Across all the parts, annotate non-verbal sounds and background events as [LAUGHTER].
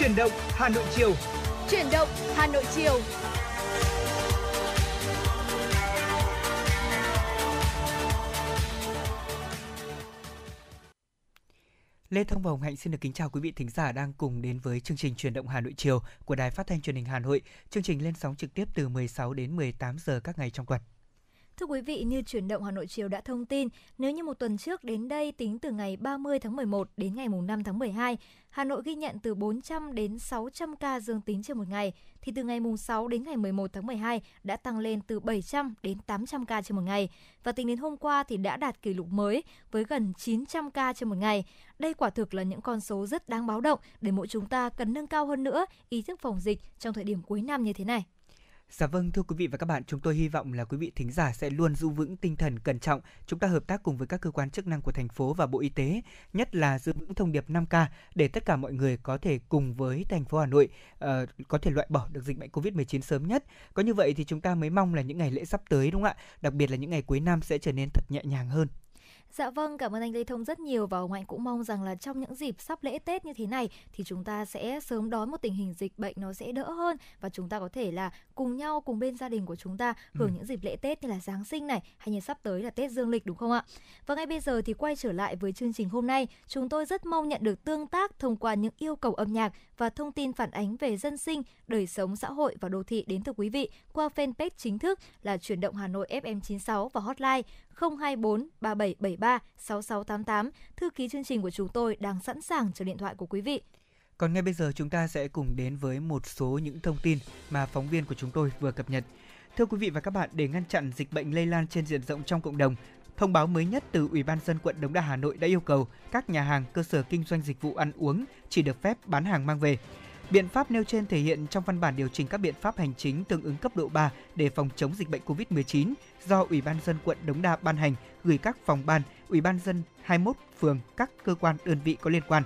Chuyển động Hà Nội chiều. Chuyển động Hà Nội chiều. Lê Thông và Hồng Hạnh xin được kính chào quý vị thính giả đang cùng đến với chương trình Truyền động Hà Nội chiều của Đài Phát thanh Truyền hình Hà Nội. Chương trình lên sóng trực tiếp từ 16 đến 18 giờ các ngày trong tuần. Thưa quý vị, như chuyển động Hà Nội chiều đã thông tin, nếu như một tuần trước đến đây tính từ ngày 30 tháng 11 đến ngày 5 tháng 12, Hà Nội ghi nhận từ 400 đến 600 ca dương tính trên một ngày, thì từ ngày 6 đến ngày 11 tháng 12 đã tăng lên từ 700 đến 800 ca trên một ngày. Và tính đến hôm qua thì đã đạt kỷ lục mới với gần 900 ca trên một ngày. Đây quả thực là những con số rất đáng báo động để mỗi chúng ta cần nâng cao hơn nữa ý thức phòng dịch trong thời điểm cuối năm như thế này. Dạ vâng, thưa quý vị và các bạn, chúng tôi hy vọng là quý vị thính giả sẽ luôn giữ vững tinh thần cẩn trọng, chúng ta hợp tác cùng với các cơ quan chức năng của thành phố và Bộ Y tế, nhất là giữ vững thông điệp 5K để tất cả mọi người có thể cùng với thành phố Hà Nội uh, có thể loại bỏ được dịch bệnh Covid-19 sớm nhất. Có như vậy thì chúng ta mới mong là những ngày lễ sắp tới đúng không ạ? Đặc biệt là những ngày cuối năm sẽ trở nên thật nhẹ nhàng hơn. Dạ vâng, cảm ơn anh Lê Thông rất nhiều và Hồng Hạnh cũng mong rằng là trong những dịp sắp lễ Tết như thế này thì chúng ta sẽ sớm đón một tình hình dịch bệnh nó sẽ đỡ hơn và chúng ta có thể là cùng nhau cùng bên gia đình của chúng ta hưởng ừ. những dịp lễ Tết như là Giáng sinh này hay như sắp tới là Tết Dương lịch đúng không ạ? Và ngay bây giờ thì quay trở lại với chương trình hôm nay, chúng tôi rất mong nhận được tương tác thông qua những yêu cầu âm nhạc và thông tin phản ánh về dân sinh, đời sống xã hội và đô thị đến từ quý vị qua fanpage chính thức là chuyển động Hà Nội FM 96 và hotline 024 3773 6688. Thư ký chương trình của chúng tôi đang sẵn sàng chờ điện thoại của quý vị. Còn ngay bây giờ chúng ta sẽ cùng đến với một số những thông tin mà phóng viên của chúng tôi vừa cập nhật. Thưa quý vị và các bạn, để ngăn chặn dịch bệnh lây lan trên diện rộng trong cộng đồng, thông báo mới nhất từ Ủy ban dân quận Đống Đa Hà Nội đã yêu cầu các nhà hàng, cơ sở kinh doanh dịch vụ ăn uống chỉ được phép bán hàng mang về. Biện pháp nêu trên thể hiện trong văn bản điều chỉnh các biện pháp hành chính tương ứng cấp độ 3 để phòng chống dịch bệnh COVID-19 do Ủy ban dân quận Đống Đa ban hành gửi các phòng ban, Ủy ban dân 21 phường, các cơ quan đơn vị có liên quan.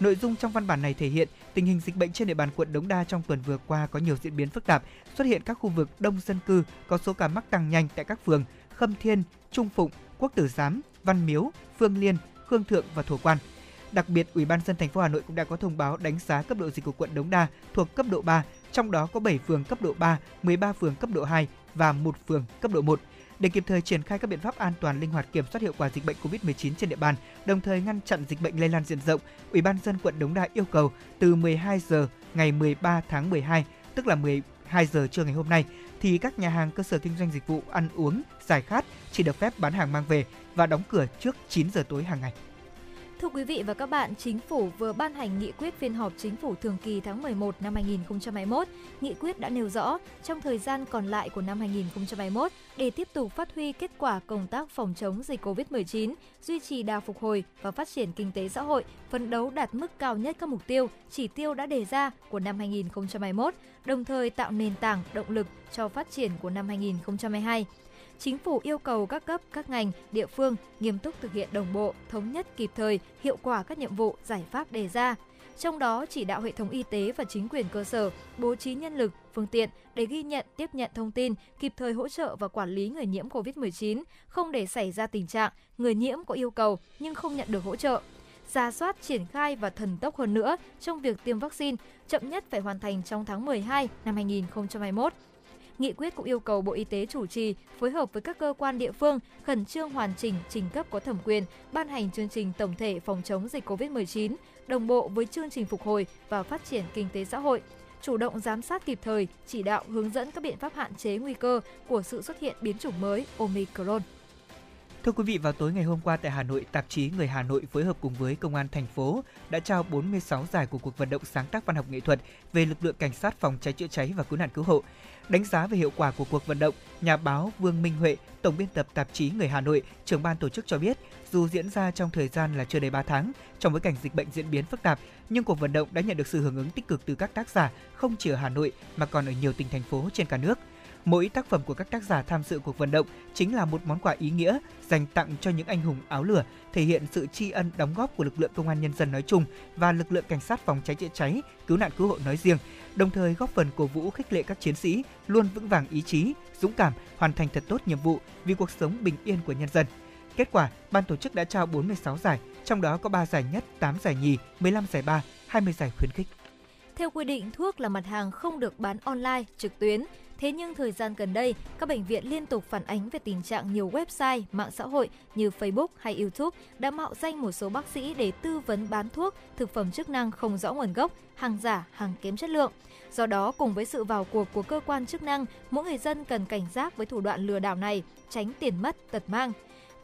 Nội dung trong văn bản này thể hiện tình hình dịch bệnh trên địa bàn quận Đống Đa trong tuần vừa qua có nhiều diễn biến phức tạp, xuất hiện các khu vực đông dân cư có số ca mắc tăng nhanh tại các phường Khâm Thiên, Trung Phụng, Quốc Tử Giám, Văn Miếu, Phương Liên, Khương Thượng và Thổ Quan. Đặc biệt, Ủy ban dân thành phố Hà Nội cũng đã có thông báo đánh giá cấp độ dịch của quận Đống Đa thuộc cấp độ 3, trong đó có 7 phường cấp độ 3, 13 phường cấp độ 2 và một phường cấp độ 1 để kịp thời triển khai các biện pháp an toàn linh hoạt kiểm soát hiệu quả dịch bệnh COVID-19 trên địa bàn, đồng thời ngăn chặn dịch bệnh lây lan diện rộng, Ủy ban dân quận Đống Đa yêu cầu từ 12 giờ ngày 13 tháng 12, tức là 12 giờ trưa ngày hôm nay, thì các nhà hàng cơ sở kinh doanh dịch vụ ăn uống, giải khát chỉ được phép bán hàng mang về và đóng cửa trước 9 giờ tối hàng ngày. Thưa quý vị và các bạn, Chính phủ vừa ban hành nghị quyết phiên họp Chính phủ thường kỳ tháng 11 năm 2021. Nghị quyết đã nêu rõ, trong thời gian còn lại của năm 2021, để tiếp tục phát huy kết quả công tác phòng chống dịch COVID-19, duy trì đà phục hồi và phát triển kinh tế xã hội, phấn đấu đạt mức cao nhất các mục tiêu, chỉ tiêu đã đề ra của năm 2021, đồng thời tạo nền tảng, động lực cho phát triển của năm 2022 chính phủ yêu cầu các cấp, các ngành, địa phương nghiêm túc thực hiện đồng bộ, thống nhất kịp thời, hiệu quả các nhiệm vụ, giải pháp đề ra. Trong đó chỉ đạo hệ thống y tế và chính quyền cơ sở bố trí nhân lực, phương tiện để ghi nhận, tiếp nhận thông tin, kịp thời hỗ trợ và quản lý người nhiễm COVID-19, không để xảy ra tình trạng người nhiễm có yêu cầu nhưng không nhận được hỗ trợ, ra soát triển khai và thần tốc hơn nữa trong việc tiêm vaccine, chậm nhất phải hoàn thành trong tháng 12 năm 2021 Nghị quyết cũng yêu cầu Bộ Y tế chủ trì phối hợp với các cơ quan địa phương khẩn trương hoàn chỉnh trình cấp có thẩm quyền ban hành chương trình tổng thể phòng chống dịch COVID-19 đồng bộ với chương trình phục hồi và phát triển kinh tế xã hội chủ động giám sát kịp thời, chỉ đạo hướng dẫn các biện pháp hạn chế nguy cơ của sự xuất hiện biến chủng mới Omicron. Thưa quý vị, vào tối ngày hôm qua tại Hà Nội, tạp chí Người Hà Nội phối hợp cùng với Công an thành phố đã trao 46 giải của cuộc vận động sáng tác văn học nghệ thuật về lực lượng cảnh sát phòng cháy chữa cháy và cứu nạn cứu hộ. Đánh giá về hiệu quả của cuộc vận động, nhà báo Vương Minh Huệ, tổng biên tập tạp chí Người Hà Nội, trưởng ban tổ chức cho biết, dù diễn ra trong thời gian là chưa đầy 3 tháng, trong bối cảnh dịch bệnh diễn biến phức tạp, nhưng cuộc vận động đã nhận được sự hưởng ứng tích cực từ các tác giả không chỉ ở Hà Nội mà còn ở nhiều tỉnh thành phố trên cả nước. Mỗi tác phẩm của các tác giả tham dự cuộc vận động chính là một món quà ý nghĩa dành tặng cho những anh hùng áo lửa, thể hiện sự tri ân đóng góp của lực lượng công an nhân dân nói chung và lực lượng cảnh sát phòng cháy chữa cháy, cứu nạn cứu hộ nói riêng, đồng thời góp phần cổ vũ khích lệ các chiến sĩ luôn vững vàng ý chí, dũng cảm hoàn thành thật tốt nhiệm vụ vì cuộc sống bình yên của nhân dân. Kết quả, ban tổ chức đã trao 46 giải, trong đó có 3 giải nhất, 8 giải nhì, 15 giải ba, 20 giải khuyến khích. Theo quy định, thuốc là mặt hàng không được bán online, trực tuyến. Thế nhưng thời gian gần đây, các bệnh viện liên tục phản ánh về tình trạng nhiều website, mạng xã hội như Facebook hay YouTube đã mạo danh một số bác sĩ để tư vấn bán thuốc, thực phẩm chức năng không rõ nguồn gốc, hàng giả, hàng kém chất lượng. Do đó, cùng với sự vào cuộc của cơ quan chức năng, mỗi người dân cần cảnh giác với thủ đoạn lừa đảo này, tránh tiền mất, tật mang.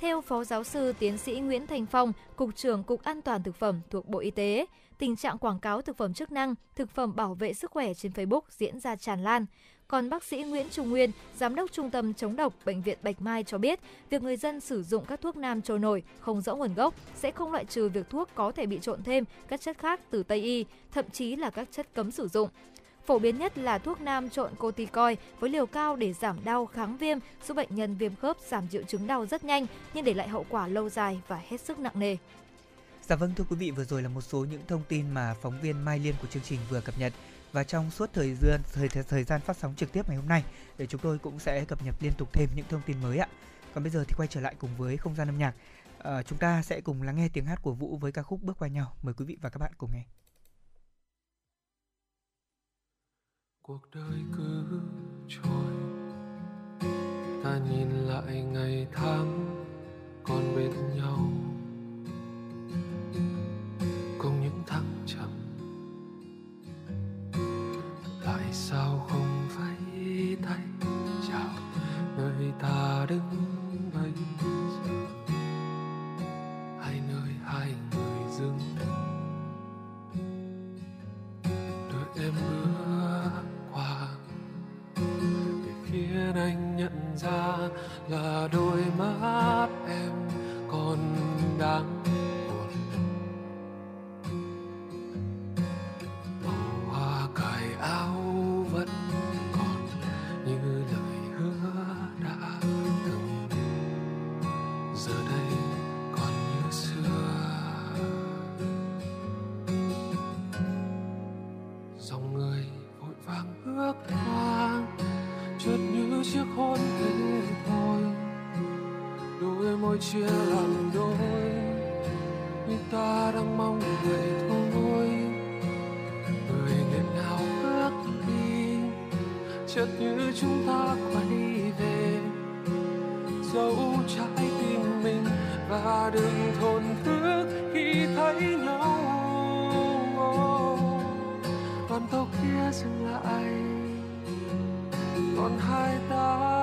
Theo Phó Giáo sư Tiến sĩ Nguyễn Thành Phong, Cục trưởng Cục An toàn Thực phẩm thuộc Bộ Y tế, tình trạng quảng cáo thực phẩm chức năng, thực phẩm bảo vệ sức khỏe trên Facebook diễn ra tràn lan. Còn bác sĩ Nguyễn Trung Nguyên, Giám đốc Trung tâm chống độc Bệnh viện Bạch Mai cho biết, việc người dân sử dụng các thuốc nam trôi nổi không rõ nguồn gốc sẽ không loại trừ việc thuốc có thể bị trộn thêm các chất khác từ Tây y, thậm chí là các chất cấm sử dụng. Phổ biến nhất là thuốc nam trộn corticoid với liều cao để giảm đau, kháng viêm, giúp bệnh nhân viêm khớp giảm triệu chứng đau rất nhanh nhưng để lại hậu quả lâu dài và hết sức nặng nề. Dạ vâng thưa quý vị, vừa rồi là một số những thông tin mà phóng viên Mai Liên của chương trình vừa cập nhật và trong suốt thời gian thời thời gian phát sóng trực tiếp ngày hôm nay để chúng tôi cũng sẽ cập nhật liên tục thêm những thông tin mới ạ. Còn bây giờ thì quay trở lại cùng với không gian âm nhạc. À, chúng ta sẽ cùng lắng nghe tiếng hát của Vũ với ca khúc Bước qua nhau. Mời quý vị và các bạn cùng nghe. cuộc đời cứ trôi ta nhìn lại ngày tháng còn bên nhau ta đứng bây giờ hai nơi hai người dừng. Đợi em bước qua. Để khiến anh nhận ra là đôi mắt em còn đang đôi chia làm đôi như ta đang mong vậy thôi người nên nào bước đi, chợt như chúng ta quay về. Dấu trái tim mình và đừng thổn thức khi thấy nhau. Con tàu kia dừng lại, còn hai ta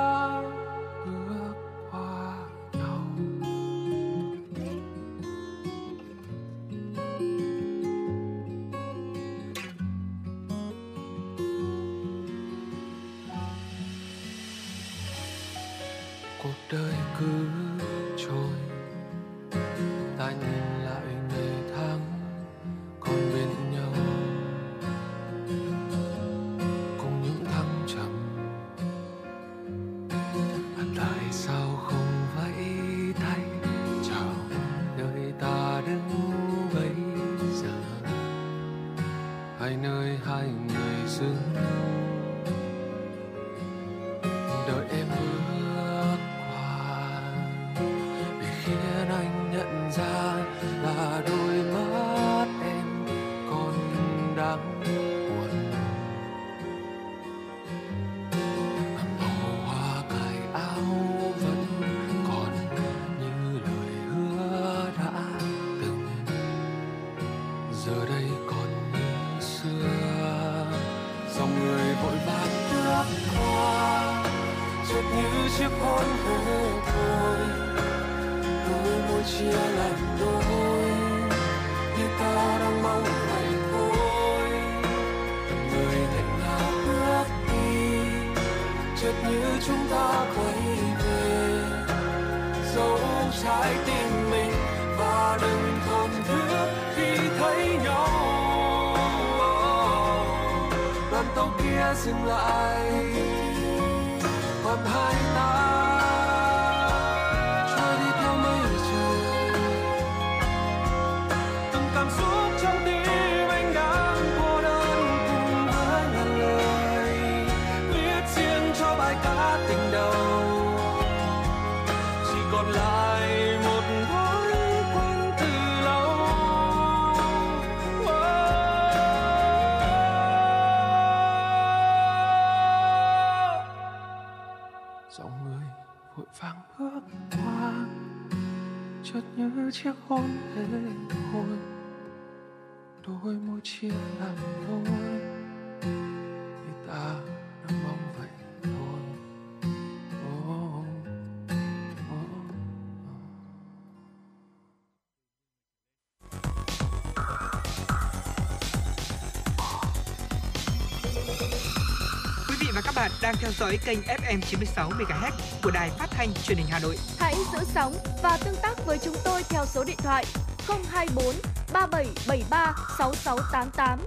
bạn đang theo dõi kênh FM 96 MHz của đài phát thanh truyền hình Hà Nội. Hãy giữ sóng và tương tác với chúng tôi theo số điện thoại 024 3773 6688.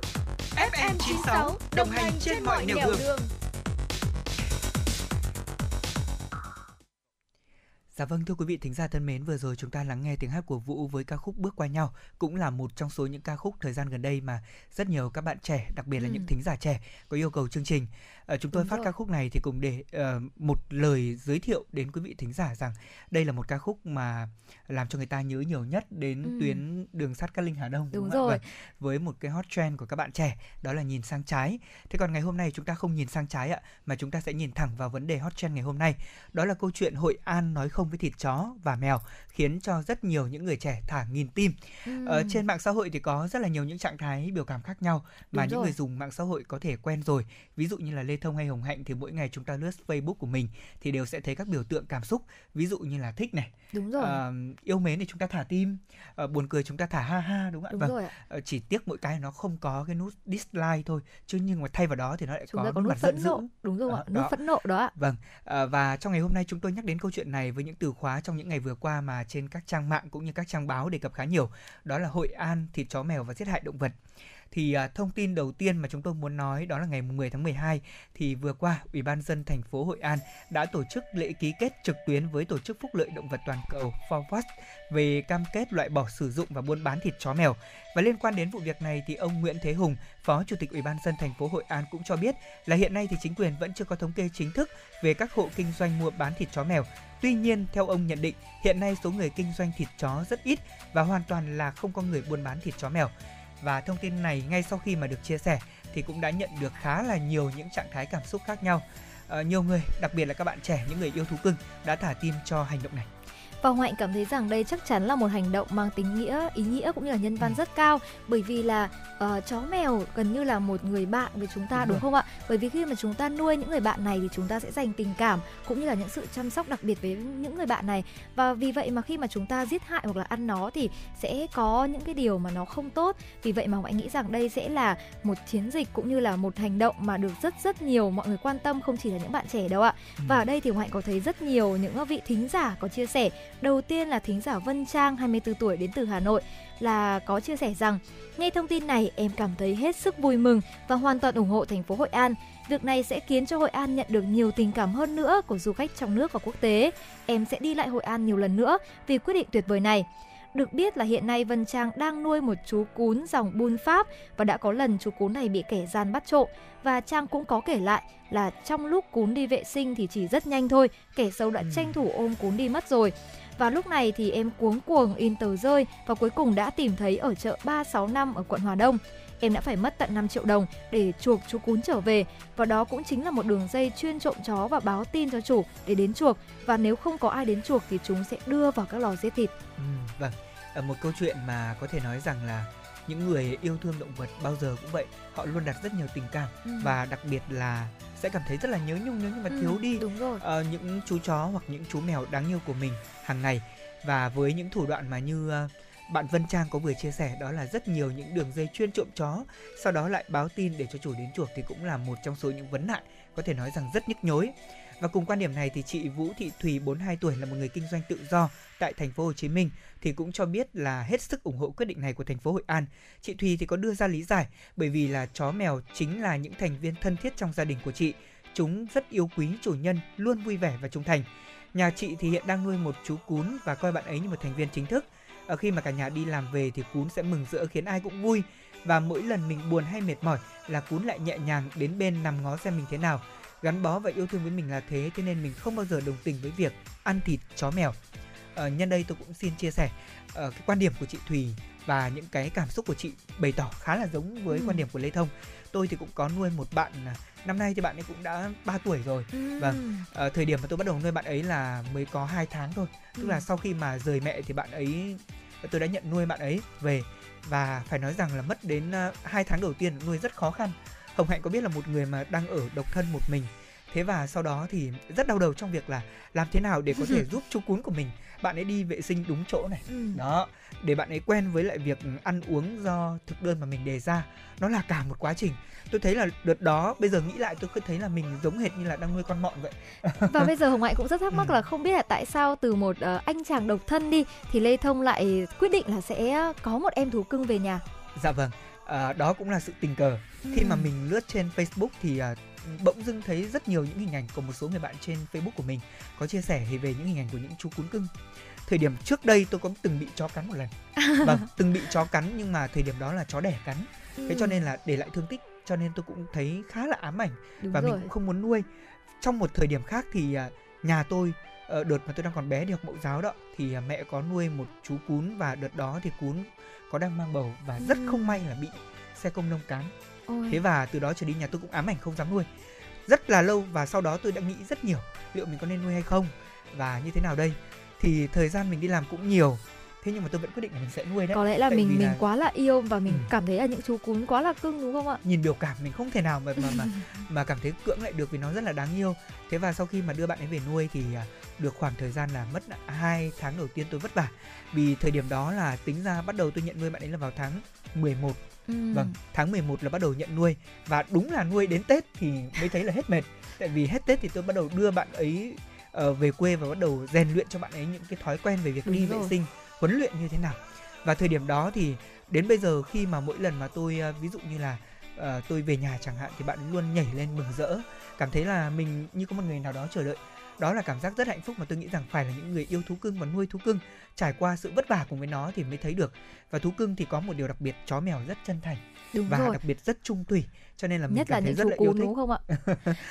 FM 96 đồng hành trên mọi nẻo đường. Dạ vâng thưa quý vị thính giả thân mến, vừa rồi chúng ta lắng nghe tiếng hát của Vũ với ca khúc Bước qua nhau, cũng là một trong số những ca khúc thời gian gần đây mà rất nhiều các bạn trẻ, đặc biệt là Ừ. những thính giả trẻ có yêu cầu chương trình. Ờ, chúng tôi Đúng phát rồi. ca khúc này thì cùng để ờ, một lời giới thiệu đến quý vị thính giả rằng đây là một ca khúc mà làm cho người ta nhớ nhiều nhất đến Ừ. tuyến đường sắt Cát Linh Hà Đông. Đúng ạ? rồi. Vâng, với một cái hot trend của các bạn trẻ đó là nhìn sang trái. Thế còn ngày hôm nay chúng ta không nhìn sang trái ạ, mà chúng ta sẽ nhìn thẳng vào vấn đề hot trend ngày hôm nay. Đó là câu chuyện Hội An nói không với thịt chó và mèo khiến cho rất nhiều những người trẻ thả nghìn tim. Ừ. Ở trên mạng xã hội thì có rất là nhiều những trạng thái biểu cảm khác nhau mà Đúng những rồi. người dùng mạng xã hội có thể quen rồi. Ví dụ như là Lê Thông hay Hồng Hạnh thì mỗi ngày chúng ta lướt Facebook của mình thì đều sẽ thấy các biểu tượng cảm xúc. Ví dụ như là thích này, đúng rồi. ờ, yêu mến thì chúng ta thả tim, ờ, buồn cười chúng ta thả ha ha đúng không ạ? đúng Vâng. rồi ạ. Ờ, chỉ tiếc mỗi cái nó không có cái nút dislike thôi chứ nhưng mà thay vào đó thì nó lại Chúng có có nút phẫn dữ nộ. Đúng rồi Đó, ạ. đó. Nút phẫn nộ đó ạ. Vâng, à, và trong ngày hôm nay chúng tôi nhắc đến câu chuyện này với những từ khóa trong những ngày vừa qua mà trên các trang mạng cũng như các trang báo đề cập khá nhiều. Đó là Hội An thịt chó mèo và giết hại động vật. Thì à, thông tin đầu tiên mà chúng tôi muốn nói đó là ngày 10 tháng 12 thì vừa qua Ủy ban dân thành phố Hội An đã tổ chức lễ ký kết trực tuyến với tổ chức phúc lợi động vật toàn cầu Forward về cam kết loại bỏ sử dụng và buôn bán thịt chó mèo. Và liên quan đến vụ việc này thì ông Nguyễn Thế Hùng, Phó Chủ tịch Ủy ban dân thành phố Hội An cũng cho biết là hiện nay thì chính quyền vẫn chưa có thống kê chính thức về các hộ kinh doanh mua bán thịt chó mèo. Tuy nhiên, theo ông nhận định, hiện nay số người kinh doanh thịt chó rất ít và hoàn toàn là không có người buôn bán thịt chó mèo. Và thông tin này ngay sau khi mà được chia sẻ thì cũng đã nhận được khá là nhiều những trạng thái cảm xúc khác nhau. À, nhiều người, đặc biệt là các bạn trẻ, những người yêu thú cưng đã thả tim cho hành động này. Và Hạnh cảm thấy rằng đây chắc chắn là một hành động mang tính nghĩa, ý nghĩa cũng như là nhân văn Ừ. rất cao bởi vì là ờ, chó mèo gần như là một người bạn với chúng ta Đúng đúng, không ạ? Bởi vì khi mà chúng ta nuôi những người bạn này thì chúng ta sẽ dành tình cảm cũng như là những sự chăm sóc đặc biệt với những người bạn này và vì vậy mà khi mà chúng ta giết hại hoặc là ăn nó thì sẽ có những cái điều mà nó không tốt. Vì vậy mà Hạnh nghĩ rằng đây sẽ là một chiến dịch cũng như là một hành động mà được rất rất nhiều mọi người quan tâm không chỉ là những bạn trẻ đâu ạ. Ừ. Và ở đây thì Hạnh có thấy rất nhiều những vị thính giả có chia sẻ Đầu tiên là thính giả Vân Trang 24 tuổi đến từ Hà Nội là có chia sẻ rằng nghe thông tin này em cảm thấy hết sức vui mừng và hoàn toàn ủng hộ thành phố Hội An. Việc này sẽ khiến cho Hội An nhận được nhiều tình cảm hơn nữa của du khách trong nước và quốc tế. Em sẽ đi lại Hội An nhiều lần nữa vì quyết định tuyệt vời này. Được biết là hiện nay Vân Trang đang nuôi một chú cún dòng Bun Pháp và đã có lần chú cún này bị kẻ gian bắt trộm và Trang cũng có kể lại là trong lúc cún đi vệ sinh thì chỉ rất nhanh thôi, kẻ xấu đã tranh thủ ôm cún đi mất rồi. Và lúc này thì em cuống cuồng in tờ rơi và cuối cùng đã tìm thấy ở chợ 365 ở quận Hòa Đông. Em đã phải mất tận 5 triệu đồng để chuộc chú cún trở về và đó cũng chính là một đường dây chuyên trộm chó và báo tin cho chủ để đến chuộc và nếu không có ai đến chuộc thì chúng sẽ đưa vào các lò giết thịt. Ừ, vâng, Ờ, một câu chuyện mà có thể nói rằng là những người yêu thương động vật bao giờ cũng vậy, họ luôn đặt rất nhiều tình cảm và đặc biệt là sẽ cảm thấy rất là nhớ nhung nếu như mà Ừ, thiếu đi đúng rồi. ờ, những chú chó hoặc những chú mèo đáng yêu của mình hàng ngày. Và với những thủ đoạn mà như ờ, bạn Vân Trang có vừa chia sẻ đó là rất nhiều những đường dây chuyên trộm chó sau đó lại báo tin để cho chủ đến chuộc thì cũng là một trong số những vấn nạn có thể nói rằng rất nhức nhối và cùng quan điểm này thì chị Vũ Thị Thùy 42 tuổi là một người kinh doanh tự do tại thành phố Hồ Chí Minh thì cũng cho biết là hết sức ủng hộ quyết định này của thành phố Hội An. Chị Thùy thì có đưa ra lý giải bởi vì là chó mèo chính là những thành viên thân thiết trong gia đình của chị. Chúng rất yêu quý chủ nhân, luôn vui vẻ và trung thành. Nhà chị thì hiện đang nuôi một chú cún và coi bạn ấy như một thành viên chính thức. Ở khi mà cả nhà đi làm về thì cún sẽ mừng rỡ khiến ai cũng vui và mỗi lần mình buồn hay mệt mỏi là cún lại nhẹ nhàng đến bên nằm ngó xem mình thế nào. Gắn bó và yêu thương với mình là thế thế nên mình không bao giờ đồng tình với việc ăn thịt chó mèo. Ờ, nhân đây tôi cũng xin chia sẻ ờ, cái quan điểm của chị Thùy và những cái cảm xúc của chị bày tỏ khá là giống với Ừ. quan điểm của Lê Thông. Tôi thì cũng có nuôi một bạn à, năm nay thì bạn ấy cũng đã 3 tuổi rồi. Ừ. Vâng. Ờ, thời điểm mà tôi bắt đầu nuôi bạn ấy là mới có 2 tháng thôi. Tức Ừ. là sau khi mà rời mẹ thì bạn ấy tôi đã nhận nuôi bạn ấy về và phải nói rằng là mất đến uh, 2 tháng đầu tiên nuôi rất khó khăn. Hồng Hạnh có biết là một người mà đang ở độc thân một mình? Thế và sau đó thì rất đau đầu trong việc là làm thế nào để có thể [LAUGHS] giúp chú cún của mình? Bạn ấy đi vệ sinh đúng chỗ này. Ừ. đó để bạn ấy quen với lại việc ăn uống do thực đơn mà mình đề ra. Nó là cả một quá trình. Tôi thấy là đợt đó bây giờ nghĩ lại tôi cứ thấy là mình giống hệt như là đang nuôi con mọn vậy. [LAUGHS] Và bây giờ Hồng Hạnh cũng rất thắc mắc Ừ. là không biết là tại sao từ một ờ, anh chàng độc thân đi thì Lê Thông lại quyết định là sẽ có một em thú cưng về nhà. dạ vâng à, đó cũng là sự tình cờ khi mà Ừ. mình lướt trên Facebook thì à, bỗng dưng thấy rất nhiều những hình ảnh của một số người bạn trên Facebook của mình có chia sẻ về những hình ảnh của những chú cún cưng thời điểm trước đây tôi có từng bị chó cắn một lần [LAUGHS] vâng từng bị chó cắn nhưng mà thời điểm đó là chó đẻ cắn thế Ừ. cho nên là để lại thương tích cho nên tôi cũng thấy khá là ám ảnh Đúng và rồi. mình cũng không muốn nuôi trong một thời điểm khác thì à, nhà tôi ờ, đợt mà tôi đang còn bé đi học mẫu giáo đó thì à, mẹ có nuôi một chú cún và đợt đó thì cún có đang mang bầu và rất Ừ. không may là bị xe công nông cán Ôi. thế và từ đó trở đi nhà tôi cũng ám ảnh không dám nuôi rất là lâu và sau đó tôi đã nghĩ rất nhiều liệu mình có nên nuôi hay không và như thế nào đây thì thời gian mình đi làm cũng nhiều thế nhưng mà tôi vẫn quyết định là mình sẽ nuôi đấy Có lẽ là Tại mình mình là- quá là yêu và mình Ừ. cảm thấy là những chú cún quá là cưng đúng không ạ? nhìn biểu cảm mình không thể nào mà mà mà, [LAUGHS] mà cảm thấy cưỡng lại được vì nó rất là đáng yêu thế và sau khi mà đưa bạn ấy về nuôi thì à, được khoảng thời gian là mất hai tháng đầu tiên tôi vất vả vì thời điểm đó là tính ra bắt đầu tôi nhận nuôi bạn ấy là vào tháng 11 Ừ. Vâng, tháng 11 là bắt đầu nhận nuôi và đúng là nuôi đến Tết thì mới thấy là hết mệt. Tại vì hết Tết thì tôi bắt đầu đưa bạn ấy ờ, về quê và bắt đầu rèn luyện cho bạn ấy những cái thói quen về việc Đúng đi rồi. vệ sinh, huấn luyện như thế nào. Và thời điểm đó thì đến bây giờ khi mà mỗi lần mà tôi ờ, ví dụ như là ờ, tôi về nhà chẳng hạn thì bạn luôn nhảy lên mừng rỡ, cảm thấy là mình như có một người nào đó chờ đợi. Đó là cảm giác rất hạnh phúc mà tôi nghĩ rằng phải là những người yêu thú cưng và nuôi thú cưng trải qua sự vất vả cùng với nó thì mới thấy được. Và thú cưng thì có một điều đặc biệt, chó mèo rất chân thành Đúng và rồi. đặc biệt rất trung thủy cho nên là mình nhất là những chú cún đúng không ạ?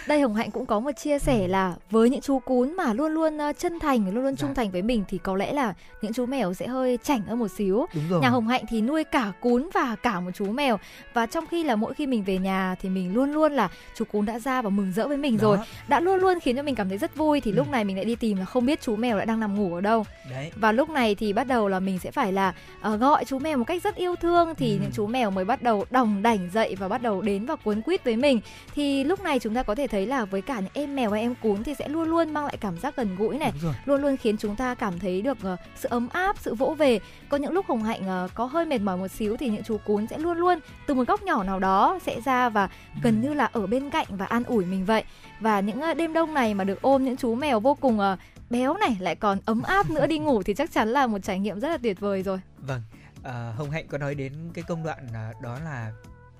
Đây Hồng Hạnh cũng có một chia sẻ là với những chú cún mà luôn luôn ờ, chân thành, luôn luôn Dạ. trung thành với mình thì có lẽ là những chú mèo sẽ hơi chảnh hơn một xíu. đúng rồi Nhà Hồng Hạnh thì nuôi cả cún và cả một chú mèo và trong khi là mỗi khi mình về nhà thì mình luôn luôn là chú cún đã ra và mừng rỡ với mình Đó, rồi, đã luôn luôn khiến cho mình cảm thấy rất vui thì Ừ. lúc này mình lại đi tìm là không biết chú mèo lại đang nằm ngủ ở đâu. đấy Và lúc này thì bắt đầu là mình sẽ phải là ờ, gọi chú mèo một cách rất yêu thương thì Ừ. những chú mèo mới bắt đầu đòng đảnh dậy và bắt đầu đến và cuốn quýt với mình. Thì lúc này chúng ta có thể thấy là với cả những em mèo hay em cún thì sẽ luôn luôn mang lại cảm giác gần gũi này, luôn luôn khiến chúng ta cảm thấy được ờ, sự ấm áp, sự vỗ về. Có những lúc Hồng Hạnh ờ, có hơi mệt mỏi một xíu thì những chú cún sẽ luôn luôn từ một góc nhỏ nào đó sẽ ra và gần như là ở bên cạnh và an ủi mình vậy. Và những ờ, đêm đông này mà được ôm những chú mèo vô cùng ờ, béo này lại còn ấm áp nữa đi ngủ thì chắc chắn là một trải nghiệm rất là tuyệt vời rồi. vâng à, hồng hạnh có nói đến cái công đoạn đó là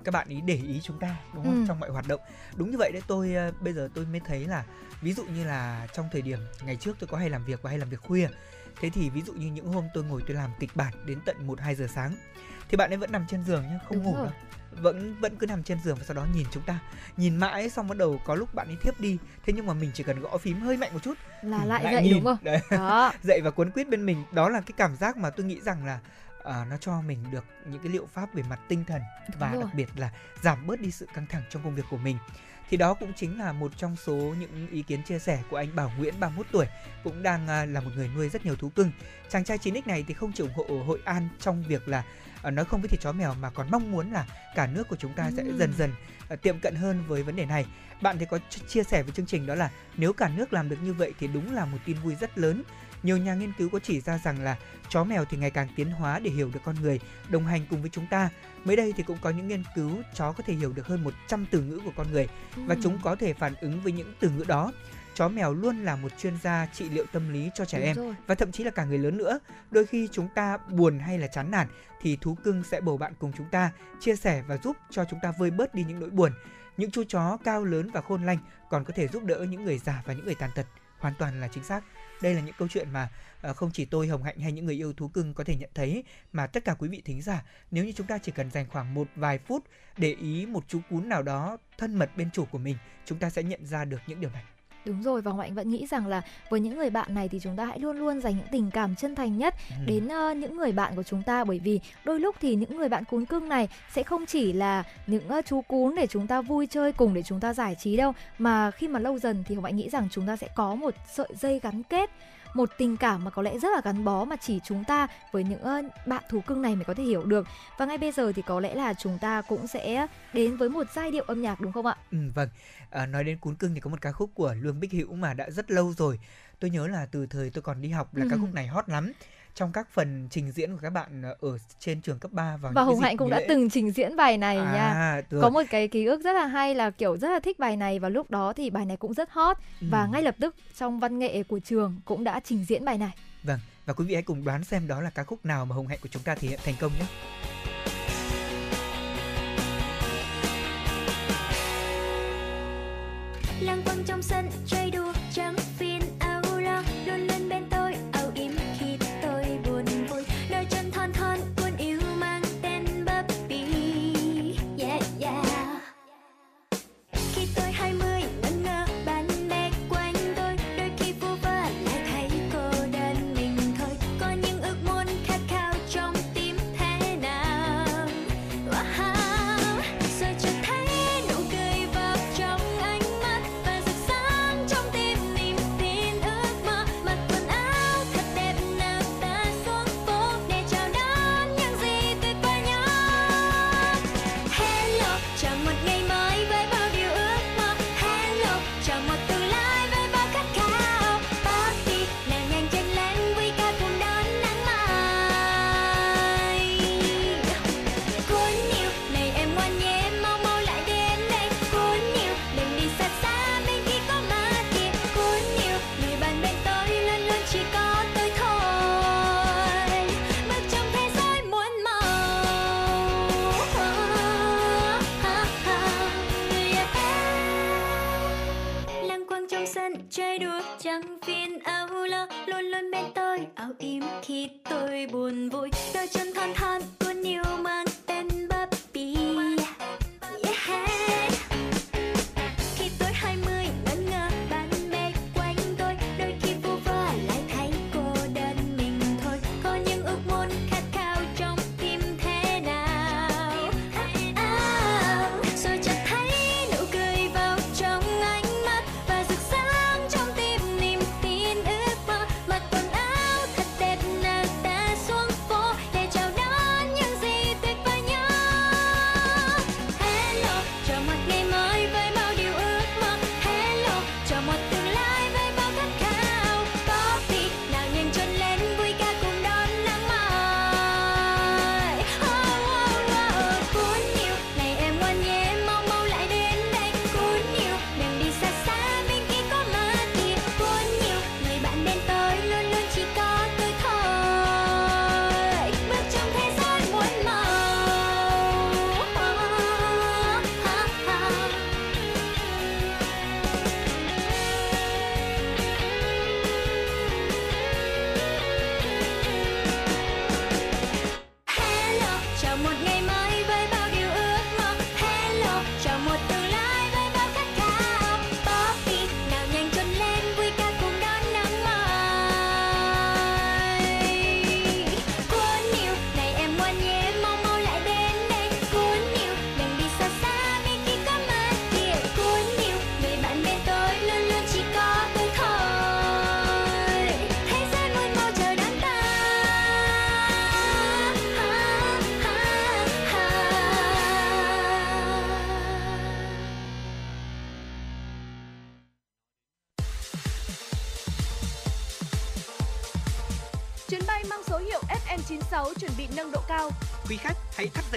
các bạn ý để ý chúng ta đúng không Ừ. trong mọi hoạt động đúng như vậy đấy tôi à, bây giờ tôi mới thấy là ví dụ như là trong thời điểm ngày trước tôi có hay làm việc và hay làm việc khuya thế thì ví dụ như những hôm tôi ngồi tôi làm kịch bản đến tận 1 2 giờ sáng thì bạn ấy vẫn nằm trên giường nhá không Đúng ngủ rồi. đâu vẫn vẫn cứ nằm trên giường và sau đó nhìn chúng ta nhìn mãi xong bắt đầu có lúc bạn ấy thiếp đi thế nhưng mà mình chỉ cần gõ phím hơi mạnh một chút Là ừ, lại, dậy nhìn. đúng không? đấy Đó. [LAUGHS] dậy và cuốn quýt bên mình đó là cái cảm giác mà tôi nghĩ rằng là à, nó cho mình được những cái liệu pháp về mặt tinh thần Đúng và rồi. đặc biệt là giảm bớt đi sự căng thẳng trong công việc của mình thì đó cũng chính là một trong số những ý kiến chia sẻ của anh Bảo Nguyễn 31 tuổi cũng đang à, là một người nuôi rất nhiều thú cưng chàng trai 9x này thì không chỉ ủng hộ Hội An trong việc là à, nói không với thịt chó mèo mà còn mong muốn là cả nước của chúng ta sẽ Ừm. dần dần tiệm cận hơn với vấn đề này bạn thì có ch- chia sẻ với chương trình đó là nếu cả nước làm được như vậy thì đúng là một tin vui rất lớn nhiều nhà nghiên cứu có chỉ ra rằng là chó mèo thì ngày càng tiến hóa để hiểu được con người, đồng hành cùng với chúng ta. Mới đây thì cũng có những nghiên cứu chó có thể hiểu được hơn 100 từ ngữ của con người và chúng có thể phản ứng với những từ ngữ đó. Chó mèo luôn là một chuyên gia trị liệu tâm lý cho trẻ Đúng em rồi. và thậm chí là cả người lớn nữa. Đôi khi chúng ta buồn hay là chán nản thì thú cưng sẽ bầu bạn cùng chúng ta, chia sẻ và giúp cho chúng ta vơi bớt đi những nỗi buồn. Những chú chó cao lớn và khôn lanh còn có thể giúp đỡ những người già và những người tàn tật. Hoàn toàn là chính xác. Đây là những câu chuyện mà ờ, không chỉ tôi Hồng Hạnh hay những người yêu thú cưng có thể nhận thấy mà tất cả quý vị thính giả nếu như chúng ta chỉ cần dành khoảng một vài phút để ý một chú cún nào đó thân mật bên chủ của mình, chúng ta sẽ nhận ra được những điều này. Đúng rồi và Hạnh vẫn nghĩ rằng là với những người bạn này thì chúng ta hãy luôn luôn dành những tình cảm chân thành nhất ừ. đến uh, những người bạn của chúng ta bởi vì đôi lúc thì những người bạn cún cưng này sẽ không chỉ là những uh, chú cún để chúng ta vui chơi cùng để chúng ta giải trí đâu mà khi mà lâu dần thì Hạnh nghĩ rằng chúng ta sẽ có một sợi dây gắn kết một tình cảm mà có lẽ rất là gắn bó mà chỉ chúng ta với những bạn thú cưng này mới có thể hiểu được và ngay bây giờ thì có lẽ là chúng ta cũng sẽ đến với một giai điệu âm nhạc đúng không ạ? Ừ vâng. À, nói đến cún cưng thì có một ca khúc của Lương Bích Hữu mà đã rất lâu rồi. Tôi nhớ là từ thời tôi còn đi học là ừ. ca khúc này hot lắm trong các phần trình diễn của các bạn ở trên trường cấp 3 vào và Hồng Hạnh cũng đã từng trình diễn bài này à, nha. Được. Có một cái ký ức rất là hay là kiểu rất là thích bài này và lúc đó thì bài này cũng rất hot ừ. và ngay lập tức trong văn nghệ của trường cũng đã trình diễn bài này. Vâng, và quý vị hãy cùng đoán xem đó là ca khúc nào mà Hồng Hạnh của chúng ta thể hiện thành công nhé. Lăng quăng trong sân chơi đùa trắng áo im khi tôi buồn vui. Đôi chân than than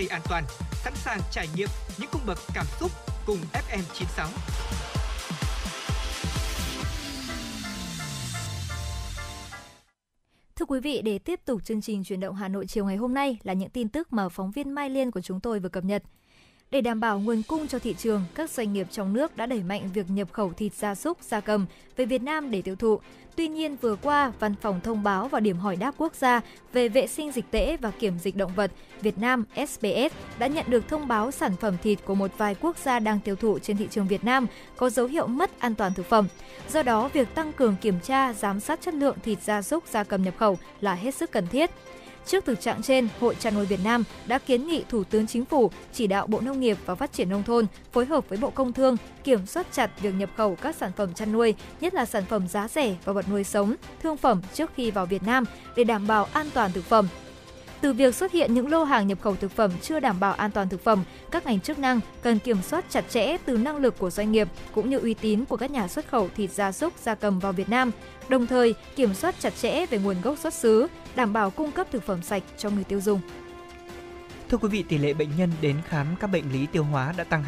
an toàn, sẵn sàng trải nghiệm những cung bậc cảm xúc cùng FM 96. Thưa quý vị, để tiếp tục chương trình chuyển động Hà Nội chiều ngày hôm nay là những tin tức mà phóng viên Mai Liên của chúng tôi vừa cập nhật. Để đảm bảo nguồn cung cho thị trường, các doanh nghiệp trong nước đã đẩy mạnh việc nhập khẩu thịt gia súc, gia cầm về Việt Nam để tiêu thụ. Tuy nhiên, vừa qua, Văn phòng Thông báo và Điểm hỏi đáp quốc gia về vệ sinh dịch tễ và kiểm dịch động vật Việt Nam (SBS) đã nhận được thông báo sản phẩm thịt của một vài quốc gia đang tiêu thụ trên thị trường Việt Nam có dấu hiệu mất an toàn thực phẩm. Do đó, việc tăng cường kiểm tra, giám sát chất lượng thịt gia súc, gia cầm nhập khẩu là hết sức cần thiết. Trước thực trạng trên, Hội chăn nuôi Việt Nam đã kiến nghị Thủ tướng Chính phủ chỉ đạo Bộ Nông nghiệp và Phát triển nông thôn phối hợp với Bộ Công Thương kiểm soát chặt việc nhập khẩu các sản phẩm chăn nuôi, nhất là sản phẩm giá rẻ và vật nuôi sống, thương phẩm trước khi vào Việt Nam để đảm bảo an toàn thực phẩm, từ việc xuất hiện những lô hàng nhập khẩu thực phẩm chưa đảm bảo an toàn thực phẩm, các ngành chức năng cần kiểm soát chặt chẽ từ năng lực của doanh nghiệp cũng như uy tín của các nhà xuất khẩu thịt gia súc, gia cầm vào Việt Nam, đồng thời kiểm soát chặt chẽ về nguồn gốc xuất xứ, đảm bảo cung cấp thực phẩm sạch cho người tiêu dùng. Thưa quý vị, tỷ lệ bệnh nhân đến khám các bệnh lý tiêu hóa đã tăng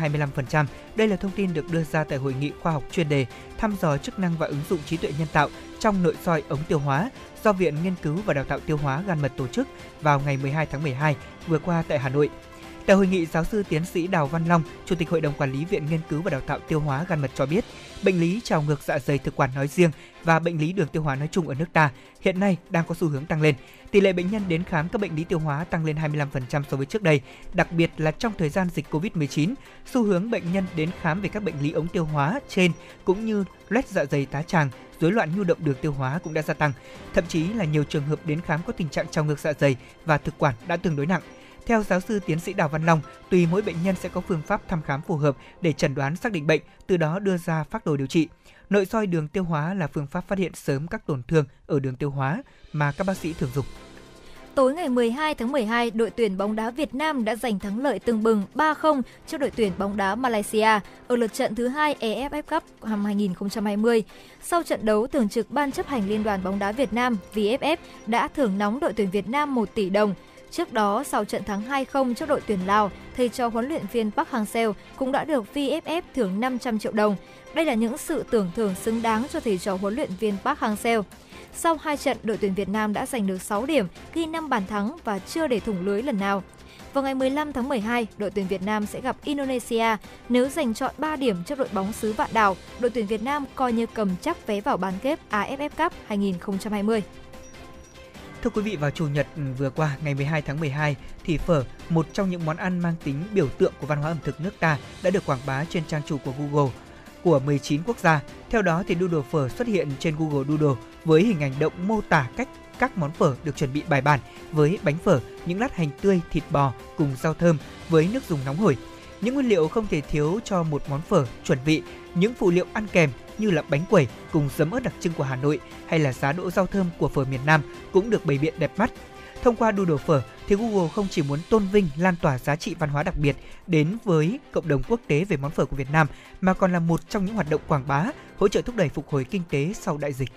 25%. Đây là thông tin được đưa ra tại hội nghị khoa học chuyên đề thăm dò chức năng và ứng dụng trí tuệ nhân tạo trong nội soi ống tiêu hóa do Viện Nghiên cứu và Đào tạo Tiêu hóa Gan Mật tổ chức vào ngày 12 tháng 12 vừa qua tại Hà Nội. Tại hội nghị, giáo sư tiến sĩ Đào Văn Long, Chủ tịch Hội đồng Quản lý Viện Nghiên cứu và Đào tạo Tiêu hóa Gan Mật cho biết, bệnh lý trào ngược dạ dày thực quản nói riêng và bệnh lý đường tiêu hóa nói chung ở nước ta hiện nay đang có xu hướng tăng lên. Tỷ lệ bệnh nhân đến khám các bệnh lý tiêu hóa tăng lên 25% so với trước đây, đặc biệt là trong thời gian dịch Covid-19, xu hướng bệnh nhân đến khám về các bệnh lý ống tiêu hóa trên cũng như loét dạ dày tá tràng, rối loạn nhu động đường tiêu hóa cũng đã gia tăng. Thậm chí là nhiều trường hợp đến khám có tình trạng trào ngược dạ dày và thực quản đã tương đối nặng. Theo giáo sư tiến sĩ Đào Văn Long, tùy mỗi bệnh nhân sẽ có phương pháp thăm khám phù hợp để chẩn đoán xác định bệnh, từ đó đưa ra phác đồ điều trị. Nội soi đường tiêu hóa là phương pháp phát hiện sớm các tổn thương ở đường tiêu hóa mà các bác sĩ thường dùng. Tối ngày 12 tháng 12, đội tuyển bóng đá Việt Nam đã giành thắng lợi tương bừng 3-0 trước đội tuyển bóng đá Malaysia ở lượt trận thứ hai EFF Cup năm 2020. Sau trận đấu, thường trực Ban chấp hành Liên đoàn bóng đá Việt Nam VFF đã thưởng nóng đội tuyển Việt Nam 1 tỷ đồng. Trước đó, sau trận thắng 2-0 trước đội tuyển Lào, thầy trò huấn luyện viên Park Hang-seo cũng đã được VFF thưởng 500 triệu đồng. Đây là những sự tưởng thưởng xứng đáng cho thầy trò huấn luyện viên Park Hang-seo. Sau hai trận, đội tuyển Việt Nam đã giành được 6 điểm, ghi 5 bàn thắng và chưa để thủng lưới lần nào. Vào ngày 15 tháng 12, đội tuyển Việt Nam sẽ gặp Indonesia. Nếu giành chọn 3 điểm trước đội bóng xứ Vạn Đảo, đội tuyển Việt Nam coi như cầm chắc vé vào bán kết AFF Cup 2020. Thưa quý vị, vào Chủ nhật ừ, vừa qua, ngày 12 tháng 12, thì phở, một trong những món ăn mang tính biểu tượng của văn hóa ẩm thực nước ta, đã được quảng bá trên trang chủ của Google của 19 quốc gia. Theo đó, thì Doodle phở xuất hiện trên Google Doodle với hình ảnh động mô tả cách các món phở được chuẩn bị bài bản với bánh phở, những lát hành tươi, thịt bò cùng rau thơm với nước dùng nóng hổi. Những nguyên liệu không thể thiếu cho một món phở chuẩn vị, những phụ liệu ăn kèm như là bánh quẩy cùng giấm ớt đặc trưng của Hà Nội hay là giá đỗ rau thơm của phở miền Nam cũng được bày biện đẹp mắt. Thông qua Doodle phở thì Google không chỉ muốn tôn vinh, lan tỏa giá trị văn hóa đặc biệt đến với cộng đồng quốc tế về món phở của Việt Nam mà còn là một trong những hoạt động quảng bá, hỗ trợ thúc đẩy phục hồi kinh tế sau đại dịch.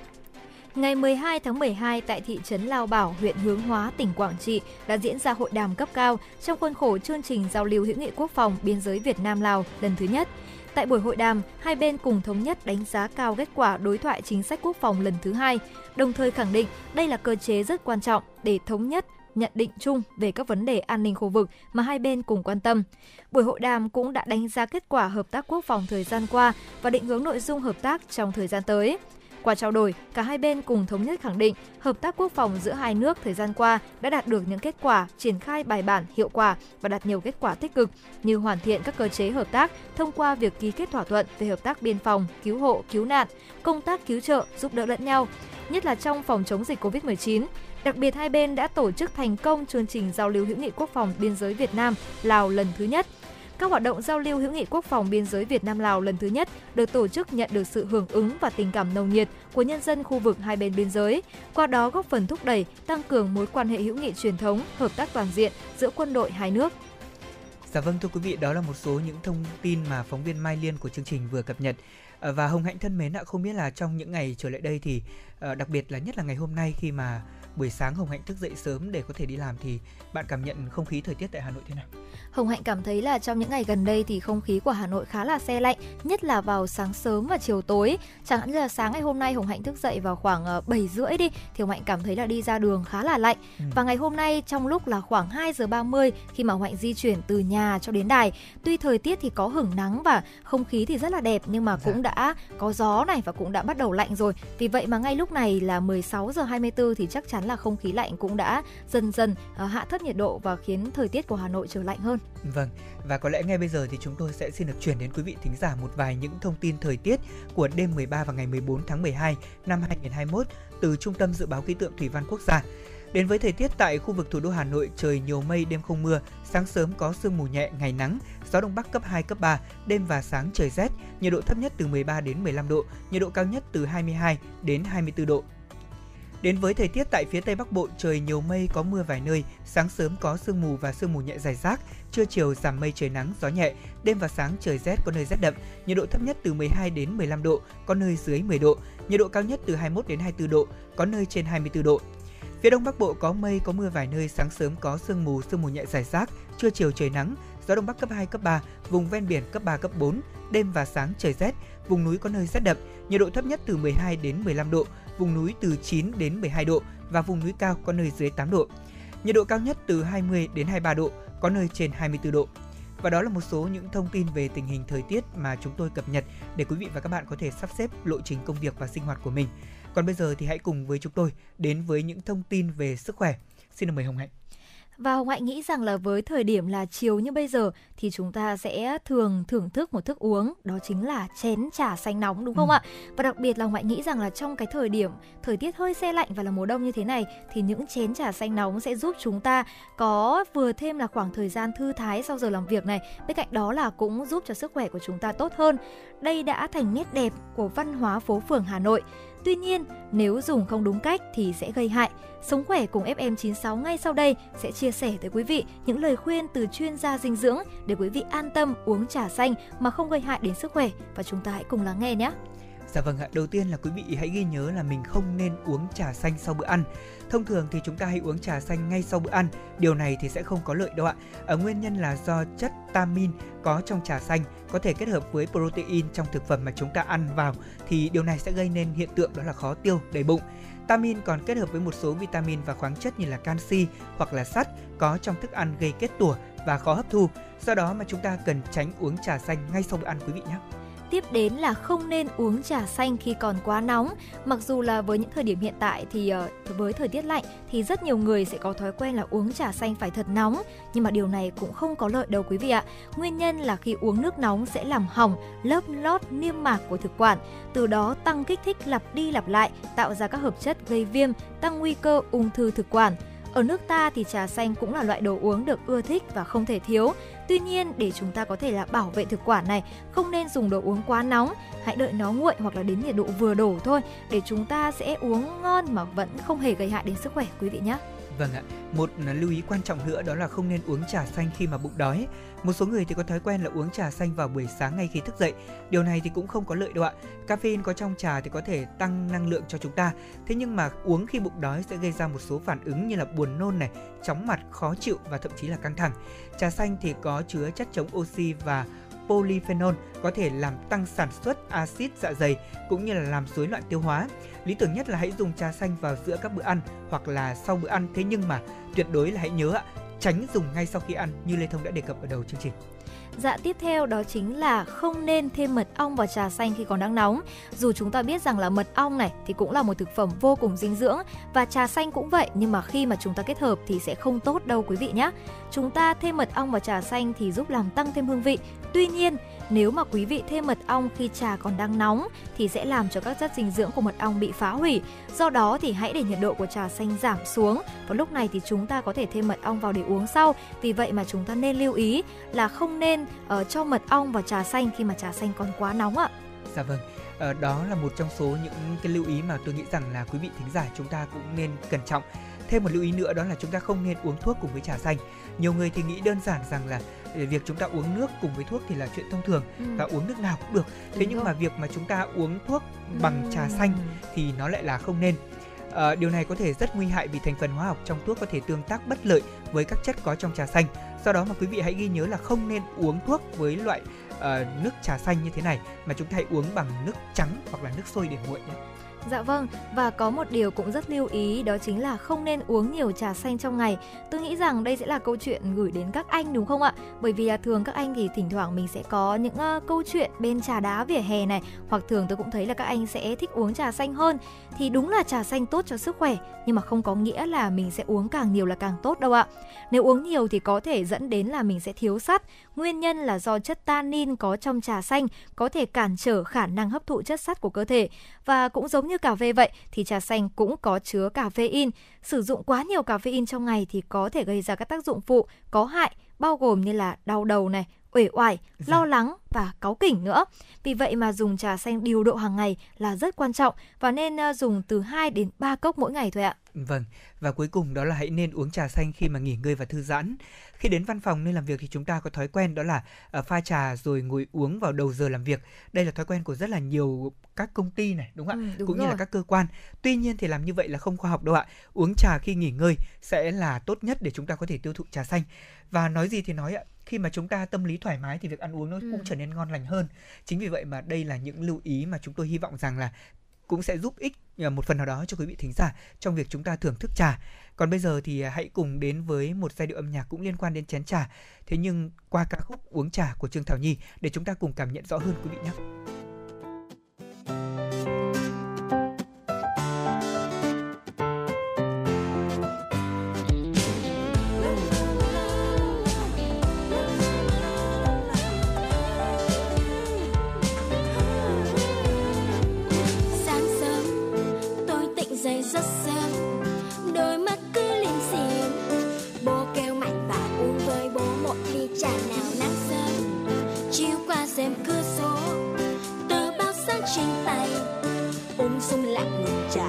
Ngày 12 tháng 12 tại thị trấn Lao Bảo, huyện Hướng Hóa, tỉnh Quảng Trị đã diễn ra hội đàm cấp cao trong khuôn khổ chương trình giao lưu hữu nghị quốc phòng biên giới Việt Nam Lào lần thứ nhất. Tại buổi hội đàm, hai bên cùng thống nhất đánh giá cao kết quả đối thoại chính sách quốc phòng lần thứ hai, đồng thời khẳng định đây là cơ chế rất quan trọng để thống nhất nhận định chung về các vấn đề an ninh khu vực mà hai bên cùng quan tâm. Buổi hội đàm cũng đã đánh giá kết quả hợp tác quốc phòng thời gian qua và định hướng nội dung hợp tác trong thời gian tới. Qua trao đổi, cả hai bên cùng thống nhất khẳng định hợp tác quốc phòng giữa hai nước thời gian qua đã đạt được những kết quả triển khai bài bản, hiệu quả và đạt nhiều kết quả tích cực như hoàn thiện các cơ chế hợp tác thông qua việc ký kết thỏa thuận về hợp tác biên phòng, cứu hộ, cứu nạn, công tác cứu trợ, giúp đỡ lẫn nhau, nhất là trong phòng chống dịch Covid-19. Đặc biệt hai bên đã tổ chức thành công chương trình giao lưu hữu nghị quốc phòng biên giới Việt Nam Lào lần thứ nhất – các hoạt động giao lưu hữu nghị quốc phòng biên giới Việt Nam Lào lần thứ nhất được tổ chức nhận được sự hưởng ứng và tình cảm nồng nhiệt của nhân dân khu vực hai bên biên giới, qua đó góp phần thúc đẩy, tăng cường mối quan hệ hữu nghị truyền thống, hợp tác toàn diện giữa quân đội hai nước. Dạ vâng thưa quý vị, đó là một số những thông tin mà phóng viên Mai Liên của chương trình vừa cập nhật. Ờ, và Hồng Hạnh thân mến ạ, không biết là trong những ngày trở lại đây thì ờ, đặc biệt là nhất là ngày hôm nay khi mà buổi sáng Hồng Hạnh thức dậy sớm để có thể đi làm thì bạn cảm nhận không khí thời tiết tại Hà Nội thế nào? Hồng Hạnh cảm thấy là trong những ngày gần đây thì không khí của Hà Nội khá là se lạnh, nhất là vào sáng sớm và chiều tối. Chẳng hạn như là sáng ngày hôm nay Hồng Hạnh thức dậy vào khoảng 7 ờ, rưỡi đi thì Hồng Hạnh cảm thấy là đi ra đường khá là lạnh. Ừ. Và ngày hôm nay trong lúc là khoảng 2 giờ 30 khi mà Hồng Hạnh di chuyển từ nhà cho đến đài, tuy thời tiết thì có hửng nắng và không khí thì rất là đẹp nhưng mà cũng dạ. đã có gió này và cũng đã bắt đầu lạnh rồi. Vì vậy mà ngay lúc này là 16 giờ 24 thì chắc chắn là không khí lạnh cũng đã dần dần uh, hạ thấp nhiệt độ và khiến thời tiết của Hà Nội trở lạnh hơn. Vâng, và có lẽ ngay bây giờ thì chúng tôi sẽ xin được chuyển đến quý vị thính giả một vài những thông tin thời tiết của đêm 13 và ngày 14 tháng 12 năm 2021 từ Trung tâm Dự báo Khí tượng Thủy văn Quốc gia. Đến với thời tiết tại khu vực thủ đô Hà Nội, trời nhiều mây, đêm không mưa, sáng sớm có sương mù nhẹ, ngày nắng, gió đông bắc cấp 2, cấp 3, đêm và sáng trời rét, nhiệt độ thấp nhất từ 13 đến 15 độ, nhiệt độ cao nhất từ 22 đến 24 độ. Đến với thời tiết tại phía Tây Bắc Bộ, trời nhiều mây có mưa vài nơi, sáng sớm có sương mù và sương mù nhẹ dài rác, trưa chiều giảm mây trời nắng, gió nhẹ, đêm và sáng trời rét có nơi rét đậm, nhiệt độ thấp nhất từ 12 đến 15 độ, có nơi dưới 10 độ, nhiệt độ cao nhất từ 21 đến 24 độ, có nơi trên 24 độ. Phía Đông Bắc Bộ có mây, có mưa vài nơi, sáng sớm có sương mù, sương mù nhẹ dài rác, trưa chiều trời nắng, gió Đông Bắc cấp 2, cấp 3, vùng ven biển cấp 3, cấp 4, đêm và sáng trời rét, vùng núi có nơi rét đậm, nhiệt độ thấp nhất từ 12 đến 15 độ, vùng núi từ 9 đến 12 độ và vùng núi cao có nơi dưới 8 độ. Nhiệt độ cao nhất từ 20 đến 23 độ, có nơi trên 24 độ. Và đó là một số những thông tin về tình hình thời tiết mà chúng tôi cập nhật để quý vị và các bạn có thể sắp xếp lộ trình công việc và sinh hoạt của mình. Còn bây giờ thì hãy cùng với chúng tôi đến với những thông tin về sức khỏe. Xin được mời Hồng Hạnh. Và Hồng Hạnh nghĩ rằng là với thời điểm là chiều như bây giờ thì chúng ta sẽ thường thưởng thức một thức uống đó chính là chén trà xanh nóng đúng không ừ. ạ? Và đặc biệt là Hồng Hạnh nghĩ rằng là trong cái thời điểm thời tiết hơi se lạnh và là mùa đông như thế này thì những chén trà xanh nóng sẽ giúp chúng ta có vừa thêm là khoảng thời gian thư thái sau giờ làm việc này. Bên cạnh đó là cũng giúp cho sức khỏe của chúng ta tốt hơn. Đây đã thành nét đẹp của văn hóa phố phường Hà Nội. Tuy nhiên, nếu dùng không đúng cách thì sẽ gây hại. Sống khỏe cùng FM96 ngay sau đây sẽ chia sẻ tới quý vị những lời khuyên từ chuyên gia dinh dưỡng để quý vị an tâm uống trà xanh mà không gây hại đến sức khỏe và chúng ta hãy cùng lắng nghe nhé. Dạ vâng ạ, đầu tiên là quý vị hãy ghi nhớ là mình không nên uống trà xanh sau bữa ăn. Thông thường thì chúng ta hay uống trà xanh ngay sau bữa ăn, điều này thì sẽ không có lợi đâu ạ. Ở nguyên nhân là do chất tamin có trong trà xanh có thể kết hợp với protein trong thực phẩm mà chúng ta ăn vào thì điều này sẽ gây nên hiện tượng đó là khó tiêu, đầy bụng. Tamin còn kết hợp với một số vitamin và khoáng chất như là canxi hoặc là sắt có trong thức ăn gây kết tủa và khó hấp thu. Do đó mà chúng ta cần tránh uống trà xanh ngay sau bữa ăn quý vị nhé. Tiếp đến là không nên uống trà xanh khi còn quá nóng. Mặc dù là với những thời điểm hiện tại thì ờ, với thời tiết lạnh thì rất nhiều người sẽ có thói quen là uống trà xanh phải thật nóng, nhưng mà điều này cũng không có lợi đâu quý vị ạ. Nguyên nhân là khi uống nước nóng sẽ làm hỏng lớp lót niêm mạc của thực quản, từ đó tăng kích thích lặp đi lặp lại, tạo ra các hợp chất gây viêm, tăng nguy cơ ung thư thực quản. Ở nước ta thì trà xanh cũng là loại đồ uống được ưa thích và không thể thiếu. Tuy nhiên, để chúng ta có thể là bảo vệ thực quản này, không nên dùng đồ uống quá nóng, hãy đợi nó nguội hoặc là đến nhiệt độ vừa đủ thôi để chúng ta sẽ uống ngon mà vẫn không hề gây hại đến sức khỏe quý vị nhé. Vâng ạ, một à, lưu ý quan trọng nữa đó là không nên uống trà xanh khi mà bụng đói. Một số người thì có thói quen là uống trà xanh vào buổi sáng ngay khi thức dậy. Điều này thì cũng không có lợi đâu ạ. Caffeine có trong trà thì có thể tăng năng lượng cho chúng ta. Thế nhưng mà uống khi bụng đói sẽ gây ra một số phản ứng như là buồn nôn này, chóng mặt, khó chịu và thậm chí là căng thẳng. Trà xanh thì có chứa chất chống oxy và polyphenol có thể làm tăng sản xuất axit dạ dày cũng như là làm rối loạn tiêu hóa. Lý tưởng nhất là hãy dùng trà xanh vào giữa các bữa ăn hoặc là sau bữa ăn thế nhưng mà tuyệt đối là hãy nhớ ạ, tránh dùng ngay sau khi ăn như Lê Thông đã đề cập ở đầu chương trình. Dạ tiếp theo đó chính là không nên thêm mật ong vào trà xanh khi còn đang nóng. Dù chúng ta biết rằng là mật ong này thì cũng là một thực phẩm vô cùng dinh dưỡng và trà xanh cũng vậy nhưng mà khi mà chúng ta kết hợp thì sẽ không tốt đâu quý vị nhé. Chúng ta thêm mật ong vào trà xanh thì giúp làm tăng thêm hương vị. Tuy nhiên, nếu mà quý vị thêm mật ong khi trà còn đang nóng thì sẽ làm cho các chất dinh dưỡng của mật ong bị phá hủy. Do đó thì hãy để nhiệt độ của trà xanh giảm xuống và lúc này thì chúng ta có thể thêm mật ong vào để uống sau. Vì vậy mà chúng ta nên lưu ý là không nên uh, cho mật ong vào trà xanh khi mà trà xanh còn quá nóng ạ. Dạ vâng. Ờ, đó là một trong số những cái lưu ý mà tôi nghĩ rằng là quý vị thính giả chúng ta cũng nên cẩn trọng. Thêm một lưu ý nữa đó là chúng ta không nên uống thuốc cùng với trà xanh. Nhiều người thì nghĩ đơn giản rằng là việc chúng ta uống nước cùng với thuốc thì là chuyện thông thường ừ. và uống nước nào cũng được. Thế Đúng nhưng rồi. mà việc mà chúng ta uống thuốc bằng ừ. trà xanh thì nó lại là không nên À, điều này có thể rất nguy hại vì thành phần hóa học trong thuốc có thể tương tác bất lợi với các chất có trong trà xanh. Do đó mà quý vị hãy ghi nhớ là không nên uống thuốc với loại uh, nước trà xanh như thế này mà chúng ta hãy uống bằng nước trắng hoặc là nước sôi để nguội nhé. Dạ vâng, và có một điều cũng rất lưu ý đó chính là không nên uống nhiều trà xanh trong ngày. Tôi nghĩ rằng đây sẽ là câu chuyện gửi đến các anh đúng không ạ? Bởi vì thường các anh thì thỉnh thoảng mình sẽ có những uh, câu chuyện bên trà đá vỉa hè này hoặc thường tôi cũng thấy là các anh sẽ thích uống trà xanh hơn. Thì đúng là trà xanh tốt cho sức khỏe nhưng mà không có nghĩa là mình sẽ uống càng nhiều là càng tốt đâu ạ. Nếu uống nhiều thì có thể dẫn đến là mình sẽ thiếu sắt. Nguyên nhân là do chất tannin có trong trà xanh có thể cản trở khả năng hấp thụ chất sắt của cơ thể và cũng giống như cà phê vậy thì trà xanh cũng có chứa caffeine. Sử dụng quá nhiều caffeine trong ngày thì có thể gây ra các tác dụng phụ có hại bao gồm như là đau đầu này, uể oải, Dạ. lo lắng và cáu kỉnh nữa. Vì vậy mà dùng trà xanh điều độ hàng ngày là rất quan trọng và nên ờ, dùng từ 2 đến 3 cốc mỗi ngày thôi ạ. Vâng, và cuối cùng đó là hãy nên uống trà xanh khi mà nghỉ ngơi và thư giãn. Khi đến văn phòng nơi làm việc thì chúng ta có thói quen đó là ờ, pha trà rồi ngồi uống vào đầu giờ làm việc. Đây là thói quen của rất là nhiều các công ty này, đúng không ạ? Ừ, đúng Cũng như rồi. là các cơ quan. Tuy nhiên thì làm như vậy là không khoa học đâu ạ. Uống trà khi nghỉ ngơi sẽ là tốt nhất để chúng ta có thể tiêu thụ trà xanh. Và nói gì thì nói ạ, khi mà chúng ta tâm lý thoải mái thì việc ăn uống nó Ừ. cũng trở nên ngon lành hơn. Chính vì vậy mà đây là những lưu ý mà chúng tôi hy vọng rằng là cũng sẽ giúp ích à, một phần nào đó cho quý vị thính giả trong việc chúng ta thưởng thức trà. Còn bây giờ thì à, hãy cùng đến với một giai điệu âm nhạc cũng liên quan đến chén trà. Thế nhưng qua ca khúc Uống trà của Trương Thảo Nhi để chúng ta cùng cảm nhận rõ hơn quý vị nhé. Rất sớm đôi mắt cứ lim dim bố kêu mạnh và uống với bố một ly trà nào nắng sớm. Chiếu qua xem cửa sổ, tờ báo sáng trên tay. Ung sung lặng ngụm trà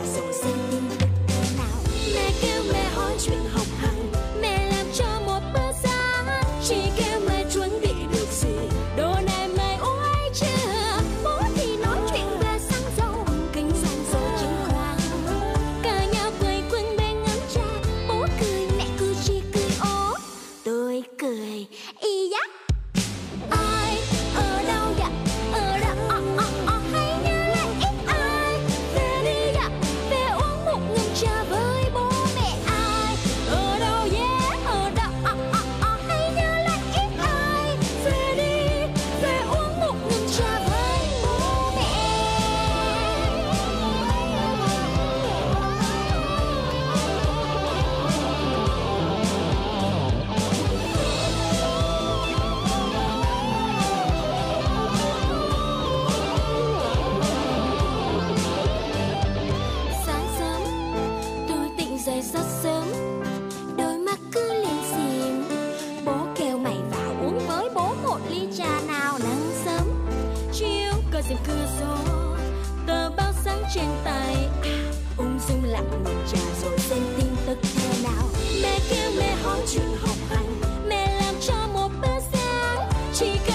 sáng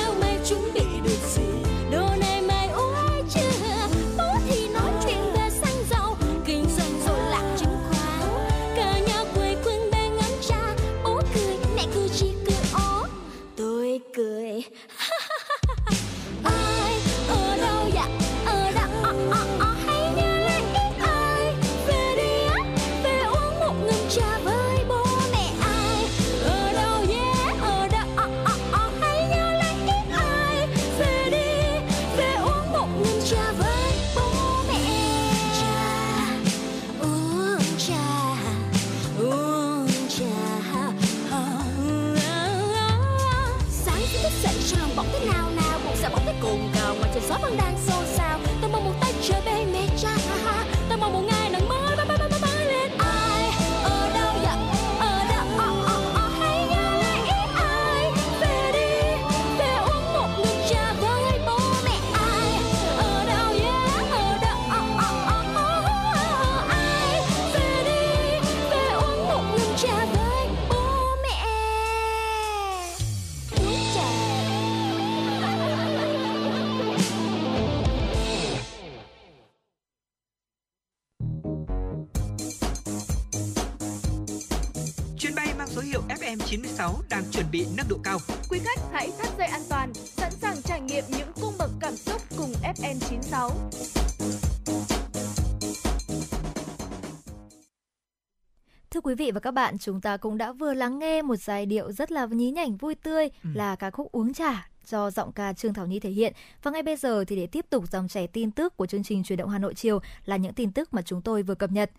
và các bạn, chúng ta cũng đã vừa lắng nghe một giai điệu rất là nhí nhảnh vui tươi Ừ. là ca khúc Uống trà do giọng ca Trương Thảo Nhi thể hiện. Và ngay bây giờ thì để tiếp tục dòng chảy tin tức của chương trình Truyền động Hà Nội chiều là những tin tức mà chúng tôi vừa cập nhật.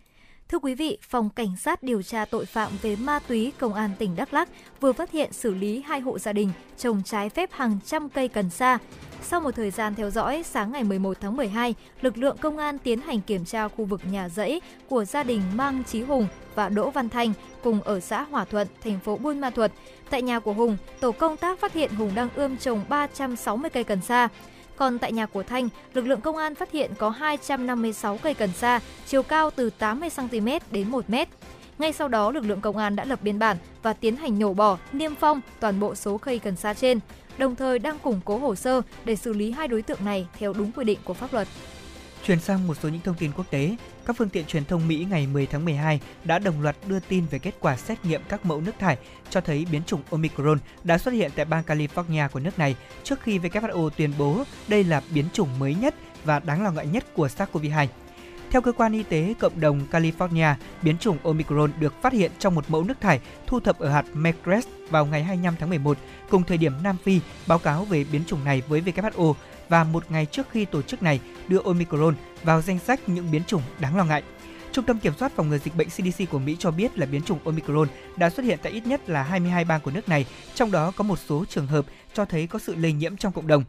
Thưa quý vị, Phòng Cảnh sát điều tra tội phạm về ma túy Công an tỉnh Đắk Lắk vừa phát hiện xử lý hai hộ gia đình trồng trái phép hàng trăm cây cần sa. Sau một thời gian theo dõi, sáng ngày 11 tháng 12, lực lượng công an tiến hành kiểm tra khu vực nhà rẫy của gia đình Mang Chí Hùng và Đỗ Văn Thanh cùng ở xã Hòa Thuận, thành phố Buôn Ma Thuột. Tại nhà của Hùng, tổ công tác phát hiện Hùng đang ươm trồng 360 cây cần sa. Còn tại nhà của Thanh, lực lượng công an phát hiện có 256 cây cần sa, chiều cao từ 80cm đến 1 m. Ngay sau đó, lực lượng công an đã lập biên bản và tiến hành nhổ bỏ, niêm phong toàn bộ số cây cần sa trên, đồng thời đang củng cố hồ sơ để xử lý hai đối tượng này theo đúng quy định của pháp luật. Chuyển sang một số những thông tin quốc tế, các phương tiện truyền thông Mỹ ngày 10 tháng 12 đã đồng loạt đưa tin về kết quả xét nghiệm các mẫu nước thải cho thấy biến chủng Omicron đã xuất hiện tại bang California của nước này trước khi WHO tuyên bố đây là biến chủng mới nhất và đáng lo ngại nhất của SARS-CoV-2. Theo cơ quan y tế cộng đồng California, biến chủng Omicron được phát hiện trong một mẫu nước thải thu thập ở hạt Megret vào ngày 25 tháng 11, cùng thời điểm Nam Phi báo cáo về biến chủng này với WHO và một ngày trước khi tổ chức này đưa Omicron vào danh sách những biến chủng đáng lo ngại. Trung tâm Kiểm soát Phòng ngừa Dịch bệnh CDC của Mỹ cho biết là biến chủng Omicron đã xuất hiện tại ít nhất là 22 bang của nước này, trong đó có một số trường hợp cho thấy có sự lây nhiễm trong cộng đồng.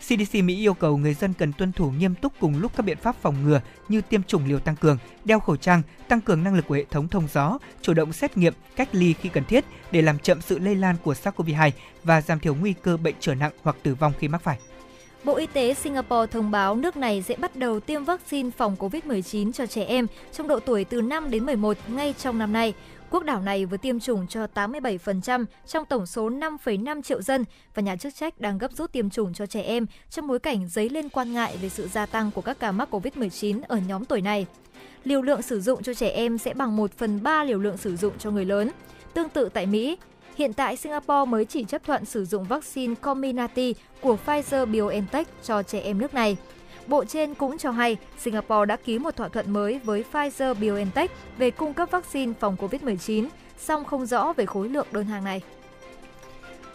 CDC Mỹ yêu cầu người dân cần tuân thủ nghiêm túc cùng lúc các biện pháp phòng ngừa như tiêm chủng liều tăng cường, đeo khẩu trang, tăng cường năng lực của hệ thống thông gió, chủ động xét nghiệm, cách ly khi cần thiết để làm chậm sự lây lan của SARS-CoV-2 và giảm thiểu nguy cơ bệnh trở nặng hoặc tử vong khi mắc phải. Bộ Y tế Singapore thông báo nước này sẽ bắt đầu tiêm vaccine phòng COVID-19 cho trẻ em trong độ tuổi từ 5 đến 11 ngay trong năm nay. Quốc đảo này vừa tiêm chủng cho 87% trong tổng số 5,5 triệu dân và nhà chức trách đang gấp rút tiêm chủng cho trẻ em trong bối cảnh dấy lên quan ngại về sự gia tăng của các ca mắc COVID-19 ở nhóm tuổi này. Liều lượng sử dụng cho trẻ em sẽ bằng 1 phần 3 liều lượng sử dụng cho người lớn. Tương tự tại Mỹ, Hiện tại Singapore mới chỉ chấp thuận sử dụng vaccine Comirnaty của Pfizer-BioNTech cho trẻ em nước này. Bộ trên cũng cho hay Singapore đã ký một thỏa thuận mới với Pfizer-BioNTech về cung cấp vaccine phòng COVID-19, song không rõ về khối lượng đơn hàng này.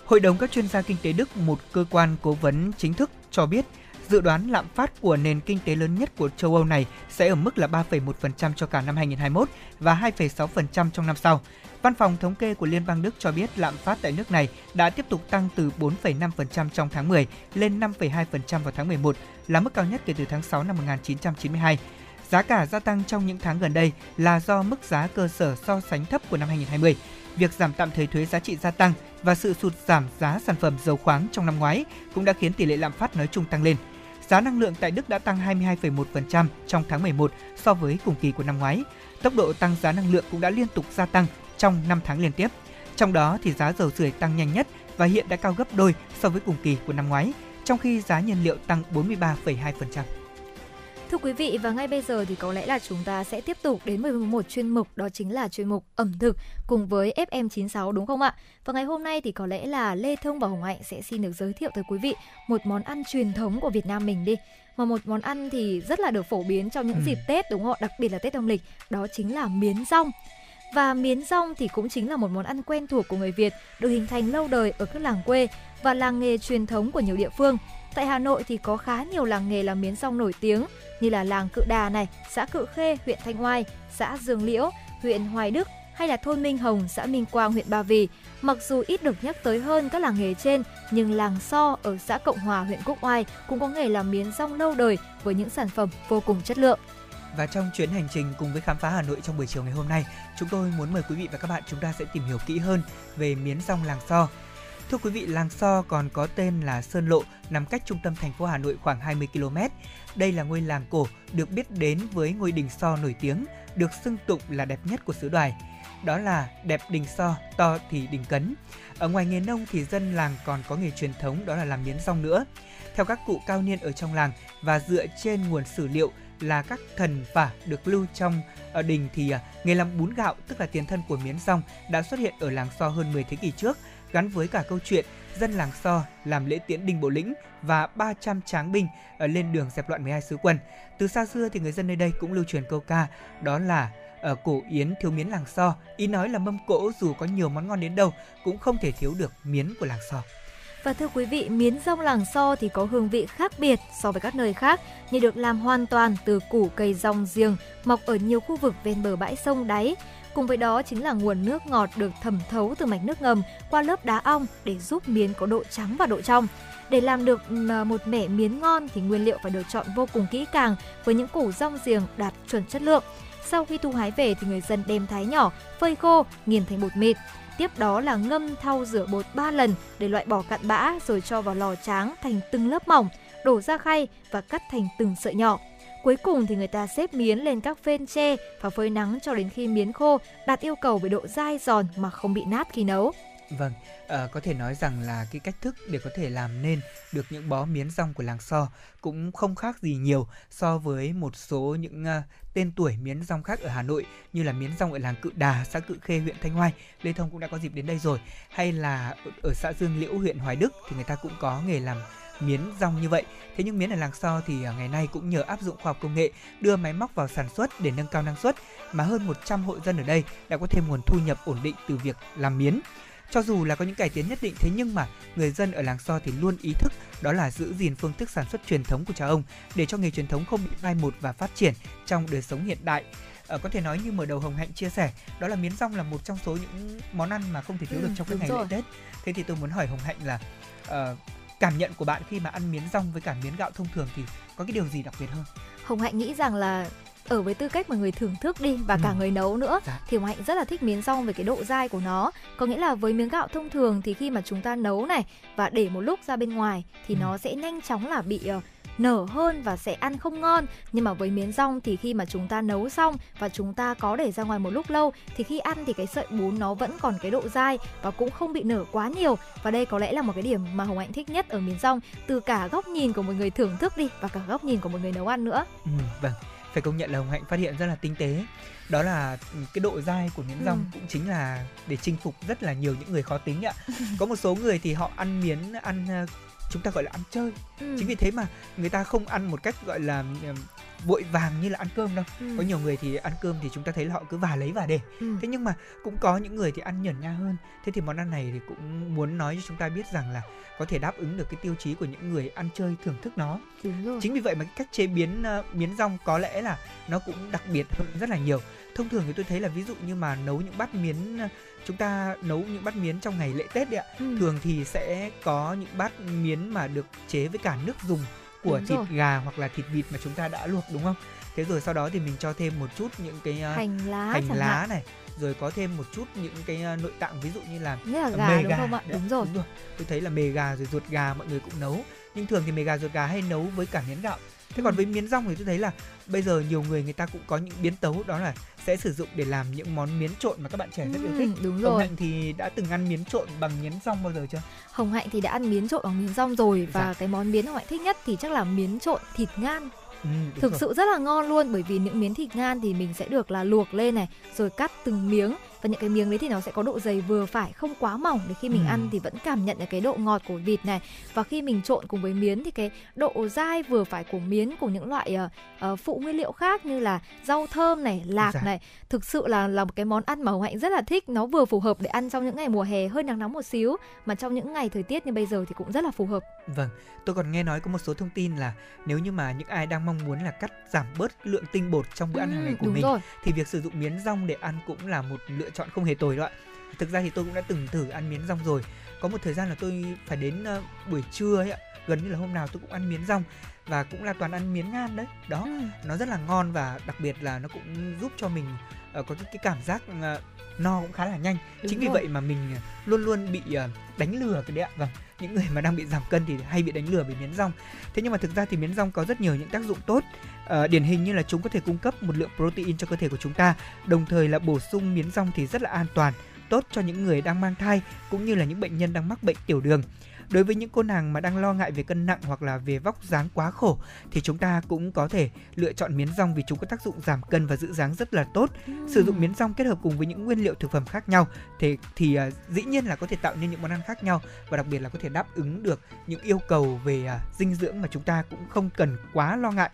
Hội đồng các chuyên gia kinh tế Đức, một cơ quan cố vấn chính thức cho biết dự đoán lạm phát của nền kinh tế lớn nhất của châu Âu này sẽ ở mức là 3,1% cho cả năm 2021 và 2,6% trong năm sau. Văn phòng thống kê của Liên bang Đức cho biết lạm phát tại nước này đã tiếp tục tăng từ 4,5% trong tháng 10 lên 5,2% vào tháng 11, là mức cao nhất kể từ tháng 6 năm 1992. Giá cả gia tăng trong những tháng gần đây là do mức giá cơ sở so sánh thấp của năm 2020, việc giảm tạm thời thuế giá trị gia tăng và sự sụt giảm giá sản phẩm dầu khoáng trong năm ngoái cũng đã khiến tỷ lệ lạm phát nói chung tăng lên. Giá năng lượng tại Đức đã tăng 22,1% trong tháng 11 so với cùng kỳ của năm ngoái. Tốc độ tăng giá năng lượng cũng đã liên tục gia tăng trong 5 tháng liên tiếp. Trong đó thì giá dầu sưởi tăng nhanh nhất và hiện đã cao gấp đôi so với cùng kỳ của năm ngoái, trong khi giá nhiên liệu tăng 43,2%. Thưa quý vị và ngay bây giờ thì có lẽ là chúng ta sẽ tiếp tục đến với một chuyên mục đó chính là chuyên mục ẩm thực cùng với FM96 đúng không ạ? Và ngày hôm nay thì có lẽ là Lê Thông và Hồng Hạnh sẽ xin được giới thiệu tới quý vị một món ăn truyền thống của Việt Nam mình đi. Mà một món ăn thì rất là được phổ biến trong những Ừ. dịp Tết đúng không ạ? Đặc biệt là Tết âm lịch, đó chính là miến rong. Và miến rong thì cũng chính là một món ăn quen thuộc của người Việt, được hình thành lâu đời ở các làng quê và làng nghề truyền thống của nhiều địa phương. Tại Hà Nội thì có khá nhiều làng nghề làm miến rong nổi tiếng như là làng Cự Đà này, xã Cự Khê, huyện Thanh Oai, xã Dương Liễu, huyện Hoài Đức hay là thôn Minh Hồng, xã Minh Quang, huyện Ba Vì. Mặc dù ít được nhắc tới hơn các làng nghề trên, nhưng làng So ở xã Cộng Hòa, huyện Quốc Oai cũng có nghề làm miến rong lâu đời với những sản phẩm vô cùng chất lượng. Và trong chuyến hành trình cùng với khám phá Hà Nội trong buổi chiều ngày hôm nay, chúng tôi muốn mời quý vị và các bạn chúng ta sẽ tìm hiểu kỹ hơn về miến rong làng So. Thưa quý vị, làng So còn có tên là Sơn Lộ, nằm cách trung tâm thành phố Hà Nội khoảng 20 km. Đây là ngôi làng cổ được biết đến với ngôi đình So nổi tiếng, được xưng tụng là đẹp nhất của xứ Đoài. Đó là đẹp đình So, to thì đình cấn. Ở ngoài nghề nông thì dân làng còn có nghề truyền thống đó là làm miến rong nữa. Theo các cụ cao niên ở trong làng và dựa trên nguồn sử liệu là các thần phả được lưu trong ở đình thì à, nghề làm bún gạo tức là tiền thân của miến rong đã xuất hiện ở làng So hơn 10 thế kỷ trước gắn với cả câu chuyện dân làng So làm lễ tiễn đinh bộ lĩnh và 300 tráng binh ở lên đường dẹp loạn 12 sứ quân. Từ xa xưa thì người dân nơi đây cũng lưu truyền câu ca đó là ở cổ yến thiếu miến làng So, ý nói là mâm cỗ dù có nhiều món ngon đến đâu cũng không thể thiếu được miến của làng So. Và thưa quý vị, miến rong làng So thì có hương vị khác biệt so với các nơi khác, như được làm hoàn toàn từ củ cây rong riêng, mọc ở nhiều khu vực ven bờ bãi sông đáy. Cùng với đó chính là nguồn nước ngọt được thẩm thấu từ mạch nước ngầm qua lớp đá ong để giúp miến có độ trắng và độ trong. Để làm được à, một mẻ miến ngon thì nguyên liệu phải được chọn vô cùng kỹ càng với những củ rong giềng đạt chuẩn chất lượng. Sau khi thu hái về thì người dân đem thái nhỏ, phơi khô, nghiền thành bột mịn. Tiếp đó là ngâm thau rửa bột 3 lần để loại bỏ cặn bã rồi cho vào lò tráng thành từng lớp mỏng, đổ ra khay và cắt thành từng sợi nhỏ. Cuối cùng thì người ta xếp miến lên các phên tre và phơi nắng cho đến khi miến khô đạt yêu cầu về độ dai giòn mà không bị nát khi nấu. Vâng, à, có thể nói rằng là cái cách thức để có thể làm nên được những bó miến rong của làng So cũng không khác gì nhiều so với một số những uh, tên tuổi miến rong khác ở Hà Nội như là miến rong ở làng Cự Đà, xã Cự Khê, huyện Thanh Hoai. Lê Thông cũng đã có dịp đến đây rồi. Hay là ở xã Dương Liễu, huyện Hoài Đức thì người ta cũng có nghề làm miến rong như vậy. Thế nhưng miến ở làng So thì à, ngày nay cũng nhờ áp dụng khoa học công nghệ đưa máy móc vào sản xuất để nâng cao năng suất mà hơn 100 hộ dân ở đây đã có thêm nguồn thu nhập ổn định từ việc làm miến. Cho dù là có những cải tiến nhất định thế nhưng mà người dân ở làng So thì luôn ý thức đó là giữ gìn phương thức sản xuất truyền thống của cha ông để cho nghề truyền thống không bị mai một và phát triển trong đời sống hiện đại. À, có thể nói như mở đầu Hồng Hạnh chia sẻ, đó là miến rong là một trong số những món ăn mà không thể thiếu ừ, được trong các ngày rồi. lễ Tết. Thế thì tôi muốn hỏi Hồng Hạnh là uh, cảm nhận của bạn khi mà ăn miến rong với cả miến gạo thông thường thì có cái điều gì đặc biệt hơn? Hồng Hạnh nghĩ rằng là ở với tư cách mà người thưởng thức đi và ừ. cả người nấu nữa dạ. thì Hồng Hạnh rất là thích miến rong về cái độ dai của nó có nghĩa là với miếng gạo thông thường thì khi mà chúng ta nấu này và để một lúc ra bên ngoài thì ừ. nó sẽ nhanh chóng là bị uh, nở hơn và sẽ ăn không ngon. Nhưng mà với miến rong thì khi mà chúng ta nấu xong và chúng ta có để ra ngoài một lúc lâu thì khi ăn thì cái sợi bún nó vẫn còn cái độ dai và cũng không bị nở quá nhiều. Và đây có lẽ là một cái điểm mà hồng hạnh thích nhất ở miến rong từ cả góc nhìn của một người thưởng thức đi và cả góc nhìn của một người nấu ăn nữa. Ừ, vâng. Phải công nhận là hồng hạnh phát hiện rất là tinh tế. Đó là cái độ dai của miến rong ừ. cũng chính là để chinh phục rất là nhiều những người khó tính ạ. [LAUGHS] Có một số người thì họ ăn miến ăn chúng ta gọi là ăn chơi ừ. chính vì thế mà người ta không ăn một cách gọi là vội vàng như là ăn cơm đâu ừ. có nhiều người thì ăn cơm thì chúng ta thấy là họ cứ và lấy và để ừ. thế nhưng mà cũng có những người thì ăn nhẩn nha hơn thế thì món ăn này thì cũng muốn nói cho chúng ta biết rằng là có thể đáp ứng được cái tiêu chí của những người ăn chơi thưởng thức nó Đúng rồi. chính vì vậy mà cái cách chế biến uh, miến rong có lẽ là nó cũng đặc biệt hơn rất là nhiều thông thường thì tôi thấy là ví dụ như mà nấu những bát miến chúng ta nấu những bát miến trong ngày lễ tết đấy ạ ừ. thường thì sẽ có những bát miến mà được chế với cả nước dùng của đúng thịt rồi. gà hoặc là thịt vịt mà chúng ta đã luộc đúng không thế rồi sau đó thì mình cho thêm một chút những cái uh, hành lá hành lá hạn. này rồi có thêm một chút những cái uh, nội tạng ví dụ như là, là gà, mề đúng gà không ạ đúng rồi. đúng rồi tôi thấy là mề gà rồi ruột gà mọi người cũng nấu nhưng thường thì mề gà ruột gà hay nấu với cả miến gạo thế còn với miến rong thì tôi thấy là bây giờ nhiều người người ta cũng có những biến tấu đó là sẽ sử dụng để làm những món miến trộn mà các bạn trẻ rất yêu thích. Ừ, đúng rồi. Hồng Hạnh thì đã từng ăn miến trộn bằng miến rong bao giờ chưa? Hồng Hạnh thì đã ăn miến trộn bằng miến rong rồi và dạ. cái món miến Hồng Hạnh thích nhất thì chắc là miến trộn thịt ngan. Ừ, thực rồi. sự rất là ngon luôn bởi vì những miến thịt ngan thì mình sẽ được là luộc lên này rồi cắt từng miếng và những cái miếng đấy thì nó sẽ có độ dày vừa phải không quá mỏng để khi mình ừ. ăn thì vẫn cảm nhận được cái độ ngọt của vịt này và khi mình trộn cùng với miến thì cái độ dai vừa phải của miến của những loại uh, uh, phụ nguyên liệu khác như là rau thơm này lạc dạ. này thực sự là là một cái món ăn mà hồng hạnh rất là thích nó vừa phù hợp để ăn trong những ngày mùa hè hơi nắng nóng một xíu mà trong những ngày thời tiết như bây giờ thì cũng rất là phù hợp vâng tôi còn nghe nói có một số thông tin là nếu như mà những ai đang mong muốn là cắt giảm bớt lượng tinh bột trong bữa ừ, ăn hàng ngày của mình rồi. thì việc sử dụng miến rong để ăn cũng là một lựa chọn không hề tồi đâu ạ. Thực ra thì tôi cũng đã từng thử ăn miến rong rồi. Có một thời gian là tôi phải đến uh, buổi trưa ấy ạ gần như là hôm nào tôi cũng ăn miến rong và cũng là toàn ăn miến ngan đấy. Đó ừ. nó rất là ngon và đặc biệt là nó cũng giúp cho mình uh, có cái, cái cảm giác uh, no cũng khá là nhanh Đúng chính rồi. vì vậy mà mình luôn luôn bị uh, đánh lừa cái đấy ạ vâng những người mà đang bị giảm cân thì hay bị đánh lừa bởi miến rong thế nhưng mà thực ra thì miến rong có rất nhiều những tác dụng tốt uh, điển hình như là chúng có thể cung cấp một lượng protein cho cơ thể của chúng ta đồng thời là bổ sung miến rong thì rất là an toàn tốt cho những người đang mang thai cũng như là những bệnh nhân đang mắc bệnh tiểu đường. Đối với những cô nàng mà đang lo ngại về cân nặng hoặc là về vóc dáng quá khổ thì chúng ta cũng có thể lựa chọn miến rong vì chúng có tác dụng giảm cân và giữ dáng rất là tốt. Sử dụng miến rong kết hợp cùng với những nguyên liệu thực phẩm khác nhau thì thì uh, dĩ nhiên là có thể tạo nên những món ăn khác nhau và đặc biệt là có thể đáp ứng được những yêu cầu về uh, dinh dưỡng mà chúng ta cũng không cần quá lo ngại.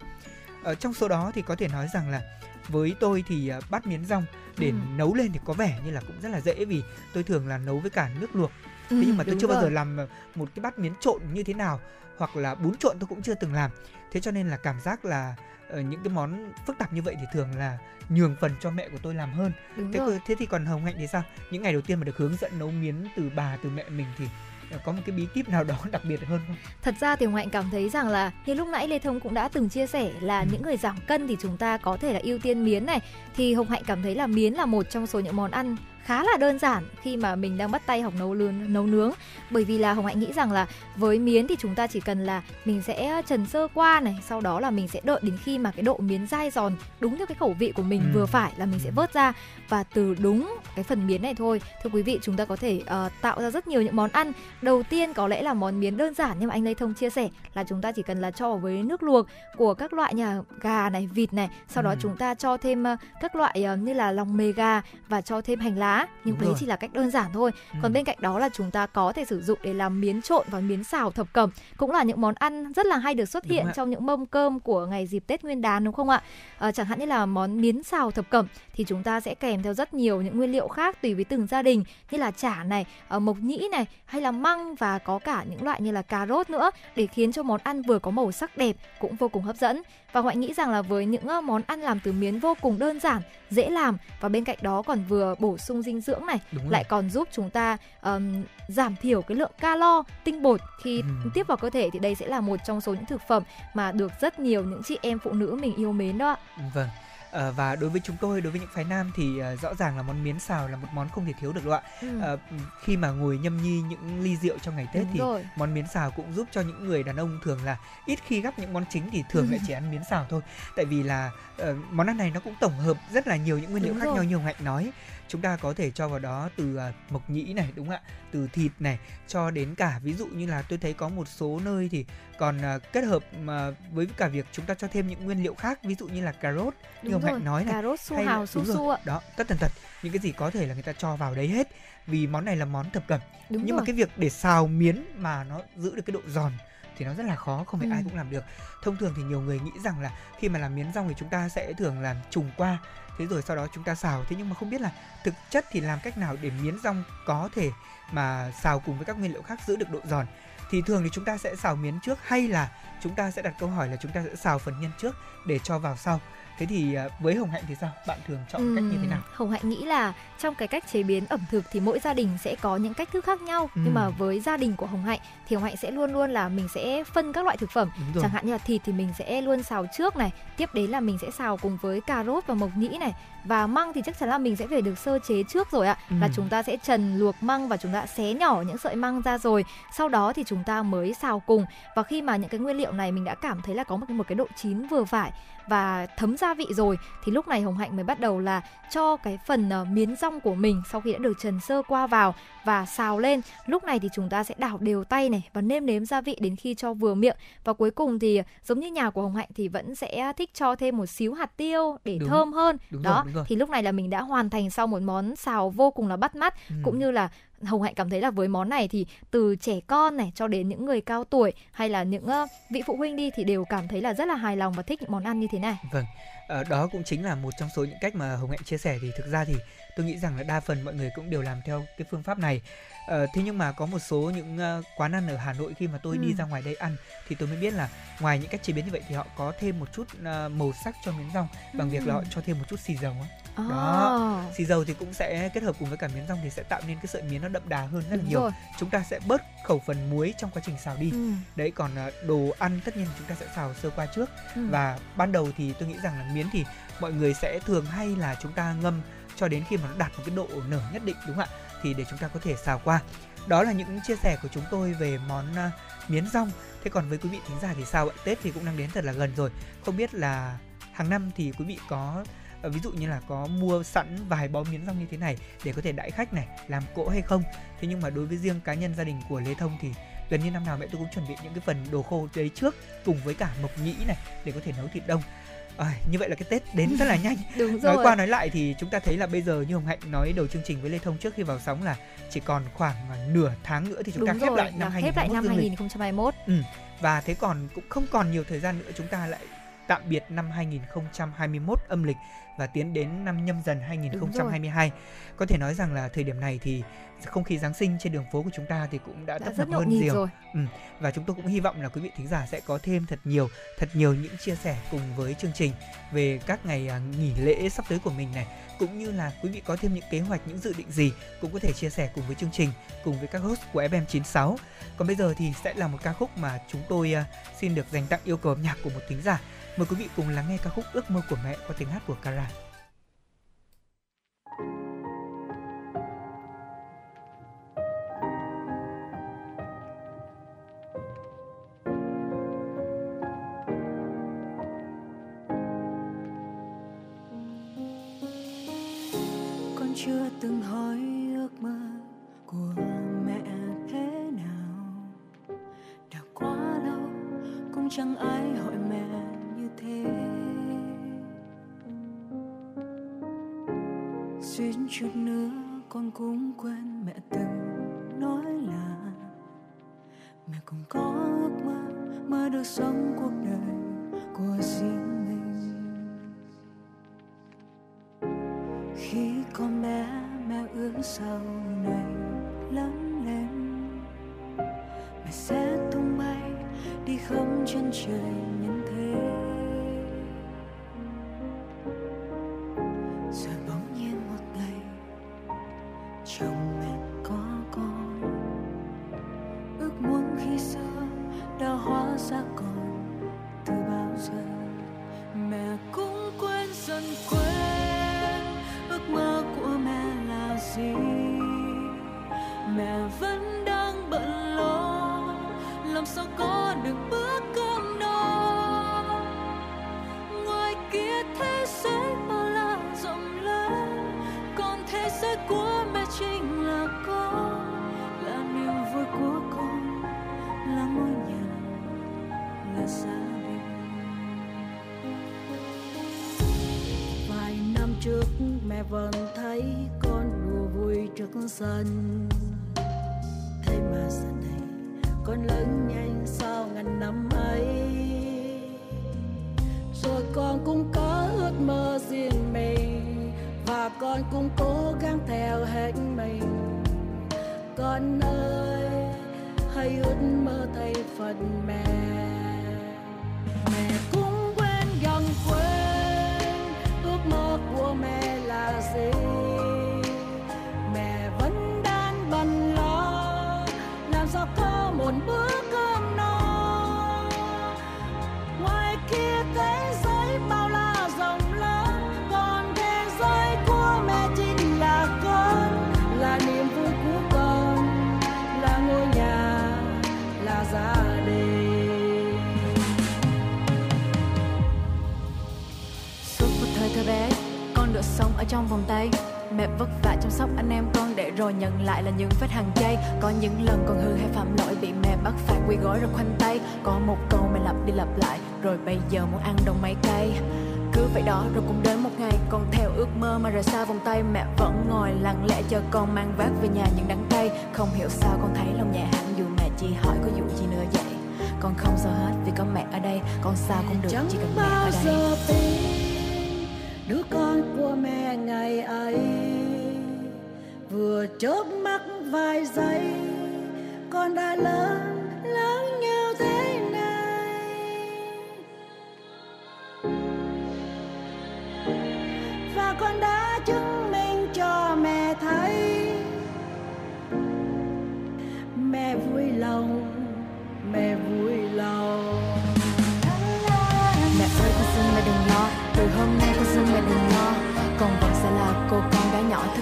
Ở trong số đó thì có thể nói rằng là với tôi thì uh, bát miến rong để Ừ. nấu lên thì có vẻ như là cũng rất là dễ vì tôi thường là nấu với cả nước luộc thế nhưng mà tôi chưa bao giờ rồi. làm một cái bát miến trộn như thế nào hoặc là bún trộn tôi cũng chưa từng làm thế cho nên là cảm giác là ờ, những cái món phức tạp như vậy thì thường là nhường phần cho mẹ của tôi làm hơn Đúng thế, rồi. thế thì còn hồng hạnh thì sao những ngày đầu tiên mà được hướng dẫn nấu miến từ bà từ mẹ mình thì ờ, có một cái bí kíp nào đó [LAUGHS] đặc biệt hơn không Thật ra thì Hạnh cảm thấy rằng là như lúc nãy Lê Thông cũng đã từng chia sẻ là Ừ. những người giảm cân thì chúng ta có thể là ưu tiên miến này thì Hồng Hạnh cảm thấy là miến là một trong số những món ăn khá là đơn giản khi mà mình đang bắt tay học nấu nướng nấu nướng bởi vì là Hồng Hạnh nghĩ rằng là với miến thì chúng ta chỉ cần là mình sẽ trần sơ qua này sau đó là mình sẽ đợi đến khi mà cái độ miến dai giòn đúng theo cái khẩu vị của mình Ừ. vừa phải là mình sẽ vớt ra và từ đúng cái phần miến này thôi thưa quý vị chúng ta có thể ờ, tạo ra rất nhiều những món ăn đầu tiên có lẽ là món miến đơn giản nhưng mà anh Lê Thông chia sẻ là chúng ta chỉ cần là cho với nước luộc của các loại nhà gà này vịt này sau đó Ừ. chúng ta cho thêm ờ, các loại ờ, như là lòng mề gà và cho thêm hành lá nhưng Đúng đấy rồi. chỉ là cách đơn giản thôi Ừ. còn bên cạnh đó là chúng ta có thể sử dụng để làm miến trộn và miến xào thập cẩm cũng là những món ăn rất là hay được xuất Đúng hiện ạ. trong những mâm cơm của ngày dịp Tết Nguyên đán đúng không ạ? Ờ, chẳng hạn như là món miến xào thập cẩm thì chúng ta sẽ kèm theo rất nhiều những nguyên liệu khác tùy với từng gia đình như là chả này, ờ, mộc nhĩ này hay là măng và có cả những loại như là cà rốt nữa để khiến cho món ăn vừa có màu sắc đẹp cũng vô cùng hấp dẫn. Và Hoại nghĩ rằng là với những món ăn làm từ miến vô cùng đơn giản, dễ làm và bên cạnh đó còn vừa bổ sung dinh dưỡng này Đúng rồi. lại còn giúp chúng ta ờm, giảm thiểu cái lượng calo tinh bột khi Ừm. tiếp vào cơ thể thì đây sẽ là một trong số những thực phẩm mà được rất nhiều những chị em phụ nữ mình yêu mến đó ạ. Vâng. Ờ, và đối với chúng tôi, đối với những phái nam thì ờ, rõ ràng là món miến xào là một món không thể thiếu được đâu ạ. Ừ. Ờ, khi mà ngồi nhâm nhi những ly rượu trong ngày Tết Đúng thì rồi. món miến xào cũng giúp cho những người đàn ông thường là ít khi gắp những món chính thì thường lại [LAUGHS] chỉ ăn miến xào thôi. Tại vì là ờ, món ăn này nó cũng tổng hợp rất là nhiều những nguyên liệu Đúng khác rồi. nhau như Hồng Hạnh nói. Chúng ta có thể cho vào đó từ ờ, mộc nhĩ này đúng không ạ? Từ thịt này cho đến cả ví dụ như là tôi thấy có một số nơi thì còn ờ, kết hợp mà với cả việc chúng ta cho thêm những nguyên liệu khác ví dụ như là cà rốt như rồi. Hạnh nói này Cà rốt su hay là- hào su su ạ. đó tất tần tật những cái gì có thể là người ta cho vào đấy hết vì món này là món thập cẩm Đúng nhưng rồi. mà cái việc để xào miến mà nó giữ được cái độ giòn thì nó rất là khó không phải Ừ. ai cũng làm được. Thông thường thì nhiều người nghĩ rằng là khi mà làm miến rong thì chúng ta sẽ thường làm trùng qua thế rồi sau đó chúng ta xào. Thế nhưng mà không biết là thực chất thì làm cách nào để miến rong có thể mà xào cùng với các nguyên liệu khác giữ được độ giòn? Thì thường thì chúng ta sẽ xào miến trước hay là chúng ta sẽ đặt câu hỏi là chúng ta sẽ xào phần nhân trước để cho vào sau thế thì à, với hồng hạnh thì sao? Bạn thường chọn cách như thế nào? Hồng Hạnh nghĩ là trong cái cách chế biến ẩm thực thì mỗi gia đình sẽ có những cách thức khác nhau. Nhưng mà với gia đình của Hồng Hạnh thì Hồng Hạnh sẽ luôn luôn là mình sẽ phân các loại thực phẩm. Chẳng hạn như là thịt thì mình sẽ luôn xào trước này tiếp đến là mình sẽ xào cùng với cà rốt và mộc nhĩ này. Và măng thì chắc chắn là mình sẽ phải được sơ chế trước rồi ạ. Là Ừm. chúng ta sẽ trần luộc măng và chúng ta xé nhỏ những sợi măng ra rồi. Sau đó thì chúng ta mới xào cùng. Và khi mà những cái nguyên liệu này mình đã cảm thấy là có một, một cái độ chín vừa phải và thấm gia vị rồi thì lúc này Hồng Hạnh mới bắt đầu là cho cái phần ờ, miến rong của mình sau khi đã được trần sơ qua vào và xào lên lúc này thì chúng ta sẽ đảo đều tay này và nêm nếm gia vị đến khi cho vừa miệng và cuối cùng thì giống như nhà của Hồng Hạnh thì vẫn sẽ thích cho thêm một xíu hạt tiêu để Đúng. thơm hơn Đúng đó rồi, đúng rồi. thì lúc này là mình đã hoàn thành xong một món xào vô cùng là bắt mắt Ừm. cũng như là Hồng Hạnh cảm thấy là với món này thì từ trẻ con này cho đến những người cao tuổi hay là những ờ, vị phụ huynh đi thì đều cảm thấy là rất là hài lòng và thích những món ăn như thế này. Vâng, ờ, đó cũng chính là một trong số những cách mà Hồng Hạnh chia sẻ thì thực ra thì tôi nghĩ rằng là đa phần mọi người cũng đều làm theo cái phương pháp này. Ờ, thế nhưng mà có một số những ờ, quán ăn ở Hà Nội khi mà tôi đi Ừ. ra ngoài đây ăn thì tôi mới biết là ngoài những cách chế biến như vậy thì họ có thêm một chút ờ, màu sắc cho miến rong bằng việc là họ cho thêm một chút xì dầu á. À, Đó. Xì dầu thì cũng sẽ kết hợp cùng với cả miến rong thì sẽ tạo nên cái sợi miến nó đậm đà hơn rất là đúng nhiều. rồi. Chúng ta sẽ bớt khẩu phần muối trong quá trình xào đi. Ừ. Đấy còn ờ, đồ ăn tất nhiên chúng ta sẽ xào sơ qua trước Ừ. và ban đầu thì tôi nghĩ rằng là miến thì mọi người sẽ thường hay là chúng ta ngâm cho đến khi mà nó đạt một cái độ nở nhất định đúng không ạ thì để chúng ta có thể xào qua đó là những chia sẻ của chúng tôi về món à, miến rong thế còn với quý vị thính giả thì sao ạ tết thì cũng đang đến thật là gần rồi không biết là hàng năm thì quý vị có uh, ví dụ như là có mua sẵn vài bó miến rong như thế này để có thể đãi khách này làm cỗ hay không thế nhưng mà đối với riêng cá nhân gia đình của lê thông thì gần như năm nào mẹ tôi cũng chuẩn bị những cái phần đồ khô đấy trước cùng với cả mộc nhĩ này để có thể nấu thịt đông À, như vậy là cái Tết đến rất là [LAUGHS] nhanh. Đúng rồi. Nói qua nói lại thì chúng ta thấy là bây giờ như Hồng Hạnh nói đầu chương trình với Lê Thông trước khi vào sóng là chỉ còn khoảng nửa tháng nữa thì chúng Đúng ta khép rồi, lại năm là khép lại 2021 năm dương lịch. 2021. Ừ. Và thế còn cũng không còn nhiều thời gian nữa chúng ta lại tạm biệt năm 2021 âm lịch và tiến đến năm nhâm dần 2022. Có thể nói rằng là thời điểm này thì không khí Giáng sinh trên đường phố của chúng ta thì cũng đã, Đã tấp nập hơn nhiều. rồi. Ừ. Và chúng tôi cũng hy vọng là quý vị thính giả sẽ có thêm thật nhiều, thật nhiều những chia sẻ cùng với chương trình về các ngày à, nghỉ lễ sắp tới của mình này cũng như là quý vị có thêm những kế hoạch những dự định gì cũng có thể chia sẻ cùng với chương trình cùng với các host của FM96 còn bây giờ thì sẽ là một ca khúc mà chúng tôi à, xin được dành tặng yêu cầu âm nhạc của một thính giả mời quý vị cùng lắng nghe ca khúc ước mơ của mẹ qua tiếng hát của Cara con chưa từng hỏi ước mơ của mẹ thế nào. Đã quá lâu, cũng chẳng ai hỏi mẹ thế. Suýt chút nữa con cũng quên mẹ từng nói là mẹ cũng có ước mơ mơ được sống cuộc đời của riêng mình. Khi con bé mẹ ước sau này lớn lên, mẹ sẽ tung bay đi khắp chân trời nhân thấy con đùa vui trước sân. Thế mà giờ này, con lớn nhanh sau ngàn năm ấy. Rồi con cũng có ước mơ riêng mình, và con cũng cố gắng theo hết mình. Con ơi, hãy ước mơ thay Phật mẹ. Trong vòng tay. Mẹ vất vả chăm sóc anh em con để rồi nhận lại là những vết hàng chay. Có những lần con hư hay phạm lỗi bị mẹ bắt phải quỳ gối rồi khoanh tay. Có một câu mẹ lặp đi lặp lại rồi bây giờ muốn ăn đồng mấy cây cứ vậy đó rồi cũng đến một ngày con theo ước mơ mà rời xa vòng tay. Mẹ vẫn ngồi lặng lẽ chờ con mang vác về nhà những đắng cay. Không hiểu sao con thấy lòng nhẹ hẳn dù mẹ chỉ hỏi có vụ gì nữa vậy. Con không sợ hết vì có mẹ ở đây con sao cũng được chỉ cần mẹ ở đây đứa con của mẹ ngày ấy vừa chớp mắt vài giây, con đã lớn lớn như thế.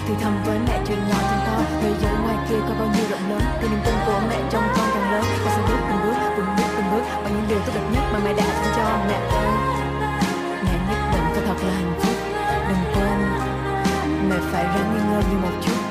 thì thầm với mẹ chuyện nhỏ chẳng to thế giới ngoài kia có bao nhiêu rộng lớn, thì niềm tin của mẹ trong con càng lớn. Con sẽ bước từng bước từng bước từng bước, bằng những điều tốt đẹp nhất mà mẹ đã dành cho mẹ ơi mẹ nhất định phải thật là hạnh phúc. Đừng quên, mẹ phải ráng nghi ngờ nhiều một chút.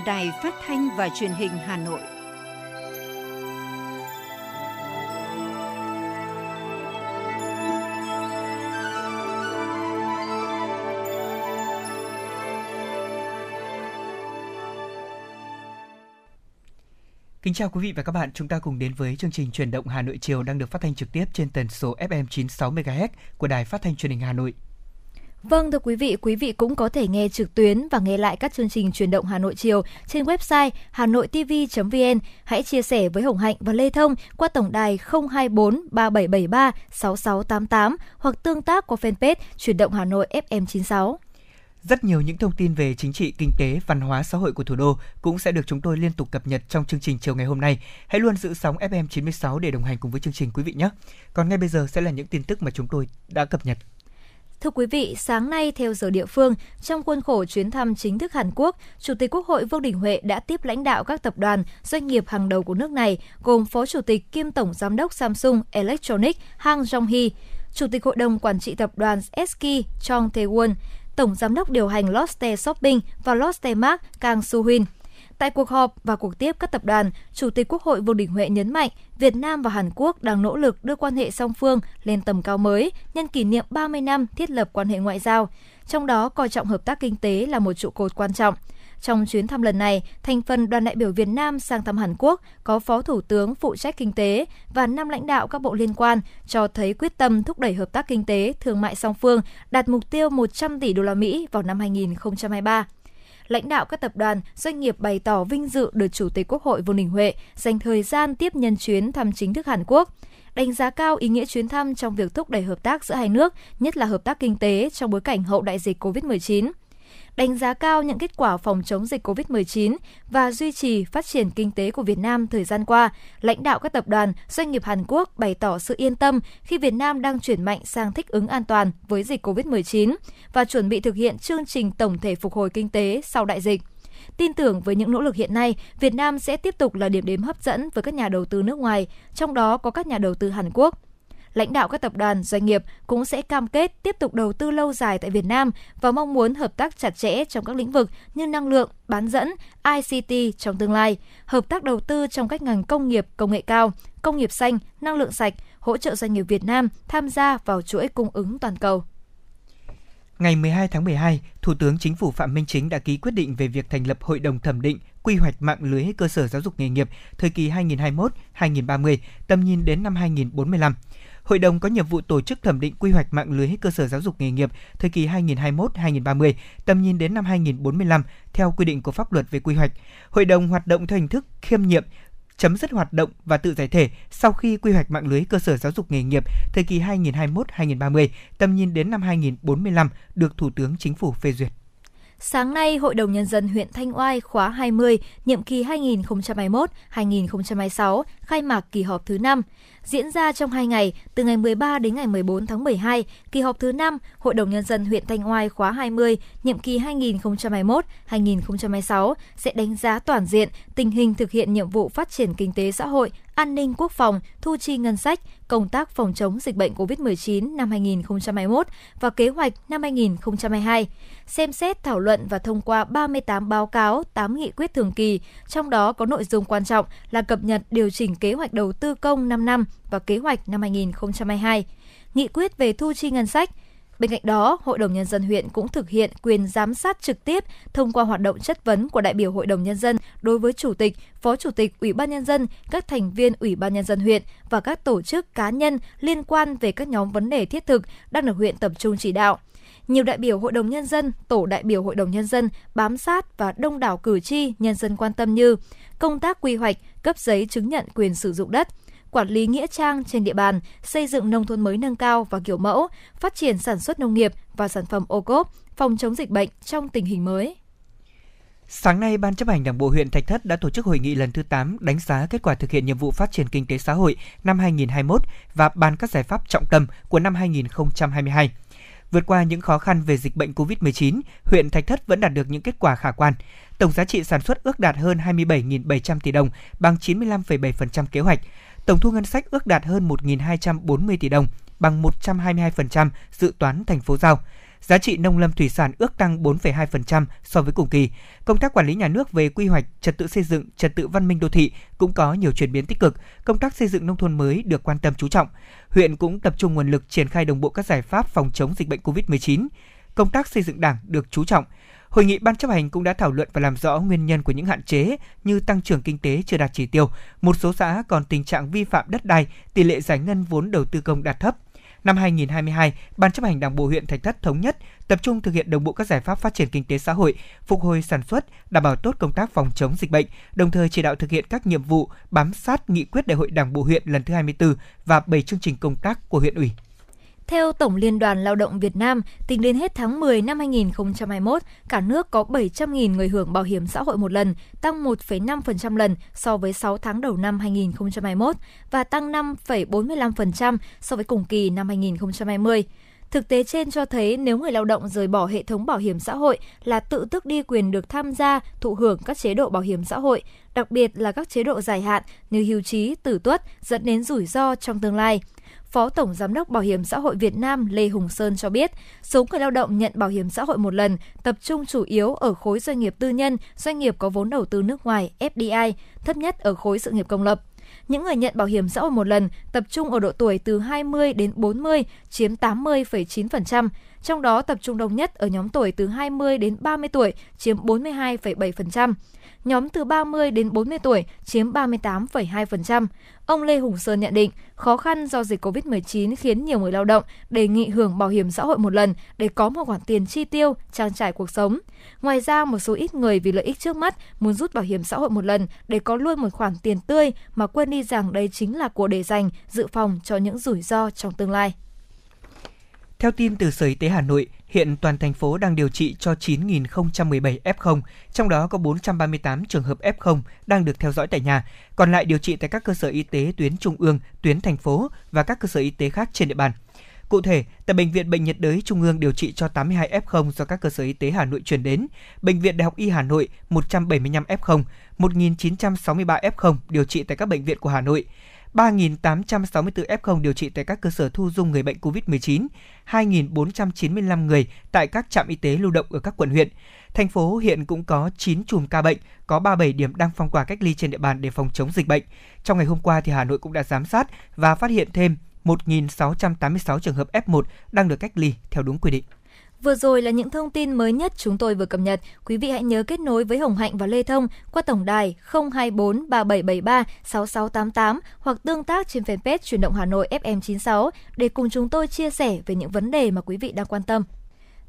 Là Đài Phát thanh và Truyền hình Hà Nội. Kính chào quý vị và các bạn, chúng ta cùng đến với chương trình truyền động Hà Nội chiều đang được phát thanh trực tiếp trên tần số FM 96 MHz của Đài Phát thanh Truyền hình Hà Nội. Vâng thưa quý vị, quý vị cũng có thể nghe trực tuyến và nghe lại các chương trình truyền động Hà Nội chiều trên website hanoitv.vn. Hãy chia sẻ với Hồng Hạnh và Lê Thông qua tổng đài 024 3773 6688 hoặc tương tác qua fanpage truyền động Hà Nội FM 96. Rất nhiều những thông tin về chính trị, kinh tế, văn hóa, xã hội của thủ đô cũng sẽ được chúng tôi liên tục cập nhật trong chương trình chiều ngày hôm nay. Hãy luôn giữ sóng FM 96 để đồng hành cùng với chương trình quý vị nhé. Còn ngay bây giờ sẽ là những tin tức mà chúng tôi đã cập nhật. Thưa quý vị, sáng nay theo giờ địa phương, trong khuôn khổ chuyến thăm chính thức Hàn Quốc, Chủ tịch Quốc hội Vương Đình Huệ đã tiếp lãnh đạo các tập đoàn, doanh nghiệp hàng đầu của nước này, gồm Phó Chủ tịch kiêm Tổng Giám đốc Samsung Electronics Hang Jong-hee, Chủ tịch Hội đồng Quản trị Tập đoàn SK Chong Tae-won, Tổng Giám đốc điều hành Lotte Shopping và Lotte Mart Kang Soo-hyun. Tại cuộc họp và cuộc tiếp các tập đoàn, Chủ tịch Quốc hội Vương Đình Huệ nhấn mạnh Việt Nam và Hàn Quốc đang nỗ lực đưa quan hệ song phương lên tầm cao mới nhân kỷ niệm 30 năm thiết lập quan hệ ngoại giao, trong đó coi trọng hợp tác kinh tế là một trụ cột quan trọng. Trong chuyến thăm lần này, thành phần đoàn đại biểu Việt Nam sang thăm Hàn Quốc có Phó Thủ tướng phụ trách kinh tế và năm lãnh đạo các bộ liên quan cho thấy quyết tâm thúc đẩy hợp tác kinh tế, thương mại song phương đạt mục tiêu 100 tỷ đô la Mỹ vào năm 2023 lãnh đạo các tập đoàn, doanh nghiệp bày tỏ vinh dự được Chủ tịch Quốc hội Vương Đình Huệ dành thời gian tiếp nhân chuyến thăm chính thức Hàn Quốc đánh giá cao ý nghĩa chuyến thăm trong việc thúc đẩy hợp tác giữa hai nước, nhất là hợp tác kinh tế trong bối cảnh hậu đại dịch COVID-19 đánh giá cao những kết quả phòng chống dịch COVID-19 và duy trì phát triển kinh tế của Việt Nam thời gian qua, lãnh đạo các tập đoàn, doanh nghiệp Hàn Quốc bày tỏ sự yên tâm khi Việt Nam đang chuyển mạnh sang thích ứng an toàn với dịch COVID-19 và chuẩn bị thực hiện chương trình tổng thể phục hồi kinh tế sau đại dịch. Tin tưởng với những nỗ lực hiện nay, Việt Nam sẽ tiếp tục là điểm đến hấp dẫn với các nhà đầu tư nước ngoài, trong đó có các nhà đầu tư Hàn Quốc lãnh đạo các tập đoàn, doanh nghiệp cũng sẽ cam kết tiếp tục đầu tư lâu dài tại Việt Nam và mong muốn hợp tác chặt chẽ trong các lĩnh vực như năng lượng, bán dẫn, ICT trong tương lai, hợp tác đầu tư trong các ngành công nghiệp, công nghệ cao, công nghiệp xanh, năng lượng sạch, hỗ trợ doanh nghiệp Việt Nam tham gia vào chuỗi cung ứng toàn cầu. Ngày 12 tháng 12, Thủ tướng Chính phủ Phạm Minh Chính đã ký quyết định về việc thành lập Hội đồng thẩm định quy hoạch mạng lưới cơ sở giáo dục nghề nghiệp thời kỳ 2021-2030, tầm nhìn đến năm 2045. Hội đồng có nhiệm vụ tổ chức thẩm định quy hoạch mạng lưới cơ sở giáo dục nghề nghiệp thời kỳ 2021-2030, tầm nhìn đến năm 2045 theo quy định của pháp luật về quy hoạch. Hội đồng hoạt động theo hình thức khiêm nhiệm, chấm dứt hoạt động và tự giải thể sau khi quy hoạch mạng lưới cơ sở giáo dục nghề nghiệp thời kỳ 2021-2030, tầm nhìn đến năm 2045 được Thủ tướng Chính phủ phê duyệt. Sáng nay, Hội đồng Nhân dân huyện Thanh Oai khóa 20, nhiệm kỳ 2021-2026, khai mạc kỳ họp thứ 5 diễn ra trong 2 ngày, từ ngày 13 đến ngày 14 tháng 12, kỳ họp thứ 5 Hội đồng Nhân dân huyện Thanh Oai khóa 20, nhiệm kỳ 2021-2026 sẽ đánh giá toàn diện tình hình thực hiện nhiệm vụ phát triển kinh tế xã hội, an ninh quốc phòng, thu chi ngân sách, công tác phòng chống dịch bệnh COVID-19 năm 2021 và kế hoạch năm 2022. Xem xét thảo luận và thông qua 38 báo cáo, 8 nghị quyết thường kỳ, trong đó có nội dung quan trọng là cập nhật điều chỉnh kế hoạch đầu tư công 5 năm và kế hoạch năm 2022, nghị quyết về thu chi ngân sách. Bên cạnh đó, Hội đồng Nhân dân huyện cũng thực hiện quyền giám sát trực tiếp thông qua hoạt động chất vấn của đại biểu Hội đồng Nhân dân đối với Chủ tịch, Phó Chủ tịch Ủy ban Nhân dân, các thành viên Ủy ban Nhân dân huyện và các tổ chức cá nhân liên quan về các nhóm vấn đề thiết thực đang được huyện tập trung chỉ đạo nhiều đại biểu Hội đồng Nhân dân, tổ đại biểu Hội đồng Nhân dân bám sát và đông đảo cử tri, nhân dân quan tâm như công tác quy hoạch, cấp giấy chứng nhận quyền sử dụng đất, quản lý nghĩa trang trên địa bàn, xây dựng nông thôn mới nâng cao và kiểu mẫu, phát triển sản xuất nông nghiệp và sản phẩm ô cốp, phòng chống dịch bệnh trong tình hình mới. Sáng nay, Ban chấp hành Đảng bộ huyện Thạch Thất đã tổ chức hội nghị lần thứ 8 đánh giá kết quả thực hiện nhiệm vụ phát triển kinh tế xã hội năm 2021 và bàn các giải pháp trọng tâm của năm 2022. Vượt qua những khó khăn về dịch bệnh COVID-19, huyện Thạch Thất vẫn đạt được những kết quả khả quan. Tổng giá trị sản xuất ước đạt hơn 27.700 tỷ đồng, bằng 95,7% kế hoạch. Tổng thu ngân sách ước đạt hơn 1.240 tỷ đồng, bằng 122% dự toán thành phố giao. Giá trị nông lâm thủy sản ước tăng 4,2% so với cùng kỳ. Công tác quản lý nhà nước về quy hoạch, trật tự xây dựng, trật tự văn minh đô thị cũng có nhiều chuyển biến tích cực. Công tác xây dựng nông thôn mới được quan tâm chú trọng. Huyện cũng tập trung nguồn lực triển khai đồng bộ các giải pháp phòng chống dịch bệnh COVID-19. Công tác xây dựng Đảng được chú trọng. Hội nghị ban chấp hành cũng đã thảo luận và làm rõ nguyên nhân của những hạn chế như tăng trưởng kinh tế chưa đạt chỉ tiêu, một số xã còn tình trạng vi phạm đất đai, tỷ lệ giải ngân vốn đầu tư công đạt thấp. Năm 2022, Ban chấp hành Đảng bộ huyện Thạch Thất thống nhất tập trung thực hiện đồng bộ các giải pháp phát triển kinh tế xã hội, phục hồi sản xuất, đảm bảo tốt công tác phòng chống dịch bệnh, đồng thời chỉ đạo thực hiện các nhiệm vụ bám sát nghị quyết Đại hội Đảng bộ huyện lần thứ 24 và 7 chương trình công tác của huyện ủy. Theo Tổng Liên đoàn Lao động Việt Nam, tính đến hết tháng 10 năm 2021, cả nước có 700.000 người hưởng bảo hiểm xã hội một lần, tăng 1,5% lần so với 6 tháng đầu năm 2021 và tăng 5,45% so với cùng kỳ năm 2020. Thực tế trên cho thấy nếu người lao động rời bỏ hệ thống bảo hiểm xã hội là tự tước đi quyền được tham gia thụ hưởng các chế độ bảo hiểm xã hội, đặc biệt là các chế độ dài hạn như hưu trí, tử tuất dẫn đến rủi ro trong tương lai. Phó Tổng Giám đốc Bảo hiểm xã hội Việt Nam Lê Hùng Sơn cho biết, số người lao động nhận bảo hiểm xã hội một lần tập trung chủ yếu ở khối doanh nghiệp tư nhân, doanh nghiệp có vốn đầu tư nước ngoài FDI, thấp nhất ở khối sự nghiệp công lập. Những người nhận bảo hiểm xã hội một lần tập trung ở độ tuổi từ 20 đến 40, chiếm 80,9%, trong đó tập trung đông nhất ở nhóm tuổi từ 20 đến 30 tuổi, chiếm 42,7% nhóm từ 30 đến 40 tuổi chiếm 38,2%. Ông Lê Hùng Sơn nhận định, khó khăn do dịch COVID-19 khiến nhiều người lao động đề nghị hưởng bảo hiểm xã hội một lần để có một khoản tiền chi tiêu, trang trải cuộc sống. Ngoài ra, một số ít người vì lợi ích trước mắt muốn rút bảo hiểm xã hội một lần để có luôn một khoản tiền tươi mà quên đi rằng đây chính là của để dành, dự phòng cho những rủi ro trong tương lai. Theo tin từ Sở Y tế Hà Nội, hiện toàn thành phố đang điều trị cho 9.017 F0, trong đó có 438 trường hợp F0 đang được theo dõi tại nhà, còn lại điều trị tại các cơ sở y tế tuyến trung ương, tuyến thành phố và các cơ sở y tế khác trên địa bàn. Cụ thể, tại Bệnh viện Bệnh nhiệt đới Trung ương điều trị cho 82 F0 do các cơ sở y tế Hà Nội chuyển đến, Bệnh viện Đại học Y Hà Nội 175 F0, 1.963 F0 điều trị tại các bệnh viện của Hà Nội, 3.864 F0 điều trị tại các cơ sở thu dung người bệnh COVID-19, 2.495 người tại các trạm y tế lưu động ở các quận huyện. Thành phố hiện cũng có 9 chùm ca bệnh, có 37 điểm đang phong tỏa cách ly trên địa bàn để phòng chống dịch bệnh. Trong ngày hôm qua thì Hà Nội cũng đã giám sát và phát hiện thêm 1.686 trường hợp F1 đang được cách ly theo đúng quy định. Vừa rồi là những thông tin mới nhất chúng tôi vừa cập nhật. Quý vị hãy nhớ kết nối với Hồng Hạnh và Lê Thông qua tổng đài 024 3773 6688 hoặc tương tác trên fanpage chuyển động Hà Nội FM96 để cùng chúng tôi chia sẻ về những vấn đề mà quý vị đang quan tâm.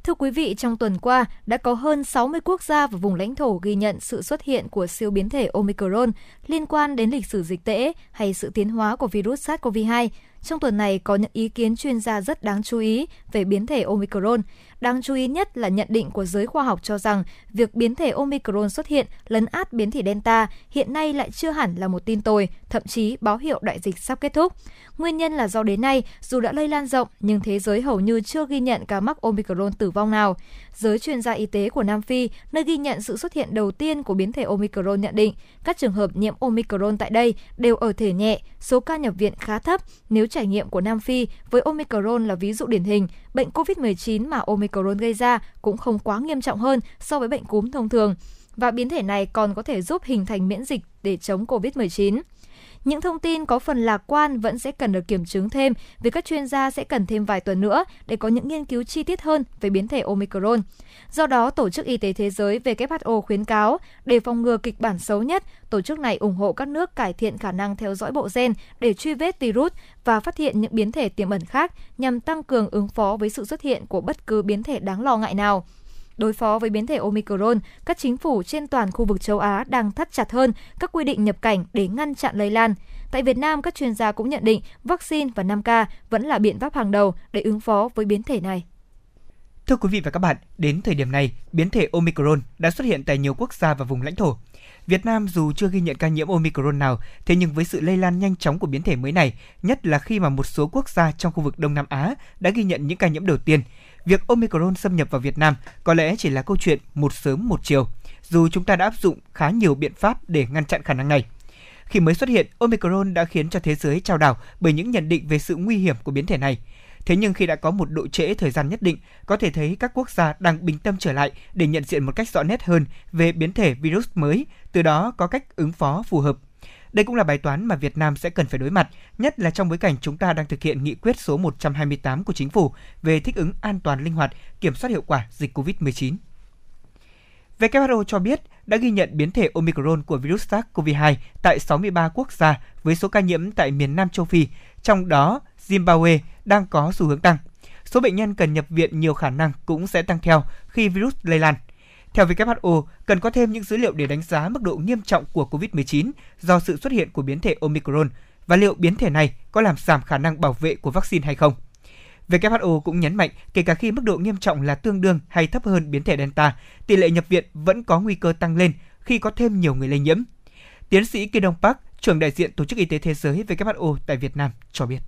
Thưa quý vị, trong tuần qua đã có hơn 60 quốc gia và vùng lãnh thổ ghi nhận sự xuất hiện của siêu biến thể Omicron liên quan đến lịch sử dịch tễ hay sự tiến hóa của virus SARS-CoV-2. Trong tuần này có những ý kiến chuyên gia rất đáng chú ý về biến thể Omicron. Đáng chú ý nhất là nhận định của giới khoa học cho rằng việc biến thể Omicron xuất hiện lấn át biến thể Delta hiện nay lại chưa hẳn là một tin tồi, thậm chí báo hiệu đại dịch sắp kết thúc. Nguyên nhân là do đến nay, dù đã lây lan rộng nhưng thế giới hầu như chưa ghi nhận ca mắc Omicron tử vong nào. Giới chuyên gia y tế của Nam Phi, nơi ghi nhận sự xuất hiện đầu tiên của biến thể Omicron nhận định, các trường hợp nhiễm Omicron tại đây đều ở thể nhẹ, số ca nhập viện khá thấp. Nếu trải nghiệm của Nam Phi với Omicron là ví dụ điển hình, bệnh COVID-19 mà Omicron gây ra cũng không quá nghiêm trọng hơn so với bệnh cúm thông thường và biến thể này còn có thể giúp hình thành miễn dịch để chống COVID-19. Những thông tin có phần lạc quan vẫn sẽ cần được kiểm chứng thêm vì các chuyên gia sẽ cần thêm vài tuần nữa để có những nghiên cứu chi tiết hơn về biến thể Omicron. Do đó, Tổ chức Y tế Thế giới WHO khuyến cáo để phòng ngừa kịch bản xấu nhất, tổ chức này ủng hộ các nước cải thiện khả năng theo dõi bộ gen để truy vết virus và phát hiện những biến thể tiềm ẩn khác nhằm tăng cường ứng phó với sự xuất hiện của bất cứ biến thể đáng lo ngại nào. Đối phó với biến thể Omicron, các chính phủ trên toàn khu vực châu Á đang thắt chặt hơn các quy định nhập cảnh để ngăn chặn lây lan. Tại Việt Nam, các chuyên gia cũng nhận định vaccine và 5K vẫn là biện pháp hàng đầu để ứng phó với biến thể này. Thưa quý vị và các bạn, đến thời điểm này, biến thể Omicron đã xuất hiện tại nhiều quốc gia và vùng lãnh thổ. Việt Nam dù chưa ghi nhận ca nhiễm Omicron nào, thế nhưng với sự lây lan nhanh chóng của biến thể mới này, nhất là khi mà một số quốc gia trong khu vực Đông Nam Á đã ghi nhận những ca nhiễm đầu tiên, việc Omicron xâm nhập vào Việt Nam có lẽ chỉ là câu chuyện một sớm một chiều, dù chúng ta đã áp dụng khá nhiều biện pháp để ngăn chặn khả năng này. Khi mới xuất hiện, Omicron đã khiến cho thế giới trao đảo bởi những nhận định về sự nguy hiểm của biến thể này. Thế nhưng khi đã có một độ trễ thời gian nhất định, có thể thấy các quốc gia đang bình tâm trở lại để nhận diện một cách rõ nét hơn về biến thể virus mới, từ đó có cách ứng phó phù hợp. Đây cũng là bài toán mà Việt Nam sẽ cần phải đối mặt, nhất là trong bối cảnh chúng ta đang thực hiện nghị quyết số 128 của chính phủ về thích ứng an toàn linh hoạt, kiểm soát hiệu quả dịch COVID-19. WHO cho biết đã ghi nhận biến thể Omicron của virus SARS-CoV-2 tại 63 quốc gia với số ca nhiễm tại miền Nam châu Phi, trong đó Zimbabwe đang có xu hướng tăng. Số bệnh nhân cần nhập viện nhiều khả năng cũng sẽ tăng theo khi virus lây lan. Theo WHO, cần có thêm những dữ liệu để đánh giá mức độ nghiêm trọng của COVID-19 do sự xuất hiện của biến thể Omicron và liệu biến thể này có làm giảm khả năng bảo vệ của vaccine hay không. WHO cũng nhấn mạnh, kể cả khi mức độ nghiêm trọng là tương đương hay thấp hơn biến thể Delta, tỷ lệ nhập viện vẫn có nguy cơ tăng lên khi có thêm nhiều người lây nhiễm. Tiến sĩ Kim Dong Park, trưởng đại diện Tổ chức Y tế Thế giới WHO tại Việt Nam cho biết.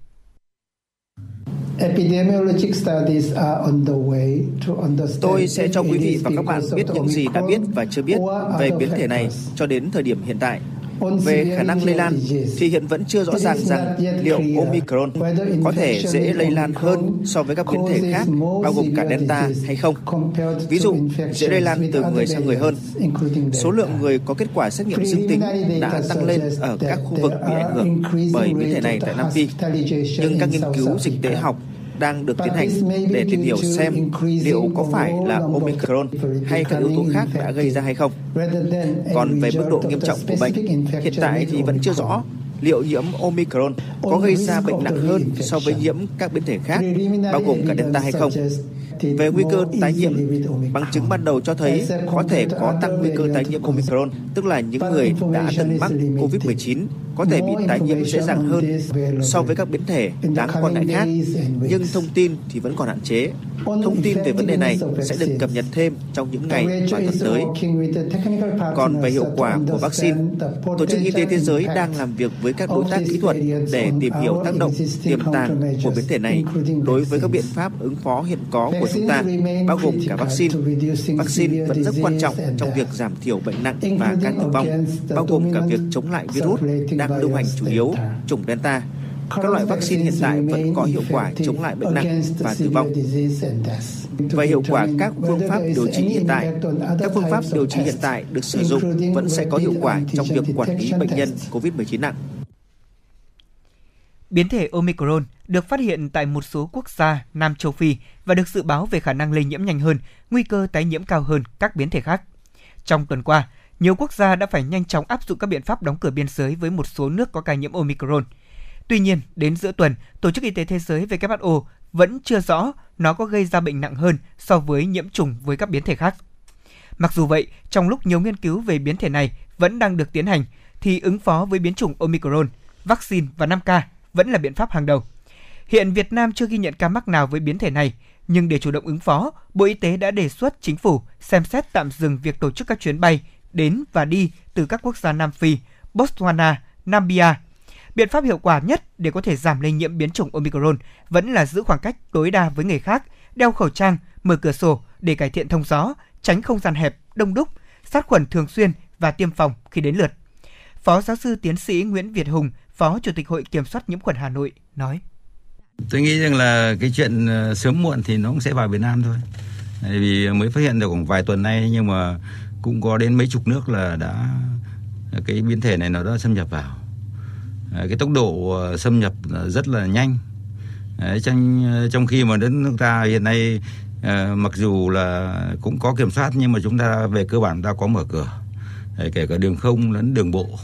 Tôi sẽ cho quý vị và các bạn biết những gì đã biết và chưa biết về biến thể này cho đến thời điểm hiện tại. Về khả năng lây lan thì hiện vẫn chưa rõ ràng rằng liệu Omicron có thể dễ lây lan hơn so với các biến thể khác, bao gồm cả Delta hay không. Ví dụ, dễ lây lan từ người sang người hơn. Số lượng người có kết quả xét nghiệm dương tính đã tăng lên ở các khu vực bị ảnh hưởng bởi biến thể này tại Nam Phi. Nhưng các nghiên cứu dịch tễ học đang được tiến hành để tìm hiểu xem liệu có phải là Omicron hay các yếu tố khác đã gây ra hay không. Còn về mức độ nghiêm trọng của bệnh, hiện tại thì vẫn chưa rõ liệu nhiễm Omicron có gây ra bệnh nặng hơn so với nhiễm các biến thể khác, bao gồm cả Delta hay không. Về nguy cơ tái nhiễm, bằng chứng ban đầu cho thấy có thể có tăng nguy cơ tái nhiễm Omicron, tức là những người đã từng mắc COVID-19 có thể bị tái nhiễm dễ dàng hơn so với các biến thể đáng quan ngại khác, nhưng thông tin thì vẫn còn hạn chế. Thông tin về vấn đề này sẽ được cập nhật thêm trong những ngày và tuần tới. Còn về hiệu quả của vaccine, Tổ chức Y tế Thế giới đang làm việc với các đối tác kỹ thuật để tìm hiểu tác động tiềm tàng của biến thể này đối với các biện pháp ứng phó hiện có của chúng ta, bao gồm cả vaccine. Vaccine vẫn rất quan trọng trong việc giảm thiểu bệnh nặng và ca tử vong, bao gồm cả việc chống lại virus đang lưu hành chủ yếu, chủng Delta. Các loại vaccine hiện tại vẫn có hiệu quả chống lại bệnh nặng và tử vong. Và hiệu quả các phương pháp điều trị hiện tại, các phương pháp điều trị hiện tại được sử dụng vẫn sẽ có hiệu quả trong việc quản lý bệnh nhân COVID-19 nặng. Biến thể Omicron được phát hiện tại một số quốc gia Nam châu Phi và được dự báo về khả năng lây nhiễm nhanh hơn, nguy cơ tái nhiễm cao hơn các biến thể khác. Trong tuần qua, nhiều quốc gia đã phải nhanh chóng áp dụng các biện pháp đóng cửa biên giới với một số nước có ca nhiễm Omicron. Tuy nhiên, đến giữa tuần, Tổ chức Y tế Thế giới WHO vẫn chưa rõ nó có gây ra bệnh nặng hơn so với nhiễm trùng với các biến thể khác. Mặc dù vậy, trong lúc nhiều nghiên cứu về biến thể này vẫn đang được tiến hành, thì ứng phó với biến chủng Omicron, vaccine và 5K vẫn là biện pháp hàng đầu. Hiện Việt Nam chưa ghi nhận ca mắc nào với biến thể này, nhưng để chủ động ứng phó, Bộ Y tế đã đề xuất chính phủ xem xét tạm dừng việc tổ chức các chuyến bay đến và đi từ các quốc gia Nam Phi, Botswana, Namibia. Biện pháp hiệu quả nhất để có thể giảm lây nhiễm biến chủng Omicron vẫn là giữ khoảng cách tối đa với người khác, đeo khẩu trang, mở cửa sổ để cải thiện thông gió, tránh không gian hẹp, đông đúc, sát khuẩn thường xuyên và tiêm phòng khi đến lượt. Phó giáo sư tiến sĩ Nguyễn Việt Hùng, Phó Chủ tịch Hội Kiểm soát nhiễm khuẩn Hà Nội nói: Tôi nghĩ rằng là cái chuyện ờ, sớm muộn thì nó cũng sẽ vào Việt Nam thôi. Vì mới phát hiện được khoảng vài tuần nay nhưng mà cũng có đến mấy chục nước là đã cái biến thể này nó đã xâm nhập vào. À, cái tốc độ à, xâm nhập rất là nhanh. Trong trong khi mà đất nước ta hiện nay à, mặc dù là cũng có kiểm soát nhưng mà chúng ta về cơ bản ta có mở cửa. Kể cả đường không lẫn đường bộ.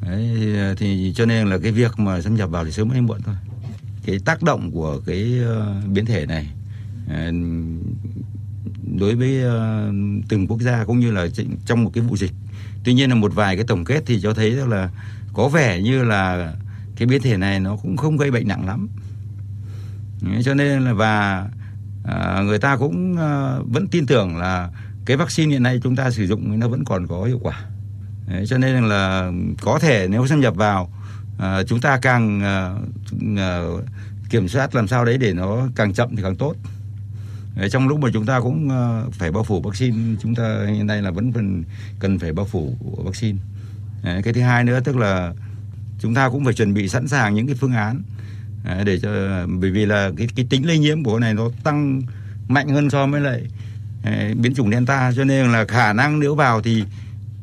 Đấy, thì, cho nên là cái việc mà xâm nhập vào thì sớm hay muộn thôi. Cái tác động của cái biến thể này đối với uh, từng quốc gia cũng như là trong một cái vụ dịch. Tuy nhiên là một vài cái tổng kết thì cho thấy rằng là có vẻ như là cái biến thể này nó cũng không gây bệnh nặng lắm. Cho nên là và uh, người ta cũng uh, vẫn tin tưởng là cái vaccine hiện nay chúng ta sử dụng nó vẫn còn có hiệu quả. Đấy, cho nên là có thể nếu xâm nhập vào uh, chúng ta càng uh, uh, kiểm soát làm sao đấy để nó càng chậm thì càng tốt. Trong lúc mà chúng ta cũng ờ, phải bao phủ vaccine, chúng ta hiện nay là vẫn cần cần phải bao phủ vaccine. Cái thứ hai nữa tức là chúng ta cũng phải chuẩn bị sẵn sàng những cái phương án để cho bởi vì là cái cái tính lây nhiễm của cái này nó tăng mạnh hơn so với lại ờ, biến chủng delta cho nên là khả năng nếu vào thì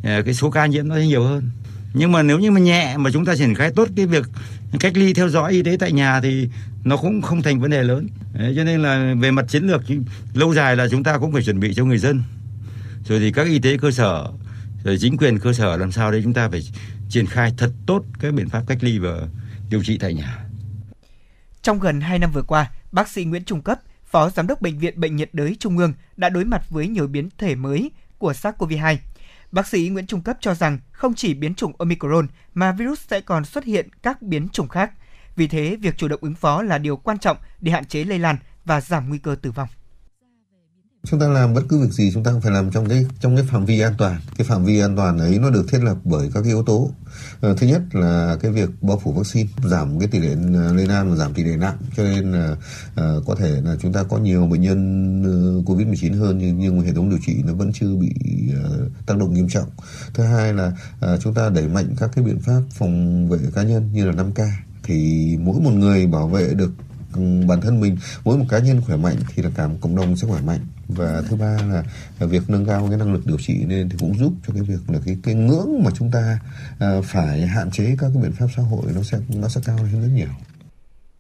ờ, cái số ca nhiễm nó sẽ nhiều hơn nhưng mà nếu như mà nhẹ mà chúng ta triển khai tốt cái việc cách ly theo dõi y tế tại nhà thì nó cũng không thành vấn đề lớn Đấy, cho nên là về mặt chiến lược lâu dài là chúng ta cũng phải chuẩn bị cho người dân rồi thì các y tế cơ sở rồi chính quyền cơ sở làm sao đấy chúng ta phải triển khai thật tốt các biện pháp cách ly và điều trị tại nhà. Trong gần 2 năm vừa qua, bác sĩ Nguyễn Trung Cấp, Phó Giám đốc Bệnh viện Bệnh nhiệt đới Trung ương đã đối mặt với nhiều biến thể mới của SARS-CoV-2. Bác sĩ Nguyễn Trung Cấp cho rằng không chỉ biến chủng Omicron mà virus sẽ còn xuất hiện các biến chủng khác. Vì thế, việc chủ động ứng phó là điều quan trọng để hạn chế lây lan và giảm nguy cơ tử vong chúng ta làm bất cứ việc gì chúng ta phải làm trong cái trong cái phạm vi an toàn. Cái phạm vi an toàn ấy nó được thiết lập bởi các cái yếu tố. À, thứ nhất là cái việc bao phủ vaccine giảm cái tỷ lệ ờ, lây lan và giảm tỷ lệ nặng. Cho nên là à, có thể là chúng ta có nhiều bệnh nhân uh, covid 19 hơn nhưng, nhưng hệ thống điều trị nó vẫn chưa bị uh, tác động nghiêm trọng. Thứ hai là chúng ta đẩy mạnh các cái biện pháp phòng vệ cá nhân như là 5 k. Thì mỗi một người bảo vệ được bản thân mình mỗi một cá nhân khỏe mạnh thì là cả một cộng đồng sẽ khỏe mạnh và thứ ba là, là việc nâng cao cái năng lực điều trị nên thì cũng giúp cho cái việc là cái cái ngưỡng mà chúng ta uh, phải hạn chế các cái biện pháp xã hội nó sẽ nó sẽ cao hơn rất nhiều.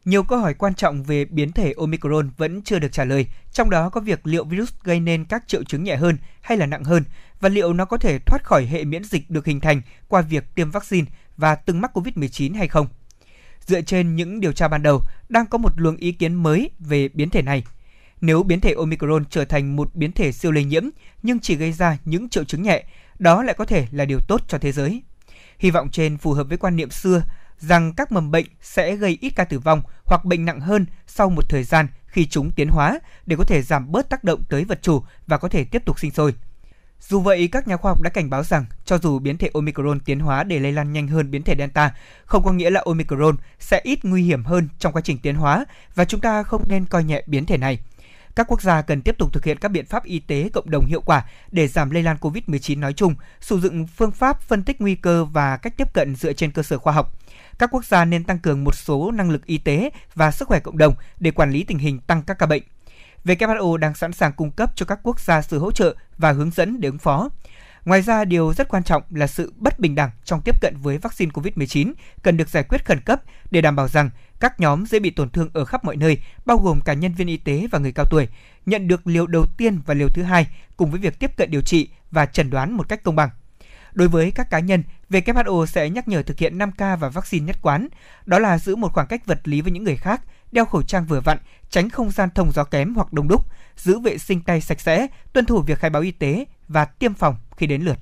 Nhiều câu hỏi quan trọng về biến thể Omicron vẫn chưa được trả lời, trong đó có việc liệu virus gây nên các triệu chứng nhẹ hơn hay là nặng hơn và liệu nó có thể thoát khỏi hệ miễn dịch được hình thành qua việc tiêm vaccine và từng mắc COVID-19 hay không. Dựa trên những điều tra ban đầu, đang có một luồng ý kiến mới về biến thể này – nếu biến thể Omicron trở thành một biến thể siêu lây nhiễm nhưng chỉ gây ra những triệu chứng nhẹ, đó lại có thể là điều tốt cho thế giới. Hy vọng trên phù hợp với quan niệm xưa rằng các mầm bệnh sẽ gây ít ca tử vong hoặc bệnh nặng hơn sau một thời gian khi chúng tiến hóa để có thể giảm bớt tác động tới vật chủ và có thể tiếp tục sinh sôi. Dù vậy, các nhà khoa học đã cảnh báo rằng cho dù biến thể Omicron tiến hóa để lây lan nhanh hơn biến thể Delta, không có nghĩa là Omicron sẽ ít nguy hiểm hơn trong quá trình tiến hóa và chúng ta không nên coi nhẹ biến thể này. Các quốc gia cần tiếp tục thực hiện các biện pháp y tế cộng đồng hiệu quả để giảm lây lan COVID-19 nói chung, sử dụng phương pháp phân tích nguy cơ và cách tiếp cận dựa trên cơ sở khoa học. Các quốc gia nên tăng cường một số năng lực y tế và sức khỏe cộng đồng để quản lý tình hình tăng các ca bệnh. WHO đang sẵn sàng cung cấp cho các quốc gia sự hỗ trợ và hướng dẫn để ứng phó. Ngoài ra, điều rất quan trọng là sự bất bình đẳng trong tiếp cận với vaccine COVID-19 cần được giải quyết khẩn cấp để đảm bảo rằng các nhóm dễ bị tổn thương ở khắp mọi nơi, bao gồm cả nhân viên y tế và người cao tuổi, nhận được liều đầu tiên và liều thứ hai cùng với việc tiếp cận điều trị và chẩn đoán một cách công bằng. Đối với các cá nhân, WHO sẽ nhắc nhở thực hiện 5K và vaccine nhất quán, đó là giữ một khoảng cách vật lý với những người khác, đeo khẩu trang vừa vặn, tránh không gian thông gió kém hoặc đông đúc, giữ vệ sinh tay sạch sẽ, tuân thủ việc khai báo y tế và tiêm phòng khi đến lượt.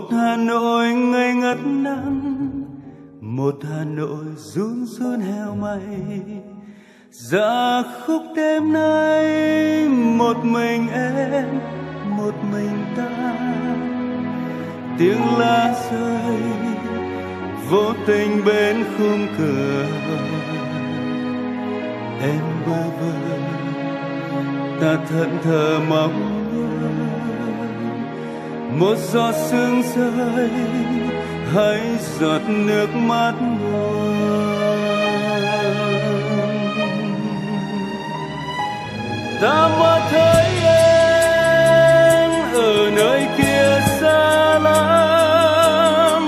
Một hà nội ngây ngất nắng một hà nội run run heo mây. Dạ khúc đêm nay, một mình em, một mình ta. Tiếng lá rơi vô tình bên khung cửa. Em bơ vơ, ta thẫn thờ mong một giọt sương rơi, hay giọt nước mắt ta mơ thấy em ở nơi kia xa lắm.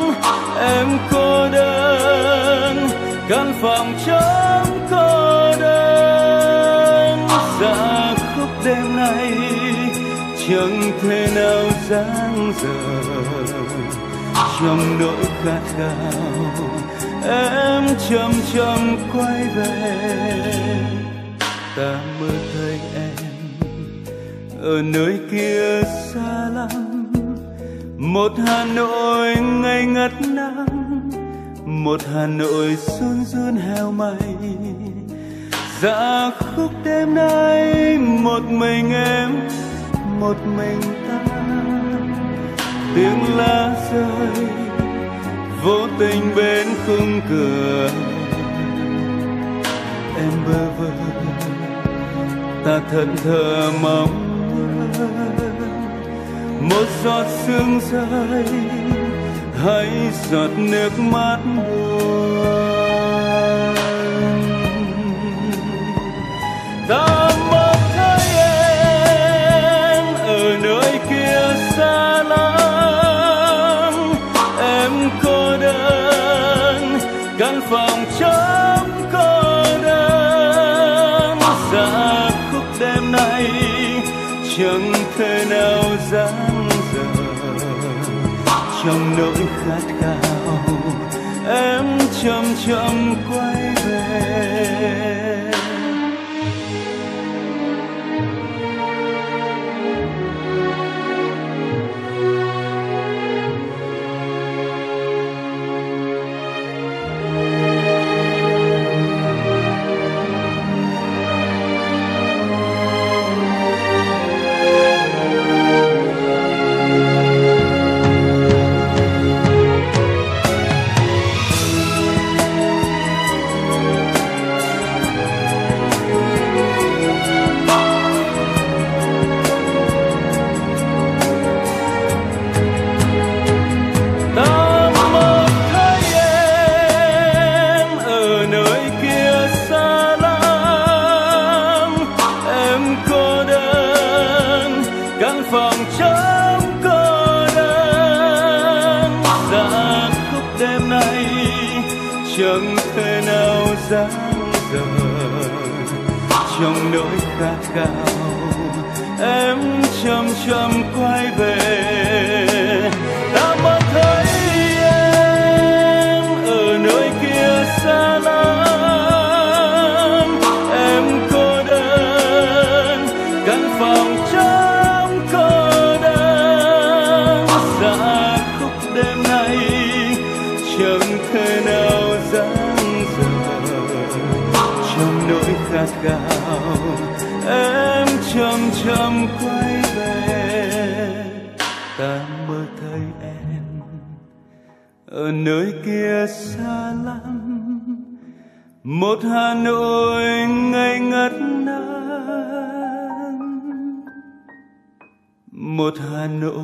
Em cô đơn, căn phòng trống cô đơn. Dạ khúc đêm nay, chẳng thể nào ra dáng trong nỗi khát khao, em chậm chậm quay về. Ta mơ thấy em ở nơi kia xa lắm. Một hà nội ngây ngất nắng, một hà nội xuân run heo mây dạ khúc đêm nay một mình em, một mình tiếng lá rơi vô tình bên khung cửa. Em bơ vơ, ta thẫn thờ mong một giọt sương rơi hay giọt nước mắt buồn ta khát khao em chậm chậm quay về. Nơi kia xa lắm. Một hà nội ngây ngất nắng một hà nội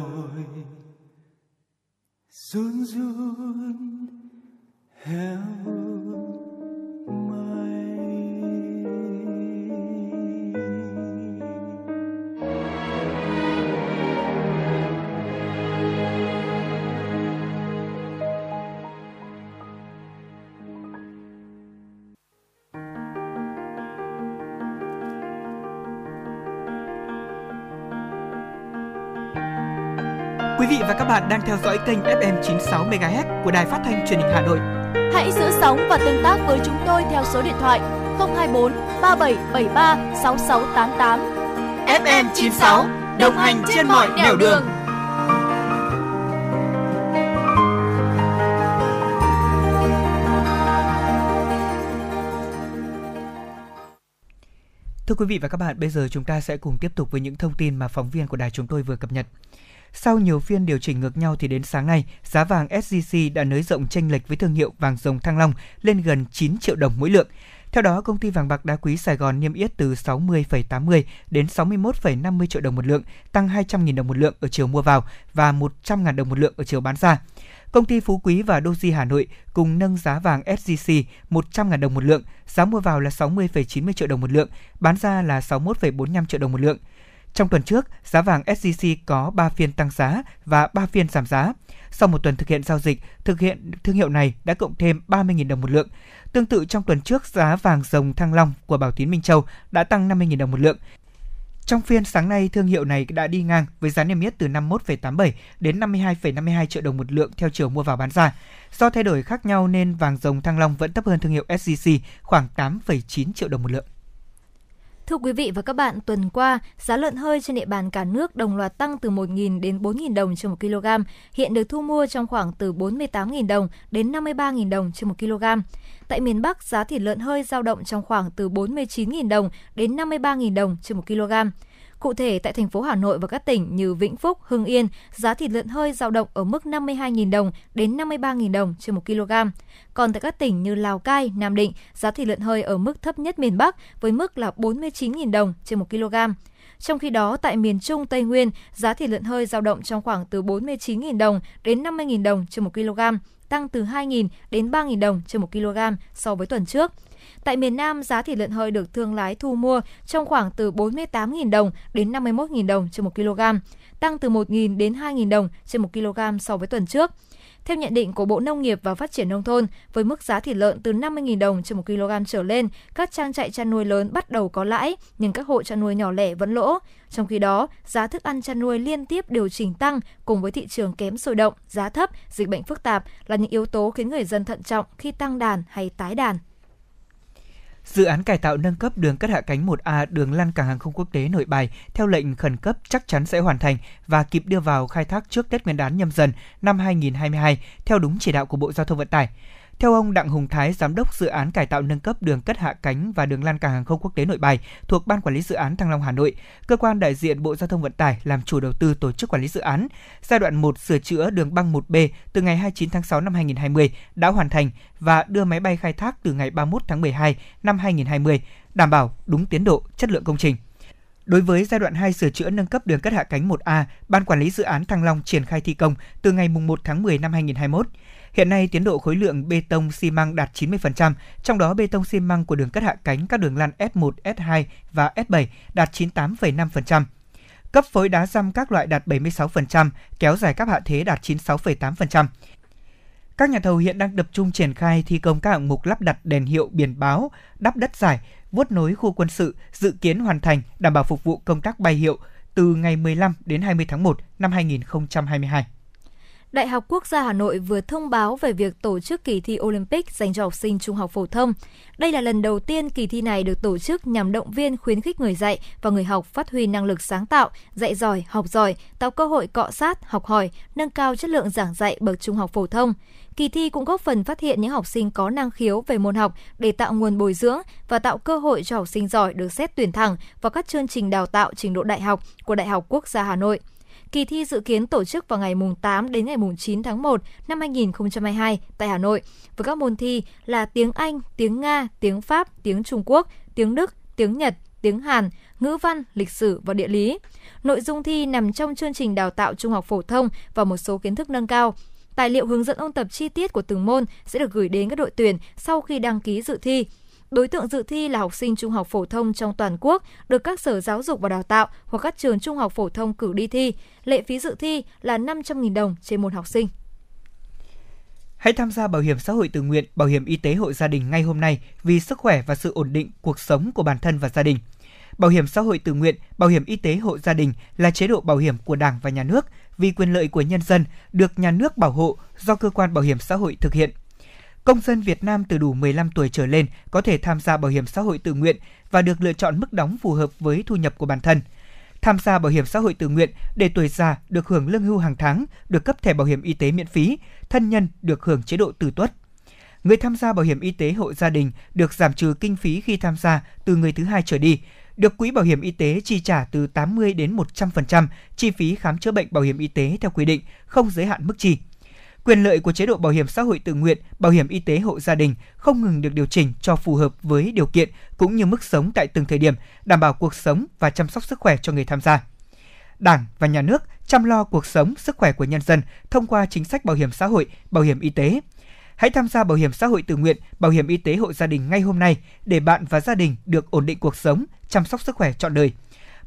vị và các bạn đang theo dõi kênh FM 96 MHz của đài phát thanh truyền hình Hà Nội. Hãy giữ sóng và tương tác với chúng tôi theo số điện thoại 024 3773 6688. FM 96 đồng hành trên mọi nẻo đường. Thưa quý vị và các bạn, bây giờ chúng ta sẽ cùng tiếp tục với những thông tin mà phóng viên của đài chúng tôi vừa cập nhật. Sau nhiều phiên điều chỉnh ngược nhau thì đến sáng nay, giá vàng SJC đã nới rộng chênh lệch với thương hiệu vàng dòng Thăng Long lên gần 9 triệu đồng mỗi lượng. Theo đó, công ty vàng bạc đá quý Sài Gòn niêm yết từ 60,80 đến 61,50 triệu đồng một lượng, tăng 200.000 đồng một lượng ở chiều mua vào và 100.000 đồng một lượng ở chiều bán ra. Công ty Phú Quý và Doji Hà Nội cùng nâng giá vàng SJC 100.000 đồng một lượng, giá mua vào là 60,90 triệu đồng một lượng, bán ra là 61,45 triệu đồng một lượng. Trong tuần trước, giá vàng SJC có 3 phiên tăng giá và 3 phiên giảm giá. Sau một tuần thực hiện giao dịch, thực hiện thương hiệu này đã cộng thêm 30.000 đồng một lượng. Tương tự trong tuần trước, giá vàng dòng Thăng Long của Bảo Tín Minh Châu đã tăng 50.000 đồng một lượng. Trong phiên sáng nay, thương hiệu này đã đi ngang với giá niêm yết từ 51,87 đến 52,52 triệu đồng một lượng theo chiều mua vào bán ra. Do thay đổi khác nhau nên vàng dòng Thăng Long vẫn thấp hơn thương hiệu SJC khoảng 8,9 triệu đồng một lượng. Thưa quý vị và các bạn, tuần qua, giá lợn hơi trên địa bàn cả nước đồng loạt tăng từ 1.000 đến 4.000 đồng trên 1 kg, hiện được thu mua trong khoảng từ 48.000 đồng đến 53.000 đồng trên 1 kg. Tại miền Bắc, giá thịt lợn hơi dao động trong khoảng từ 49.000 đồng đến 53.000 đồng trên 1 kg. Cụ thể, tại thành phố Hà Nội và các tỉnh như Vĩnh Phúc, Hưng Yên, giá thịt lợn hơi dao động ở mức 52.000 đồng đến 53.000 đồng trên 1 kg. Còn tại các tỉnh như Lào Cai, Nam Định, giá thịt lợn hơi ở mức thấp nhất miền Bắc với mức là 49.000 đồng trên 1 kg. Trong khi đó, tại miền Trung Tây Nguyên, giá thịt lợn hơi dao động trong khoảng từ 49.000 đồng đến 50.000 đồng trên 1 kg, tăng từ 2.000 đến 3.000 đồng trên 1 kg so với tuần trước. Tại miền Nam, giá thịt lợn hơi được thương lái thu mua trong khoảng từ 48.000 đồng đến 51.000 đồng trên 1 kg, tăng từ 1.000 đến 2.000 đồng trên 1 kg so với tuần trước. Theo nhận định của Bộ Nông nghiệp và Phát triển Nông thôn, với mức giá thịt lợn từ 50.000 đồng trên 1 kg trở lên, các trang trại chăn nuôi lớn bắt đầu có lãi, nhưng các hộ chăn nuôi nhỏ lẻ vẫn lỗ. Trong khi đó, giá thức ăn chăn nuôi liên tiếp điều chỉnh tăng cùng với thị trường kém sôi động, giá thấp, dịch bệnh phức tạp là những yếu tố khiến người dân thận trọng khi tăng đàn hay tái đàn. Dự án cải tạo nâng cấp đường cất hạ cánh 1A đường lăn cảng hàng không quốc tế Nội Bài, theo lệnh khẩn cấp chắc chắn sẽ hoàn thành và kịp đưa vào khai thác trước Tết Nguyên đán nhâm dần năm 2022 theo đúng chỉ đạo của Bộ Giao thông Vận tải. Theo ông Đặng Hùng Thái, giám đốc dự án cải tạo nâng cấp đường cất hạ cánh và đường lan cảng hàng không quốc tế Nội Bài thuộc Ban quản lý dự án Thăng Long Hà Nội, cơ quan đại diện Bộ Giao thông Vận tải làm chủ đầu tư tổ chức quản lý dự án. Giai đoạn 1 sửa chữa đường băng 1B từ ngày 29 tháng 6 năm 2020 đã hoàn thành và đưa máy bay khai thác từ ngày 31 tháng 12 năm 2020, đảm bảo đúng tiến độ, chất lượng công trình. Đối với giai đoạn 2 sửa chữa nâng cấp đường cất hạ cánh 1A, Ban quản lý dự án Thăng Long triển khai thi công từ ngày 1 tháng 10 năm 2021. Hiện nay tiến độ khối lượng bê tông xi măng đạt 90%, trong đó bê tông xi măng của đường cất hạ cánh các đường lăn S1, S2 và S7 đạt 98,5%. Cấp phối đá răm các loại đạt 76%, kéo dài các hạ thế đạt 96,8%. Các nhà thầu hiện đang tập trung triển khai thi công các hạng mục lắp đặt đèn hiệu biển báo, đắp đất giải, vuốt nối khu quân sự, dự kiến hoàn thành đảm bảo phục vụ công tác bay hiệu từ ngày 15 đến 20 tháng 1 năm 2022. Đại học Quốc gia Hà Nội vừa thông báo về việc tổ chức kỳ thi Olympic dành cho học sinh trung học phổ thông. Đây là lần đầu tiên kỳ thi này được tổ chức nhằm động viên khuyến khích người dạy và người học phát huy năng lực sáng tạo, dạy giỏi, học giỏi, tạo cơ hội cọ sát, học hỏi, nâng cao chất lượng giảng dạy bậc trung học phổ thông. Kỳ thi cũng góp phần phát hiện những học sinh có năng khiếu về môn học để tạo nguồn bồi dưỡng và tạo cơ hội cho học sinh giỏi được xét tuyển thẳng vào các chương trình đào tạo trình độ đại học của Đại học Quốc gia Hà Nội. Kỳ thi dự kiến tổ chức vào ngày 8 đến ngày 9 tháng 1 năm 2022 tại Hà Nội với các môn thi là tiếng Anh, tiếng Nga, tiếng Pháp, tiếng Trung Quốc, tiếng Đức, tiếng Nhật, tiếng Hàn, ngữ văn, lịch sử và địa lý. Nội dung thi nằm trong chương trình đào tạo trung học phổ thông và một số kiến thức nâng cao. Tài liệu hướng dẫn ôn tập chi tiết của từng môn sẽ được gửi đến các đội tuyển sau khi đăng ký dự thi. Đối tượng dự thi là học sinh trung học phổ thông trong toàn quốc, được các sở giáo dục và đào tạo hoặc các trường trung học phổ thông cử đi thi. Lệ phí dự thi là 500.000 đồng trên một học sinh. Hãy tham gia bảo hiểm xã hội tự nguyện, bảo hiểm y tế hộ gia đình ngay hôm nay vì sức khỏe và sự ổn định cuộc sống của bản thân và gia đình. Bảo hiểm xã hội tự nguyện, bảo hiểm y tế hộ gia đình là chế độ bảo hiểm của Đảng và Nhà nước vì quyền lợi của nhân dân được nhà nước bảo hộ do cơ quan bảo hiểm xã hội thực hiện Công dân Việt Nam từ đủ 15 tuổi trở lên có thể tham gia bảo hiểm xã hội tự nguyện và được lựa chọn mức đóng phù hợp với thu nhập của bản thân. Tham gia bảo hiểm xã hội tự nguyện để tuổi già được hưởng lương hưu hàng tháng, được cấp thẻ bảo hiểm y tế miễn phí, thân nhân được hưởng chế độ tử tuất. Người tham gia bảo hiểm y tế hộ gia đình được giảm trừ kinh phí khi tham gia từ người thứ hai trở đi, được quỹ bảo hiểm y tế chi trả từ 80 đến 100% chi phí khám chữa bệnh bảo hiểm y tế theo quy định, không giới hạn mức chi quyền lợi của chế độ bảo hiểm xã hội tự nguyện, bảo hiểm y tế hộ gia đình không ngừng được điều chỉnh cho phù hợp với điều kiện cũng như mức sống tại từng thời điểm, đảm bảo cuộc sống và chăm sóc sức khỏe cho người tham gia. Đảng và nhà nước chăm lo cuộc sống, sức khỏe của nhân dân thông qua chính sách bảo hiểm xã hội, bảo hiểm y tế. Hãy tham gia bảo hiểm xã hội tự nguyện, bảo hiểm y tế hộ gia đình ngay hôm nay để bạn và gia đình được ổn định cuộc sống, chăm sóc sức khỏe trọn đời.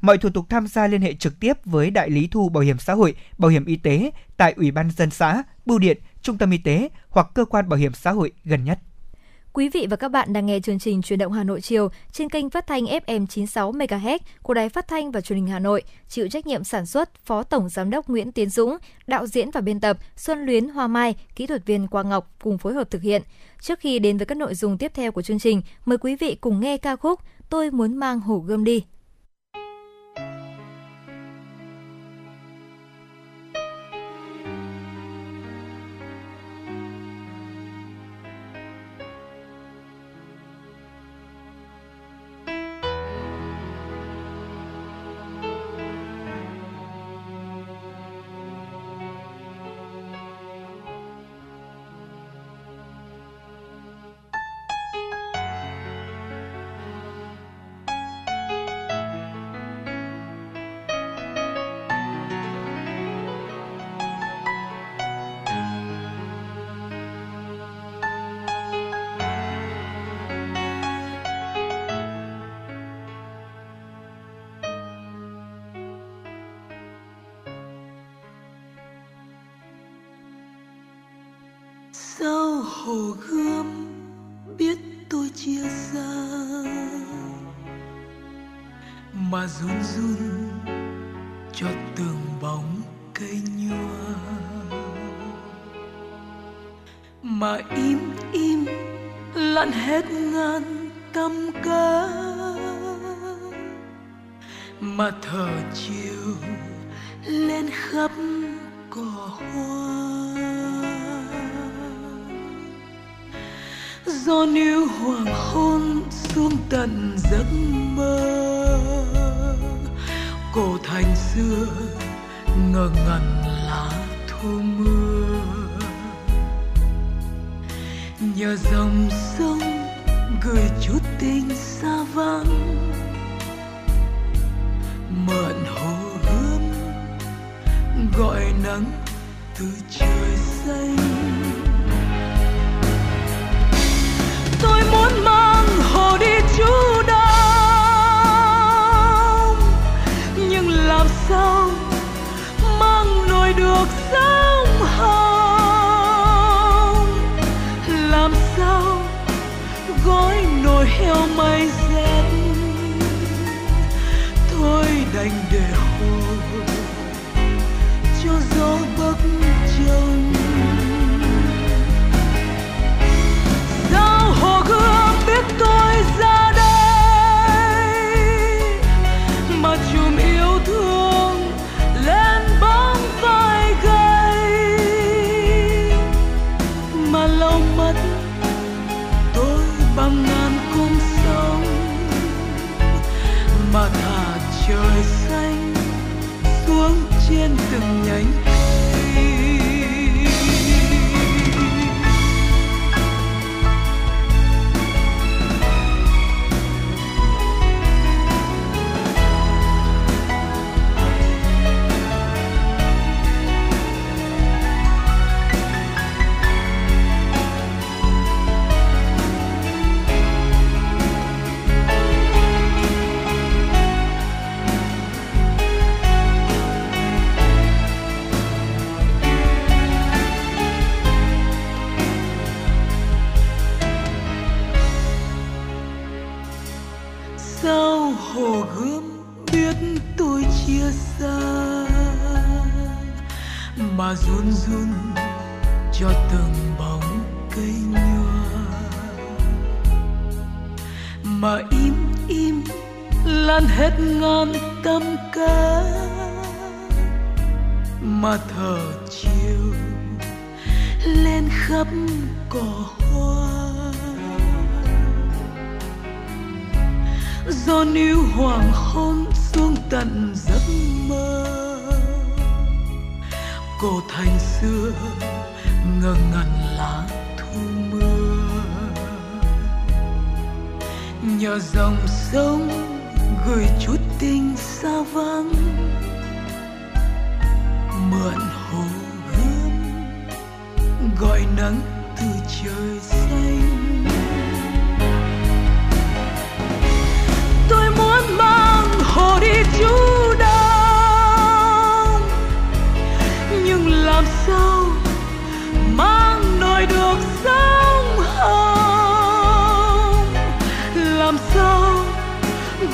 Mọi thủ tục tham gia liên hệ trực tiếp với đại lý thu bảo hiểm xã hội, bảo hiểm y tế tại Ủy ban dân xã, bưu điện, trung tâm y tế hoặc cơ quan bảo hiểm xã hội gần nhất. Quý vị và các bạn đang nghe chương trình Truyền động Hà Nội chiều trên kênh phát thanh FM 96 MHz của Đài Phát thanh và Truyền hình Hà Nội, chịu trách nhiệm sản xuất Phó Tổng giám đốc Nguyễn Tiến Dũng, đạo diễn và biên tập Xuân Luyến Hoa Mai, kỹ thuật viên Quang Ngọc cùng phối hợp thực hiện. Trước khi đến với các nội dung tiếp theo của chương trình, mời quý vị cùng nghe ca khúc Tôi muốn mang hổ gươm đi sao hồ gươm biết tôi chia xa? Mà run run cho từng bóng cây nhua mà im im lặn hết ngàn tâm cá mà thở chiều lên khắp cỏ hoa. do níu hoàng hôn xuống tận giấc mơ. Cổ thành xưa ngờ ngẩn lá thu mưa. Nhờ dòng sông gửi chút tình xa vắng. Mượn hồ hương gọi nắng từ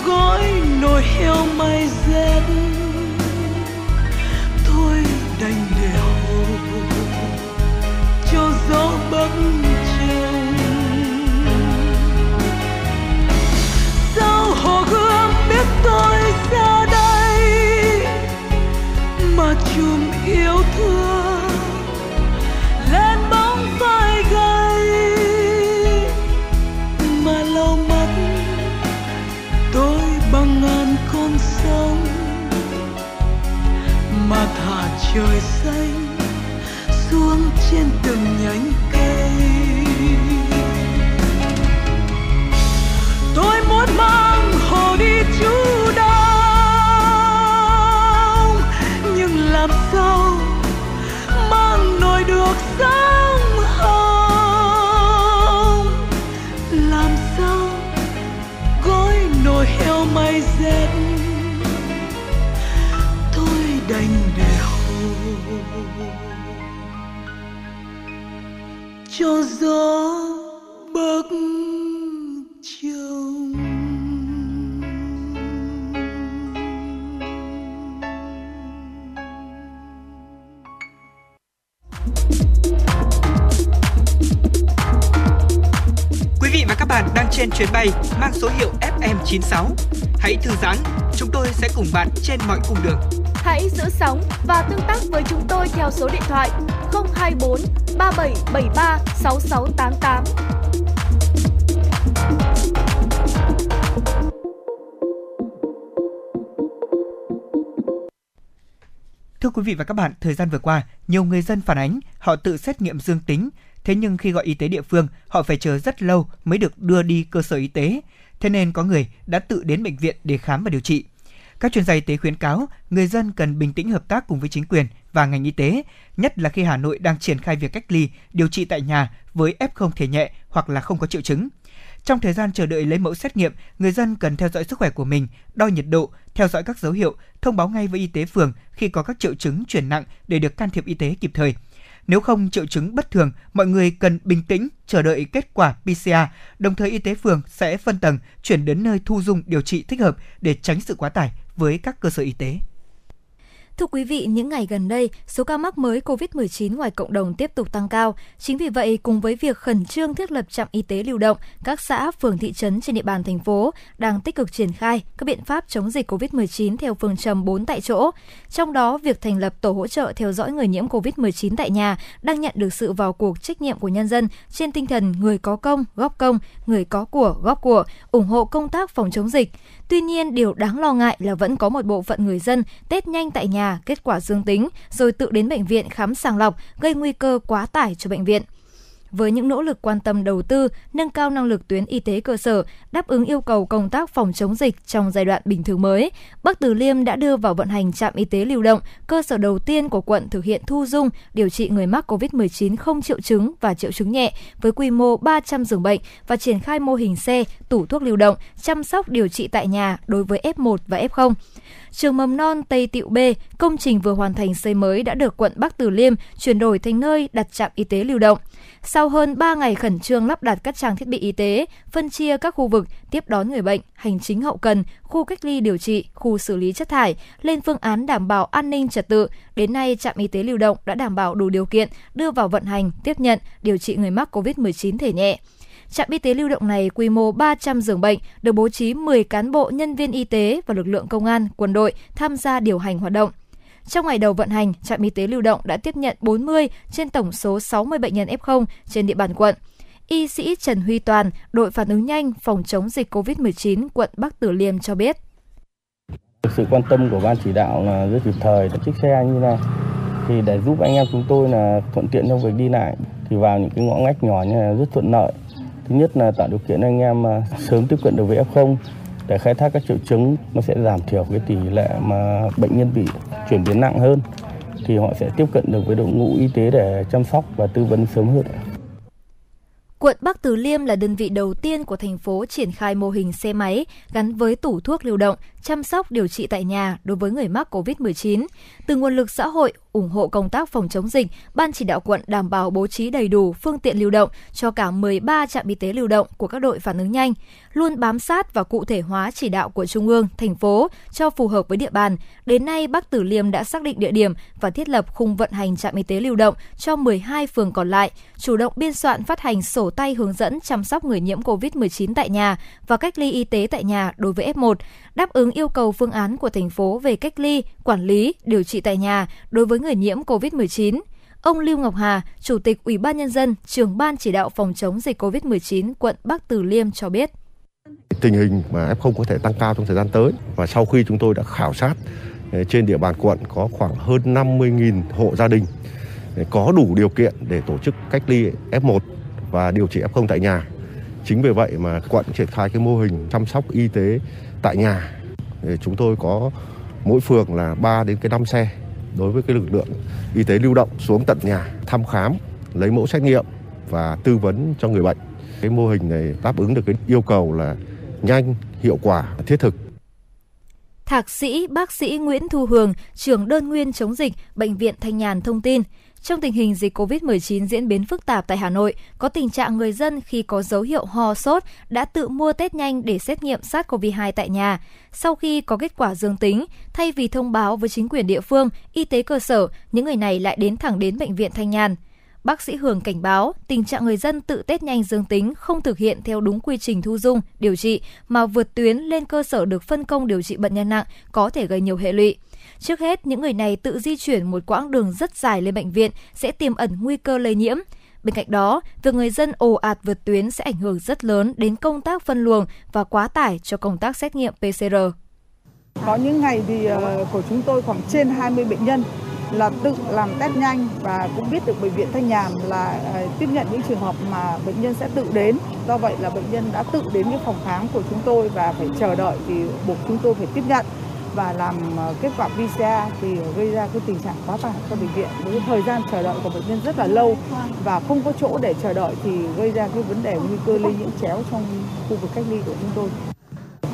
gói nồi heo mây rét. Thôi đành để hồ cho gió bấc your sight. Trên chuyến bay mang số hiệu FM96. Hãy thư giãn, chúng tôi sẽ cùng bạn trên mọi cung đường. Hãy giữ sóng và tương tác với chúng tôi theo số điện thoại 024 3773 6688. Thưa quý vị và các bạn, thời gian vừa qua, nhiều người dân phản ánh họ tự xét nghiệm dương tính, thế nhưng khi gọi y tế địa phương, họ phải chờ rất lâu mới được đưa đi cơ sở y tế. Thế nên có người đã tự đến bệnh viện để khám và điều trị. Các chuyên gia y tế khuyến cáo người dân cần bình tĩnh hợp tác cùng với chính quyền và ngành y tế, nhất là khi Hà Nội đang triển khai việc cách ly, điều trị tại nhà với F0 thể nhẹ hoặc là không có triệu chứng. Trong thời gian chờ đợi lấy mẫu xét nghiệm, người dân cần theo dõi sức khỏe của mình, đo nhiệt độ, theo dõi các dấu hiệu, thông báo ngay với y tế phường khi có các triệu chứng chuyển nặng để được can thiệp y tế kịp thời. Nếu không triệu chứng bất thường, mọi người cần bình tĩnh chờ đợi kết quả PCR, đồng thời y tế phường sẽ phân tầng chuyển đến nơi thu dung điều trị thích hợp để tránh sự quá tải với các cơ sở y tế. Thưa quý vị, những ngày gần đây, số ca mắc mới COVID-19 ngoài cộng đồng tiếp tục tăng cao. Chính vì vậy, cùng với việc khẩn trương thiết lập trạm y tế lưu động, các xã, phường, thị trấn trên địa bàn thành phố đang tích cực triển khai các biện pháp chống dịch COVID-19 theo phương châm 4 tại chỗ. Trong đó, việc thành lập tổ hỗ trợ theo dõi người nhiễm COVID-19 tại nhà đang nhận được sự vào cuộc trách nhiệm của nhân dân trên tinh thần người có công, góp công, người có của, góp của, ủng hộ công tác phòng chống dịch. Tuy nhiên, điều đáng lo ngại là vẫn có một bộ phận người dân test nhanh tại nhà kết quả dương tính, rồi tự đến bệnh viện khám sàng lọc, gây nguy cơ quá tải cho bệnh viện với những nỗ lực quan tâm đầu tư, nâng cao năng lực tuyến y tế cơ sở, đáp ứng yêu cầu công tác phòng chống dịch trong giai đoạn bình thường mới, Bắc Từ Liêm đã đưa vào vận hành trạm y tế lưu động, cơ sở đầu tiên của quận thực hiện thu dung, điều trị người mắc COVID-19 không triệu chứng và triệu chứng nhẹ với quy mô 300 giường bệnh và triển khai mô hình xe, tủ thuốc lưu động, chăm sóc điều trị tại nhà đối với F1 và F0 trường mầm non Tây Tiệu B, công trình vừa hoàn thành xây mới đã được quận Bắc Từ Liêm chuyển đổi thành nơi đặt trạm y tế lưu động. Sau hơn 3 ngày khẩn trương lắp đặt các trang thiết bị y tế, phân chia các khu vực tiếp đón người bệnh, hành chính hậu cần, khu cách ly điều trị, khu xử lý chất thải, lên phương án đảm bảo an ninh trật tự, đến nay trạm y tế lưu động đã đảm bảo đủ điều kiện đưa vào vận hành, tiếp nhận, điều trị người mắc COVID-19 thể nhẹ. Trạm y tế lưu động này quy mô 300 giường bệnh, được bố trí 10 cán bộ nhân viên y tế và lực lượng công an, quân đội tham gia điều hành hoạt động. Trong ngày đầu vận hành, trạm y tế lưu động đã tiếp nhận 40 trên tổng số 60 bệnh nhân F0 trên địa bàn quận. Y sĩ Trần Huy Toàn, đội phản ứng nhanh phòng chống dịch COVID-19 quận Bắc Từ Liêm cho biết. Sự quan tâm của ban chỉ đạo là rất kịp thời, chiếc xe như này thì để giúp anh em chúng tôi là thuận tiện trong việc đi lại thì vào những cái ngõ ngách nhỏ như này rất thuận lợi thứ nhất là tạo điều kiện anh em à, sớm tiếp cận được với F0 để khai thác các triệu chứng nó sẽ giảm thiểu cái tỷ lệ mà bệnh nhân bị chuyển biến nặng hơn thì họ sẽ tiếp cận được với đội ngũ y tế để chăm sóc và tư vấn sớm hơn. Quận Bắc Từ Liêm là đơn vị đầu tiên của thành phố triển khai mô hình xe máy gắn với tủ thuốc lưu động, chăm sóc điều trị tại nhà đối với người mắc COVID-19. Từ nguồn lực xã hội, ủng hộ công tác phòng chống dịch, Ban chỉ đạo quận đảm bảo bố trí đầy đủ phương tiện lưu động cho cả 13 trạm y tế lưu động của các đội phản ứng nhanh, luôn bám sát và cụ thể hóa chỉ đạo của Trung ương, thành phố cho phù hợp với địa bàn. Đến nay, Bắc Tử Liêm đã xác định địa điểm và thiết lập khung vận hành trạm y tế lưu động cho 12 phường còn lại, chủ động biên soạn phát hành sổ tay hướng dẫn chăm sóc người nhiễm COVID-19 tại nhà và cách ly y tế tại nhà đối với F1, đáp ứng yêu cầu phương án của thành phố về cách ly, quản lý, điều trị tại nhà đối với người nhiễm COVID-19. Ông Lưu Ngọc Hà, Chủ tịch Ủy ban Nhân dân, trưởng Ban chỉ đạo phòng chống dịch COVID-19 quận Bắc Từ Liêm cho biết. Tình hình mà F0 có thể tăng cao trong thời gian tới và sau khi chúng tôi đã khảo sát ờ, trên địa bàn quận có khoảng hơn 50.000 hộ gia đình ờ, có đủ điều kiện để tổ chức cách ly F1 và điều trị F0 tại nhà. Chính vì vậy mà quận triển khai cái mô hình chăm sóc y tế tại nhà. Chúng tôi có mỗi phường là 3 đến cái 5 xe đối với cái lực lượng y tế lưu động xuống tận nhà thăm khám, lấy mẫu xét nghiệm và tư vấn cho người bệnh. Cái mô hình này đáp ứng được cái yêu cầu là nhanh, hiệu quả, thiết thực Thạc sĩ bác sĩ Nguyễn Thu Hường, trưởng đơn nguyên chống dịch, Bệnh viện Thanh Nhàn thông tin, trong tình hình dịch COVID-19 diễn biến phức tạp tại Hà Nội, có tình trạng người dân khi có dấu hiệu ho sốt đã tự mua test nhanh để xét nghiệm SARS-CoV-2 tại nhà. Sau khi có kết quả dương tính, thay vì thông báo với chính quyền địa phương, y tế cơ sở, những người này lại đến thẳng đến bệnh viện Thanh Nhàn. Bác sĩ Hường cảnh báo tình trạng người dân tự test nhanh dương tính không thực hiện theo đúng quy trình thu dung, điều trị mà vượt tuyến lên cơ sở được phân công điều trị bệnh nhân nặng có thể gây nhiều hệ lụy. Trước hết, những người này tự di chuyển một quãng đường rất dài lên bệnh viện sẽ tiềm ẩn nguy cơ lây nhiễm. Bên cạnh đó, việc người dân ồ ạt vượt tuyến sẽ ảnh hưởng rất lớn đến công tác phân luồng và quá tải cho công tác xét nghiệm PCR. Có những ngày thì ờ, của chúng tôi khoảng trên 20 bệnh nhân là tự làm test nhanh và cũng biết được bệnh viện Thanh Nhàn là ờ, tiếp nhận những trường hợp mà bệnh nhân sẽ tự đến. Do vậy là bệnh nhân đã tự đến cái phòng khám của chúng tôi và phải chờ đợi thì buộc chúng tôi phải tiếp nhận và làm ờ, kết quả PCR thì gây ra cái tình trạng quá tải cho bệnh viện. Với thời gian chờ đợi của bệnh nhân rất là lâu và không có chỗ để chờ đợi thì gây ra cái vấn đề nguy cơ lây nhiễm chéo trong khu vực cách ly của chúng tôi.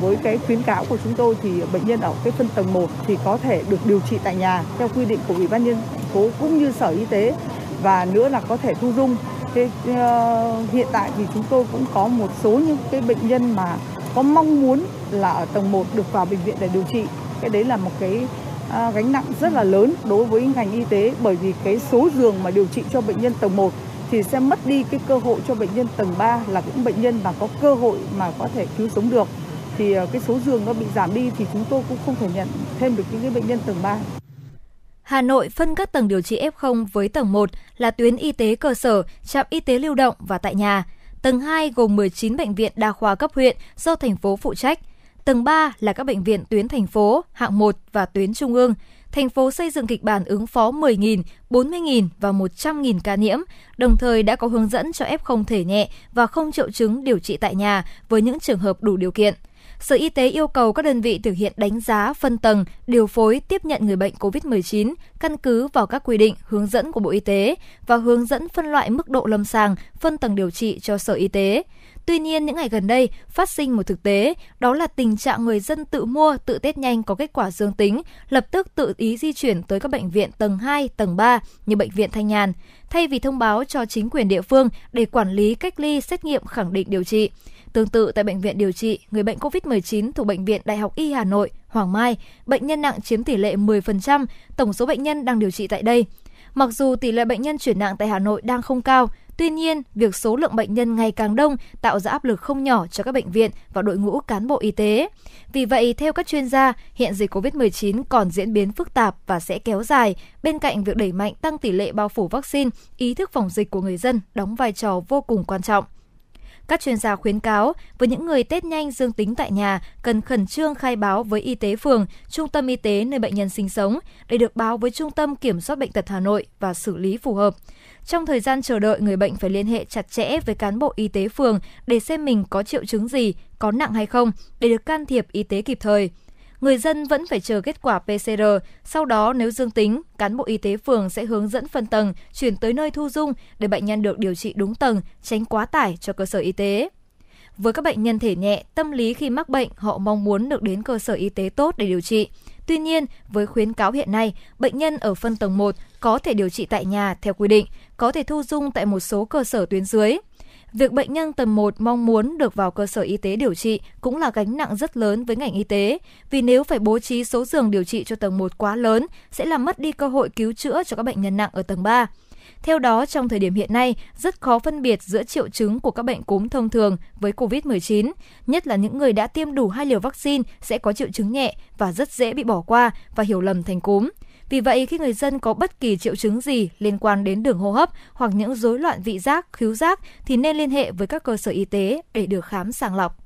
Với cái khuyến cáo của chúng tôi thì bệnh nhân ở cái phân tầng 1 thì có thể được điều trị tại nhà theo quy định của Ủy ban nhân phố cũng như Sở Y tế và nữa là có thể thu dung. Thế, uh, hiện tại thì chúng tôi cũng có một số những cái bệnh nhân mà có mong muốn là ở tầng 1 được vào bệnh viện để điều trị cái đấy là một cái à, gánh nặng rất là lớn đối với ngành y tế bởi vì cái số giường mà điều trị cho bệnh nhân tầng 1 thì sẽ mất đi cái cơ hội cho bệnh nhân tầng 3 là những bệnh nhân mà có cơ hội mà có thể cứu sống được thì à, cái số giường nó bị giảm đi thì chúng tôi cũng không thể nhận thêm được những cái bệnh nhân tầng 3. Hà Nội phân các tầng điều trị F0 với tầng 1 là tuyến y tế cơ sở, trạm y tế lưu động và tại nhà. Tầng 2 gồm 19 bệnh viện đa khoa cấp huyện do thành phố phụ trách – Tầng 3 là các bệnh viện tuyến thành phố, hạng 1 và tuyến trung ương. Thành phố xây dựng kịch bản ứng phó 10.000, 40.000 và 100.000 ca nhiễm, đồng thời đã có hướng dẫn cho F0 thể nhẹ và không triệu chứng điều trị tại nhà với những trường hợp đủ điều kiện. Sở Y tế yêu cầu các đơn vị thực hiện đánh giá, phân tầng, điều phối tiếp nhận người bệnh COVID-19 căn cứ vào các quy định, hướng dẫn của Bộ Y tế và hướng dẫn phân loại mức độ lâm sàng, phân tầng điều trị cho Sở Y tế. Tuy nhiên, những ngày gần đây phát sinh một thực tế, đó là tình trạng người dân tự mua, tự test nhanh có kết quả dương tính, lập tức tự ý di chuyển tới các bệnh viện tầng 2, tầng 3 như bệnh viện Thanh Nhàn, thay vì thông báo cho chính quyền địa phương để quản lý cách ly xét nghiệm khẳng định điều trị. Tương tự tại bệnh viện điều trị người bệnh COVID-19 thuộc Bệnh viện Đại học Y Hà Nội, Hoàng Mai, bệnh nhân nặng chiếm tỷ lệ 10%, tổng số bệnh nhân đang điều trị tại đây. Mặc dù tỷ lệ bệnh nhân chuyển nặng tại Hà Nội đang không cao, Tuy nhiên, việc số lượng bệnh nhân ngày càng đông tạo ra áp lực không nhỏ cho các bệnh viện và đội ngũ cán bộ y tế. Vì vậy, theo các chuyên gia, hiện dịch COVID-19 còn diễn biến phức tạp và sẽ kéo dài, bên cạnh việc đẩy mạnh tăng tỷ lệ bao phủ vaccine, ý thức phòng dịch của người dân đóng vai trò vô cùng quan trọng. Các chuyên gia khuyến cáo với những người test nhanh dương tính tại nhà cần khẩn trương khai báo với y tế phường, trung tâm y tế nơi bệnh nhân sinh sống để được báo với Trung tâm Kiểm soát Bệnh tật Hà Nội và xử lý phù hợp. Trong thời gian chờ đợi, người bệnh phải liên hệ chặt chẽ với cán bộ y tế phường để xem mình có triệu chứng gì, có nặng hay không để được can thiệp y tế kịp thời người dân vẫn phải chờ kết quả PCR. Sau đó nếu dương tính, cán bộ y tế phường sẽ hướng dẫn phân tầng, chuyển tới nơi thu dung để bệnh nhân được điều trị đúng tầng, tránh quá tải cho cơ sở y tế. Với các bệnh nhân thể nhẹ, tâm lý khi mắc bệnh, họ mong muốn được đến cơ sở y tế tốt để điều trị. Tuy nhiên, với khuyến cáo hiện nay, bệnh nhân ở phân tầng 1 có thể điều trị tại nhà theo quy định, có thể thu dung tại một số cơ sở tuyến dưới. Việc bệnh nhân tầng 1 mong muốn được vào cơ sở y tế điều trị cũng là gánh nặng rất lớn với ngành y tế, vì nếu phải bố trí số giường điều trị cho tầng 1 quá lớn sẽ làm mất đi cơ hội cứu chữa cho các bệnh nhân nặng ở tầng 3. Theo đó, trong thời điểm hiện nay, rất khó phân biệt giữa triệu chứng của các bệnh cúm thông thường với COVID-19, nhất là những người đã tiêm đủ hai liều vaccine sẽ có triệu chứng nhẹ và rất dễ bị bỏ qua và hiểu lầm thành cúm. Vì vậy, khi người dân có bất kỳ triệu chứng gì liên quan đến đường hô hấp hoặc những rối loạn vị giác, khứu giác thì nên liên hệ với các cơ sở y tế để được khám sàng lọc.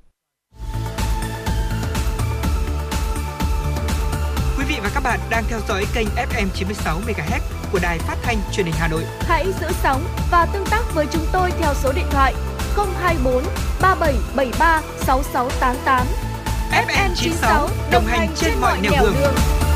Quý vị và các bạn đang theo dõi kênh FM 96 MHz của đài phát thanh truyền hình Hà Nội. Hãy giữ sóng và tương tác với chúng tôi theo số điện thoại 024 3773 6688. FM 96 đồng hành trên mọi nẻo đường. đường.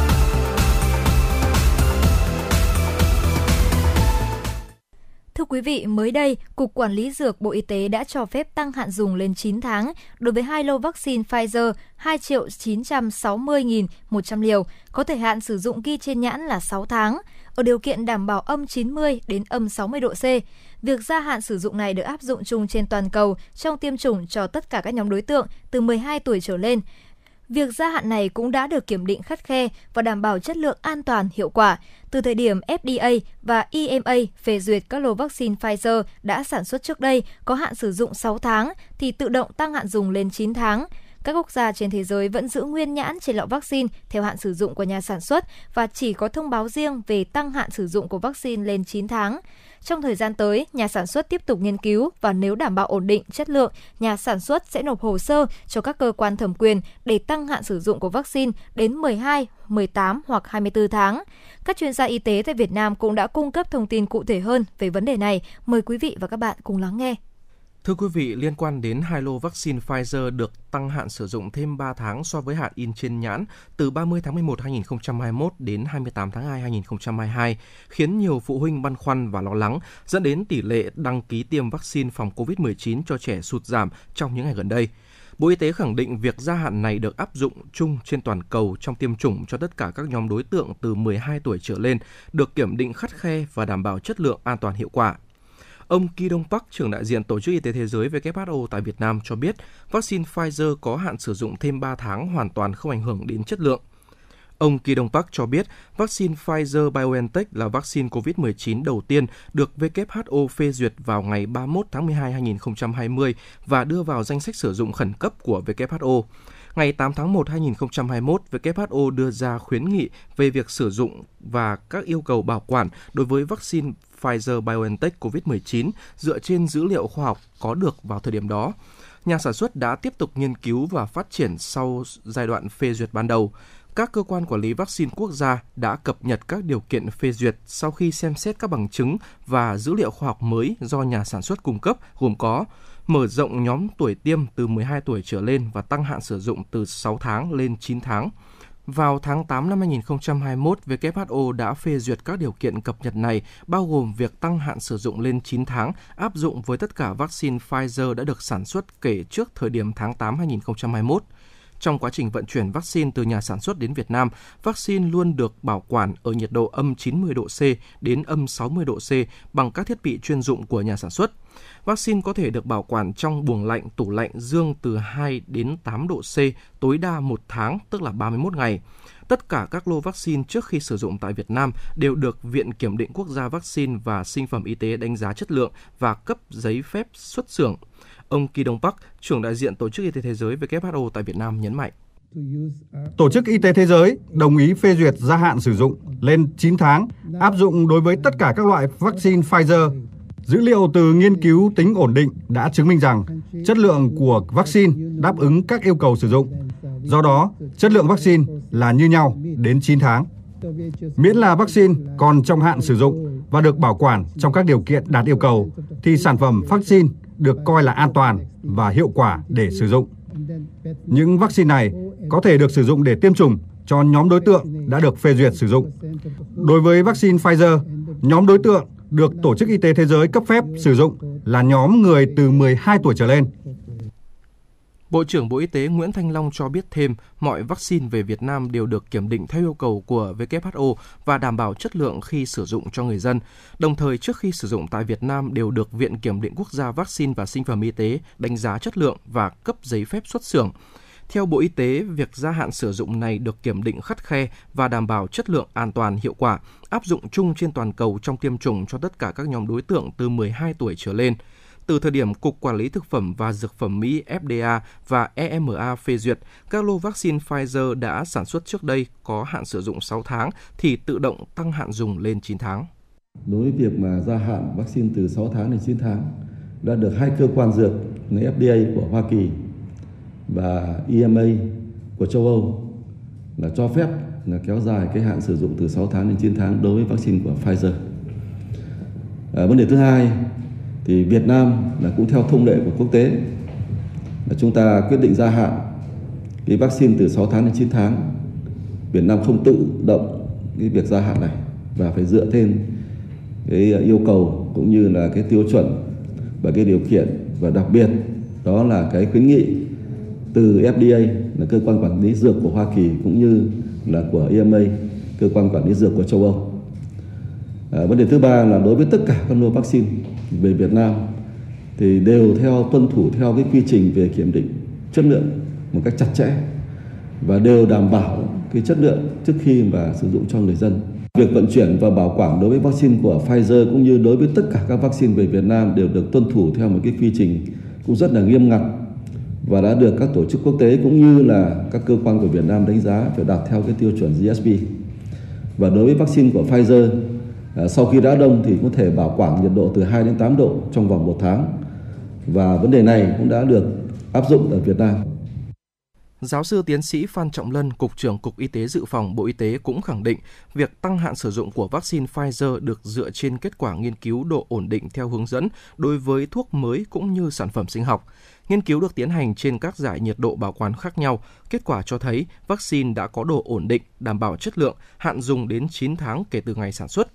Thưa quý vị, mới đây, Cục Quản lý Dược Bộ Y tế đã cho phép tăng hạn dùng lên 9 tháng đối với hai lô vaccine Pfizer 2 triệu 960.100 liều, có thời hạn sử dụng ghi trên nhãn là 6 tháng, ở điều kiện đảm bảo âm 90 đến âm 60 độ C. Việc gia hạn sử dụng này được áp dụng chung trên toàn cầu trong tiêm chủng cho tất cả các nhóm đối tượng từ 12 tuổi trở lên. Việc gia hạn này cũng đã được kiểm định khắt khe và đảm bảo chất lượng an toàn, hiệu quả. Từ thời điểm FDA và EMA phê duyệt các lô vaccine Pfizer đã sản xuất trước đây có hạn sử dụng 6 tháng thì tự động tăng hạn dùng lên 9 tháng. Các quốc gia trên thế giới vẫn giữ nguyên nhãn trên lọ vaccine theo hạn sử dụng của nhà sản xuất và chỉ có thông báo riêng về tăng hạn sử dụng của vaccine lên 9 tháng. Trong thời gian tới, nhà sản xuất tiếp tục nghiên cứu và nếu đảm bảo ổn định chất lượng, nhà sản xuất sẽ nộp hồ sơ cho các cơ quan thẩm quyền để tăng hạn sử dụng của vaccine đến 12, 18 hoặc 24 tháng. Các chuyên gia y tế tại Việt Nam cũng đã cung cấp thông tin cụ thể hơn về vấn đề này. Mời quý vị và các bạn cùng lắng nghe. Thưa quý vị, liên quan đến hai lô vaccine Pfizer được tăng hạn sử dụng thêm 3 tháng so với hạn in trên nhãn từ 30 tháng 11 2021 đến 28 tháng 2 2022, khiến nhiều phụ huynh băn khoăn và lo lắng, dẫn đến tỷ lệ đăng ký tiêm vaccine phòng COVID-19 cho trẻ sụt giảm trong những ngày gần đây. Bộ Y tế khẳng định việc gia hạn này được áp dụng chung trên toàn cầu trong tiêm chủng cho tất cả các nhóm đối tượng từ 12 tuổi trở lên, được kiểm định khắt khe và đảm bảo chất lượng an toàn hiệu quả. Ông Ki Dong Park, trưởng đại diện Tổ chức Y tế Thế giới WHO tại Việt Nam cho biết, vaccine Pfizer có hạn sử dụng thêm 3 tháng hoàn toàn không ảnh hưởng đến chất lượng. Ông Ki Dong Park cho biết, vaccine Pfizer-BioNTech là vaccine COVID-19 đầu tiên được WHO phê duyệt vào ngày 31 tháng 12 2020 và đưa vào danh sách sử dụng khẩn cấp của WHO. Ngày 8 tháng 1 2021, WHO đưa ra khuyến nghị về việc sử dụng và các yêu cầu bảo quản đối với vaccine Pfizer-BioNTech COVID-19 dựa trên dữ liệu khoa học có được vào thời điểm đó. Nhà sản xuất đã tiếp tục nghiên cứu và phát triển sau giai đoạn phê duyệt ban đầu. Các cơ quan quản lý vaccine quốc gia đã cập nhật các điều kiện phê duyệt sau khi xem xét các bằng chứng và dữ liệu khoa học mới do nhà sản xuất cung cấp, gồm có mở rộng nhóm tuổi tiêm từ 12 tuổi trở lên và tăng hạn sử dụng từ 6 tháng lên 9 tháng – vào tháng 8 năm 2021, WHO đã phê duyệt các điều kiện cập nhật này, bao gồm việc tăng hạn sử dụng lên 9 tháng, áp dụng với tất cả vaccine Pfizer đã được sản xuất kể trước thời điểm tháng 8 2021. Trong quá trình vận chuyển vaccine từ nhà sản xuất đến Việt Nam, vaccine luôn được bảo quản ở nhiệt độ âm 90 độ C đến âm 60 độ C bằng các thiết bị chuyên dụng của nhà sản xuất. Vaccine có thể được bảo quản trong buồng lạnh, tủ lạnh dương từ 2 đến 8 độ C, tối đa một tháng, tức là 31 ngày. Tất cả các lô vaccine trước khi sử dụng tại Việt Nam đều được Viện Kiểm định Quốc gia Vaccine và Sinh phẩm Y tế đánh giá chất lượng và cấp giấy phép xuất xưởng. Ông Kỳ Đông Bắc, trưởng đại diện Tổ chức Y tế Thế giới WHO tại Việt Nam nhấn mạnh. Tổ chức Y tế Thế giới đồng ý phê duyệt gia hạn sử dụng lên 9 tháng, áp dụng đối với tất cả các loại vaccine Pfizer Dữ liệu từ nghiên cứu tính ổn định đã chứng minh rằng chất lượng của vaccine đáp ứng các yêu cầu sử dụng. Do đó, chất lượng vaccine là như nhau đến 9 tháng. Miễn là vaccine còn trong hạn sử dụng và được bảo quản trong các điều kiện đạt yêu cầu thì sản phẩm vaccine được coi là an toàn và hiệu quả để sử dụng. Những vaccine này có thể được sử dụng để tiêm chủng cho nhóm đối tượng đã được phê duyệt sử dụng. Đối với vaccine Pfizer, nhóm đối tượng được Tổ chức Y tế Thế giới cấp phép sử dụng là nhóm người từ 12 tuổi trở lên. Bộ trưởng Bộ Y tế Nguyễn Thanh Long cho biết thêm, mọi vaccine về Việt Nam đều được kiểm định theo yêu cầu của WHO và đảm bảo chất lượng khi sử dụng cho người dân. Đồng thời, trước khi sử dụng tại Việt Nam đều được Viện Kiểm định Quốc gia Vaccine và Sinh phẩm Y tế đánh giá chất lượng và cấp giấy phép xuất xưởng. Theo Bộ Y tế, việc gia hạn sử dụng này được kiểm định khắt khe và đảm bảo chất lượng an toàn hiệu quả, áp dụng chung trên toàn cầu trong tiêm chủng cho tất cả các nhóm đối tượng từ 12 tuổi trở lên. Từ thời điểm Cục Quản lý Thực phẩm và Dược phẩm Mỹ FDA và EMA phê duyệt, các lô vaccine Pfizer đã sản xuất trước đây có hạn sử dụng 6 tháng thì tự động tăng hạn dùng lên 9 tháng. Đối với việc mà gia hạn vaccine từ 6 tháng đến 9 tháng đã được hai cơ quan dược là FDA của Hoa Kỳ và EMA của châu Âu là cho phép là kéo dài cái hạn sử dụng từ 6 tháng đến 9 tháng đối với vaccine của Pfizer. À, vấn đề thứ hai thì Việt Nam là cũng theo thông lệ của quốc tế là chúng ta quyết định gia hạn cái vaccine từ 6 tháng đến 9 tháng. Việt Nam không tự động cái việc gia hạn này và phải dựa trên cái yêu cầu cũng như là cái tiêu chuẩn và cái điều kiện và đặc biệt đó là cái khuyến nghị từ FDA là cơ quan quản lý dược của Hoa Kỳ cũng như là của EMA cơ quan quản lý dược của châu Âu. À, vấn đề thứ ba là đối với tất cả các lô vaccine về Việt Nam thì đều theo tuân thủ theo cái quy trình về kiểm định chất lượng một cách chặt chẽ và đều đảm bảo cái chất lượng trước khi mà sử dụng cho người dân. Việc vận chuyển và bảo quản đối với vaccine của Pfizer cũng như đối với tất cả các vaccine về Việt Nam đều được tuân thủ theo một cái quy trình cũng rất là nghiêm ngặt và đã được các tổ chức quốc tế cũng như là các cơ quan của Việt Nam đánh giá phải đạt theo cái tiêu chuẩn GSP. Và đối với vaccine của Pfizer, Ờ, sau khi đã đông thì có thể bảo quản nhiệt độ từ 2 đến 8 độ trong vòng một tháng. Và vấn đề này cũng đã được áp dụng ở Việt Nam. Giáo sư tiến sĩ Phan Trọng Lân, Cục trưởng Cục Y tế Dự phòng Bộ Y tế cũng khẳng định việc tăng hạn sử dụng của vaccine Pfizer được dựa trên kết quả nghiên cứu độ ổn định theo hướng dẫn đối với thuốc mới cũng như sản phẩm sinh học. Nghiên cứu được tiến hành trên các giải nhiệt độ bảo quản khác nhau. Kết quả cho thấy vaccine đã có độ ổn định, đảm bảo chất lượng, hạn dùng đến 9 tháng kể từ ngày sản xuất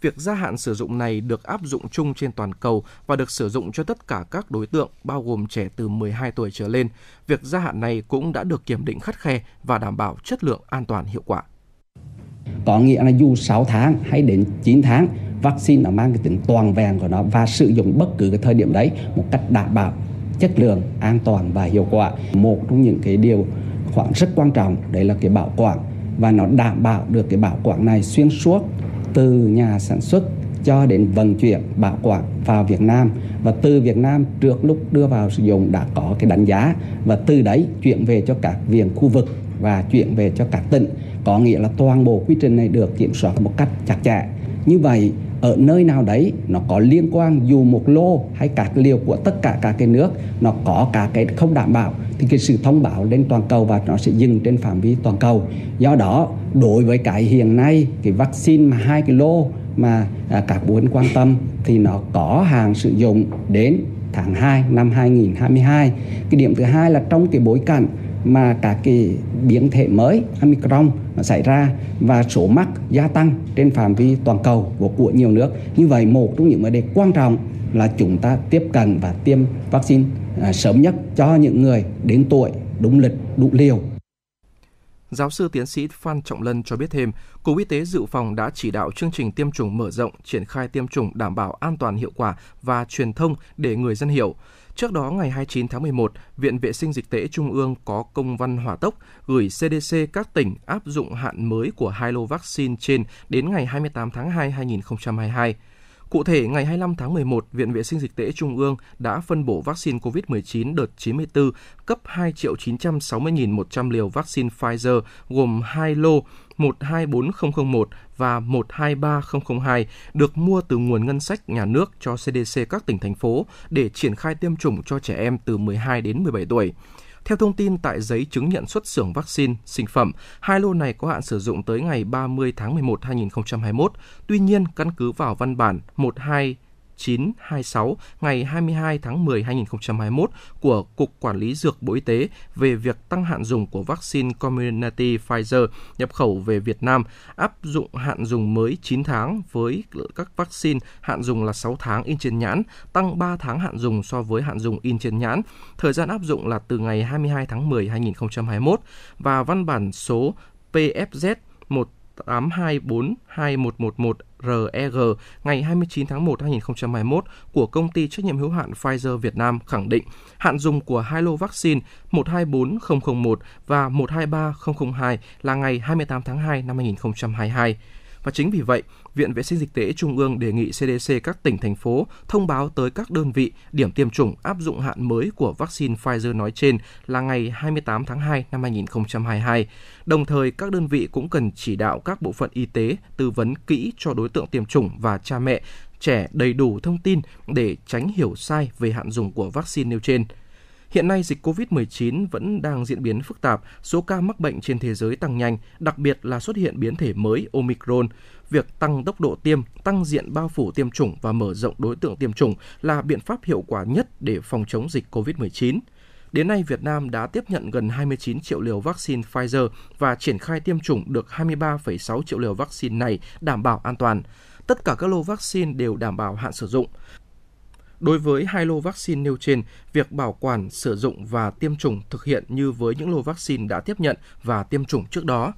việc gia hạn sử dụng này được áp dụng chung trên toàn cầu và được sử dụng cho tất cả các đối tượng, bao gồm trẻ từ 12 tuổi trở lên. Việc gia hạn này cũng đã được kiểm định khắt khe và đảm bảo chất lượng an toàn hiệu quả. Có nghĩa là dù 6 tháng hay đến 9 tháng, vaccine nó mang cái tính toàn vẹn của nó và sử dụng bất cứ cái thời điểm đấy một cách đảm bảo chất lượng, an toàn và hiệu quả. Một trong những cái điều khoảng rất quan trọng đấy là cái bảo quản và nó đảm bảo được cái bảo quản này xuyên suốt từ nhà sản xuất cho đến vận chuyển, bảo quản vào Việt Nam. Và từ Việt Nam trước lúc đưa vào sử dụng đã có cái đánh giá. Và từ đấy chuyển về cho các viện khu vực và chuyển về cho các tỉnh. Có nghĩa là toàn bộ quy trình này được kiểm soát một cách chặt chẽ. Như vậy ở nơi nào đấy nó có liên quan dù một lô hay các liều của tất cả các cái nước nó có cả cái không đảm bảo thì cái sự thông báo lên toàn cầu và nó sẽ dừng trên phạm vi toàn cầu. Do đó đối với cái hiện nay cái vaccine mà hai cái lô mà à, các bộ quan tâm thì nó có hàng sử dụng đến tháng 2 năm 2022 cái điểm thứ hai là trong cái bối cảnh mà các cái biến thể mới Omicron nó xảy ra và số mắc gia tăng trên phạm vi toàn cầu của, của nhiều nước. Như vậy một trong những vấn đề quan trọng là chúng ta tiếp cận và tiêm vaccine à, sớm nhất cho những người đến tuổi đúng lịch đủ liều Giáo sư tiến sĩ Phan Trọng Lân cho biết thêm, Cục Y tế Dự phòng đã chỉ đạo chương trình tiêm chủng mở rộng, triển khai tiêm chủng đảm bảo an toàn hiệu quả và truyền thông để người dân hiểu. Trước đó, ngày 29 tháng 11, Viện Vệ sinh Dịch tễ Trung ương có công văn hỏa tốc gửi CDC các tỉnh áp dụng hạn mới của hai lô vaccine trên đến ngày 28 tháng 2 2022. Cụ thể, ngày 25 tháng 11, Viện Vệ sinh Dịch tễ Trung ương đã phân bổ vaccine COVID-19 đợt 94 cấp 2 triệu 960.100 liều vaccine Pfizer gồm 2 lô 124001 và 123002 được mua từ nguồn ngân sách nhà nước cho CDC các tỉnh thành phố để triển khai tiêm chủng cho trẻ em từ 12 đến 17 tuổi. Theo thông tin tại giấy chứng nhận xuất xưởng vaccine, sinh phẩm, hai lô này có hạn sử dụng tới ngày 30 tháng 11 2021. Tuy nhiên, căn cứ vào văn bản 12 926 ngày 22 tháng 10 2021 của Cục Quản lý Dược Bộ Y tế về việc tăng hạn dùng của vaccine Community Pfizer nhập khẩu về Việt Nam, áp dụng hạn dùng mới 9 tháng với các vaccine hạn dùng là 6 tháng in trên nhãn, tăng 3 tháng hạn dùng so với hạn dùng in trên nhãn. Thời gian áp dụng là từ ngày 22 tháng 10 2021 và văn bản số PFZ 1 REG ngày 29 tháng 1 năm 2021 của công ty trách nhiệm hữu hạn Pfizer Việt Nam khẳng định hạn dùng của hai lô vaccine 124001 và 123002 là ngày 28 tháng 2 năm 2022. Và chính vì vậy, Viện Vệ sinh Dịch tễ Trung ương đề nghị CDC các tỉnh, thành phố thông báo tới các đơn vị điểm tiêm chủng áp dụng hạn mới của vaccine Pfizer nói trên là ngày 28 tháng 2 năm 2022. Đồng thời, các đơn vị cũng cần chỉ đạo các bộ phận y tế tư vấn kỹ cho đối tượng tiêm chủng và cha mẹ trẻ đầy đủ thông tin để tránh hiểu sai về hạn dùng của vaccine nêu trên. Hiện nay dịch COVID-19 vẫn đang diễn biến phức tạp, số ca mắc bệnh trên thế giới tăng nhanh, đặc biệt là xuất hiện biến thể mới Omicron. Việc tăng tốc độ tiêm, tăng diện bao phủ tiêm chủng và mở rộng đối tượng tiêm chủng là biện pháp hiệu quả nhất để phòng chống dịch COVID-19. Đến nay, Việt Nam đã tiếp nhận gần 29 triệu liều vaccine Pfizer và triển khai tiêm chủng được 23,6 triệu liều vaccine này đảm bảo an toàn. Tất cả các lô vaccine đều đảm bảo hạn sử dụng. Đối với hai lô vaccine nêu trên, việc bảo quản, sử dụng và tiêm chủng thực hiện như với những lô vaccine đã tiếp nhận và tiêm chủng trước đó.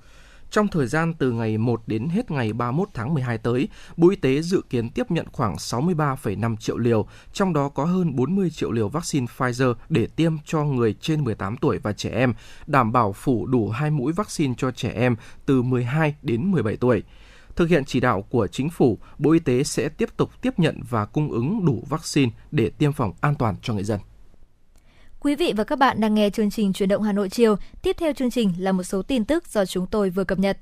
Trong thời gian từ ngày 1 đến hết ngày 31 tháng 12 tới, Bộ Y tế dự kiến tiếp nhận khoảng 63,5 triệu liều, trong đó có hơn 40 triệu liều vaccine Pfizer để tiêm cho người trên 18 tuổi và trẻ em, đảm bảo phủ đủ hai mũi vaccine cho trẻ em từ 12 đến 17 tuổi. Thực hiện chỉ đạo của chính phủ, Bộ Y tế sẽ tiếp tục tiếp nhận và cung ứng đủ vaccine để tiêm phòng an toàn cho người dân. Quý vị và các bạn đang nghe chương trình Chuyển động Hà Nội chiều. Tiếp theo chương trình là một số tin tức do chúng tôi vừa cập nhật.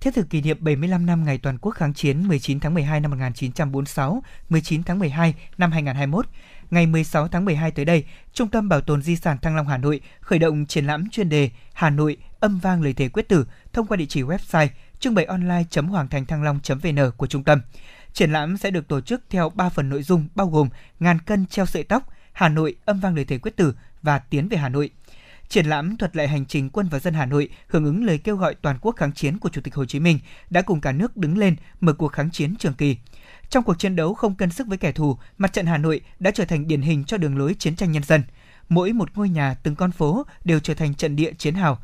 Thiết thực kỷ niệm 75 năm ngày toàn quốc kháng chiến 19 tháng 12 năm 1946, 19 tháng 12 năm 2021, ngày 16 tháng 12 tới đây, Trung tâm Bảo tồn Di sản Thăng Long Hà Nội khởi động triển lãm chuyên đề Hà Nội âm vang lời thề quyết tử thông qua địa chỉ website trưng bày online.hoàng thành thăng long.vn của trung tâm. Triển lãm sẽ được tổ chức theo 3 phần nội dung bao gồm ngàn cân treo sợi tóc, Hà Nội âm vang lời thề quyết tử và tiến về Hà Nội. Triển lãm thuật lại hành trình quân và dân Hà Nội hưởng ứng lời kêu gọi toàn quốc kháng chiến của Chủ tịch Hồ Chí Minh đã cùng cả nước đứng lên mở cuộc kháng chiến trường kỳ. Trong cuộc chiến đấu không cân sức với kẻ thù, mặt trận Hà Nội đã trở thành điển hình cho đường lối chiến tranh nhân dân. Mỗi một ngôi nhà, từng con phố đều trở thành trận địa chiến hào.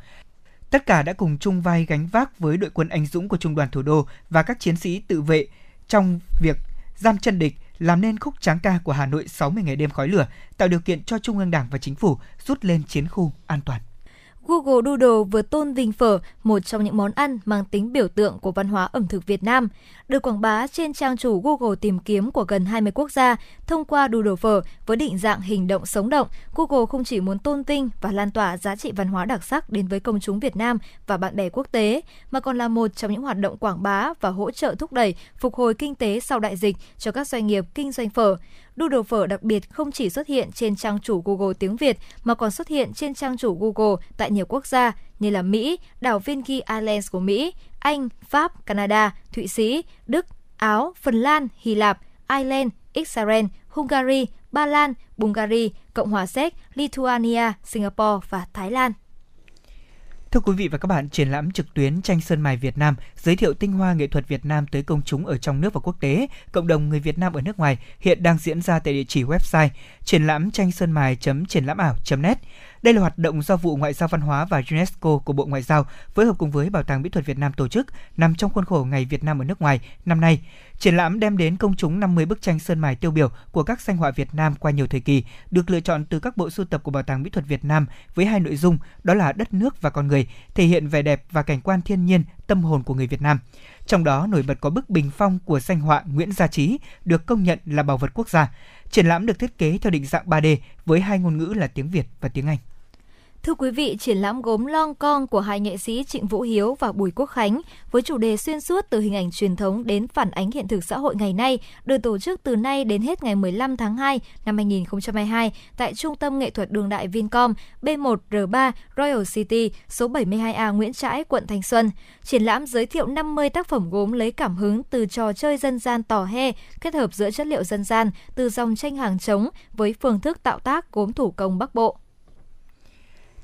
Tất cả đã cùng chung vai gánh vác với đội quân anh dũng của Trung đoàn Thủ đô và các chiến sĩ tự vệ trong việc giam chân địch, làm nên khúc tráng ca của Hà Nội 60 ngày đêm khói lửa, tạo điều kiện cho Trung ương Đảng và Chính phủ rút lên chiến khu an toàn. Google Doodle vừa tôn vinh phở, một trong những món ăn mang tính biểu tượng của văn hóa ẩm thực Việt Nam. Được quảng bá trên trang chủ Google tìm kiếm của gần 20 quốc gia, thông qua Doodle phở với định dạng hình động sống động, Google không chỉ muốn tôn vinh và lan tỏa giá trị văn hóa đặc sắc đến với công chúng Việt Nam và bạn bè quốc tế, mà còn là một trong những hoạt động quảng bá và hỗ trợ thúc đẩy phục hồi kinh tế sau đại dịch cho các doanh nghiệp kinh doanh phở. Doodle phở đặc biệt không chỉ xuất hiện trên trang chủ Google tiếng Việt mà còn xuất hiện trên trang chủ Google tại nhiều quốc gia như là Mỹ, đảo Vinky Islands của Mỹ, Anh, Pháp, Canada, Thụy Sĩ, Đức, Áo, Phần Lan, Hy Lạp, Ireland, Israel, Hungary, Ba Lan, Bulgaria, Cộng hòa Séc, Lithuania, Singapore và Thái Lan. Thưa quý vị và các bạn, triển lãm trực tuyến tranh sơn mài Việt Nam giới thiệu tinh hoa nghệ thuật Việt Nam tới công chúng ở trong nước và quốc tế, cộng đồng người Việt Nam ở nước ngoài hiện đang diễn ra tại địa chỉ website triển lãm tranh sơn mài.triển lãm ảo.net. Đây là hoạt động do vụ Ngoại giao Văn hóa và UNESCO của Bộ Ngoại giao phối hợp cùng với Bảo tàng Mỹ thuật Việt Nam tổ chức nằm trong khuôn khổ Ngày Việt Nam ở nước ngoài năm nay. Triển lãm đem đến công chúng 50 bức tranh sơn mài tiêu biểu của các danh họa Việt Nam qua nhiều thời kỳ, được lựa chọn từ các bộ sưu tập của Bảo tàng Mỹ thuật Việt Nam với hai nội dung đó là đất nước và con người, thể hiện vẻ đẹp và cảnh quan thiên nhiên, tâm hồn của người Việt Nam. Trong đó, nổi bật có bức bình phong của danh họa Nguyễn Gia Trí được công nhận là bảo vật quốc gia. Triển lãm được thiết kế theo định dạng 3D với hai ngôn ngữ là tiếng Việt và tiếng Anh. Thưa quý vị, triển lãm gốm Long Con của hai nghệ sĩ Trịnh Vũ Hiếu và Bùi Quốc Khánh với chủ đề xuyên suốt từ hình ảnh truyền thống đến phản ánh hiện thực xã hội ngày nay được tổ chức từ nay đến hết ngày 15 tháng 2 năm 2022 tại Trung tâm Nghệ thuật Đường đại Vincom B1R3 Royal City, số 72A Nguyễn Trãi, quận Thanh Xuân. Triển lãm giới thiệu 50 tác phẩm gốm lấy cảm hứng từ trò chơi dân gian tò he, kết hợp giữa chất liệu dân gian từ dòng tranh hàng trống với phương thức tạo tác gốm thủ công Bắc Bộ.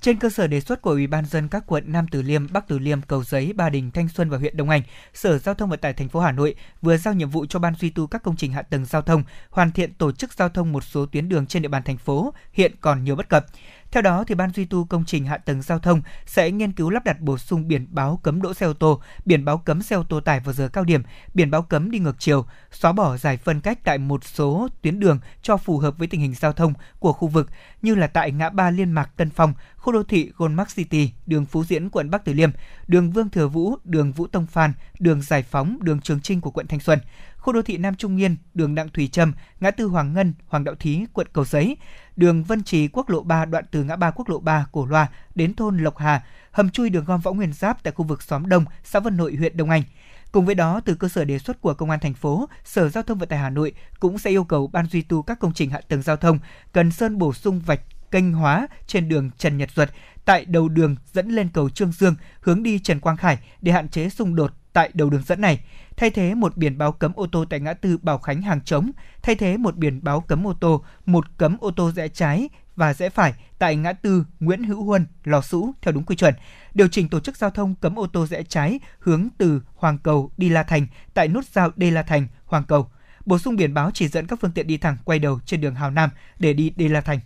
Trên cơ sở đề xuất của Ủy ban dân các quận Nam Từ Liêm, Bắc Từ Liêm, Cầu Giấy, Ba Đình, Thanh Xuân và huyện Đông Anh, Sở Giao thông Vận tải thành phố Hà Nội vừa giao nhiệm vụ cho ban duy tu các công trình hạ tầng giao thông, hoàn thiện tổ chức giao thông một số tuyến đường trên địa bàn thành phố hiện còn nhiều bất cập. Theo đó, thì ban duy tu công trình hạ tầng giao thông sẽ nghiên cứu lắp đặt bổ sung biển báo cấm đỗ xe ô tô, biển báo cấm xe ô tô tải vào giờ cao điểm, biển báo cấm đi ngược chiều, xóa bỏ giải phân cách tại một số tuyến đường cho phù hợp với tình hình giao thông của khu vực như là tại ngã ba Liên Mạc Tân Phong, khu đô thị Goldmark City, đường Phú Diễn quận Bắc Từ Liêm, đường Vương Thừa Vũ, đường Vũ Tông Phan, đường Giải Phóng, đường Trường Trinh của quận Thanh Xuân khu đô thị Nam Trung Nghiên, đường Đặng Thùy Trâm, ngã tư Hoàng Ngân, Hoàng Đạo Thí, quận Cầu Giấy, đường Vân Trì quốc lộ 3 đoạn từ ngã ba quốc lộ 3 Cổ Loa đến thôn Lộc Hà, hầm chui đường gom Võ Nguyên Giáp tại khu vực xóm Đông, xã Vân Nội, huyện Đông Anh. Cùng với đó, từ cơ sở đề xuất của Công an thành phố, Sở Giao thông Vận tải Hà Nội cũng sẽ yêu cầu ban duy tu các công trình hạ tầng giao thông cần sơn bổ sung vạch kênh hóa trên đường Trần Nhật Duật tại đầu đường dẫn lên cầu Trương Dương hướng đi Trần Quang Khải để hạn chế xung đột tại đầu đường dẫn này, thay thế một biển báo cấm ô tô tại ngã tư Bảo Khánh Hàng Trống, thay thế một biển báo cấm ô tô, một cấm ô tô rẽ trái và rẽ phải tại ngã tư Nguyễn Hữu Huân, Lò Sũ theo đúng quy chuẩn. Điều chỉnh tổ chức giao thông cấm ô tô rẽ trái hướng từ Hoàng Cầu đi La Thành tại nút giao Đê La Thành, Hoàng Cầu. Bổ sung biển báo chỉ dẫn các phương tiện đi thẳng quay đầu trên đường Hào Nam để đi Đê La Thành.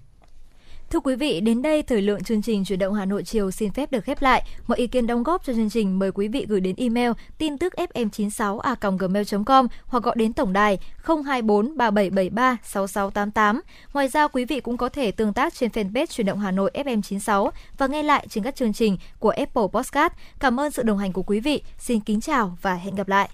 Thưa quý vị, đến đây thời lượng chương trình chuyển động Hà Nội chiều xin phép được khép lại. Mọi ý kiến đóng góp cho chương trình mời quý vị gửi đến email tin tức fm96a.gmail.com hoặc gọi đến tổng đài 024 3773 6688. Ngoài ra quý vị cũng có thể tương tác trên fanpage chuyển động Hà Nội FM96 và nghe lại trên các chương trình của Apple Podcast. Cảm ơn sự đồng hành của quý vị. Xin kính chào và hẹn gặp lại.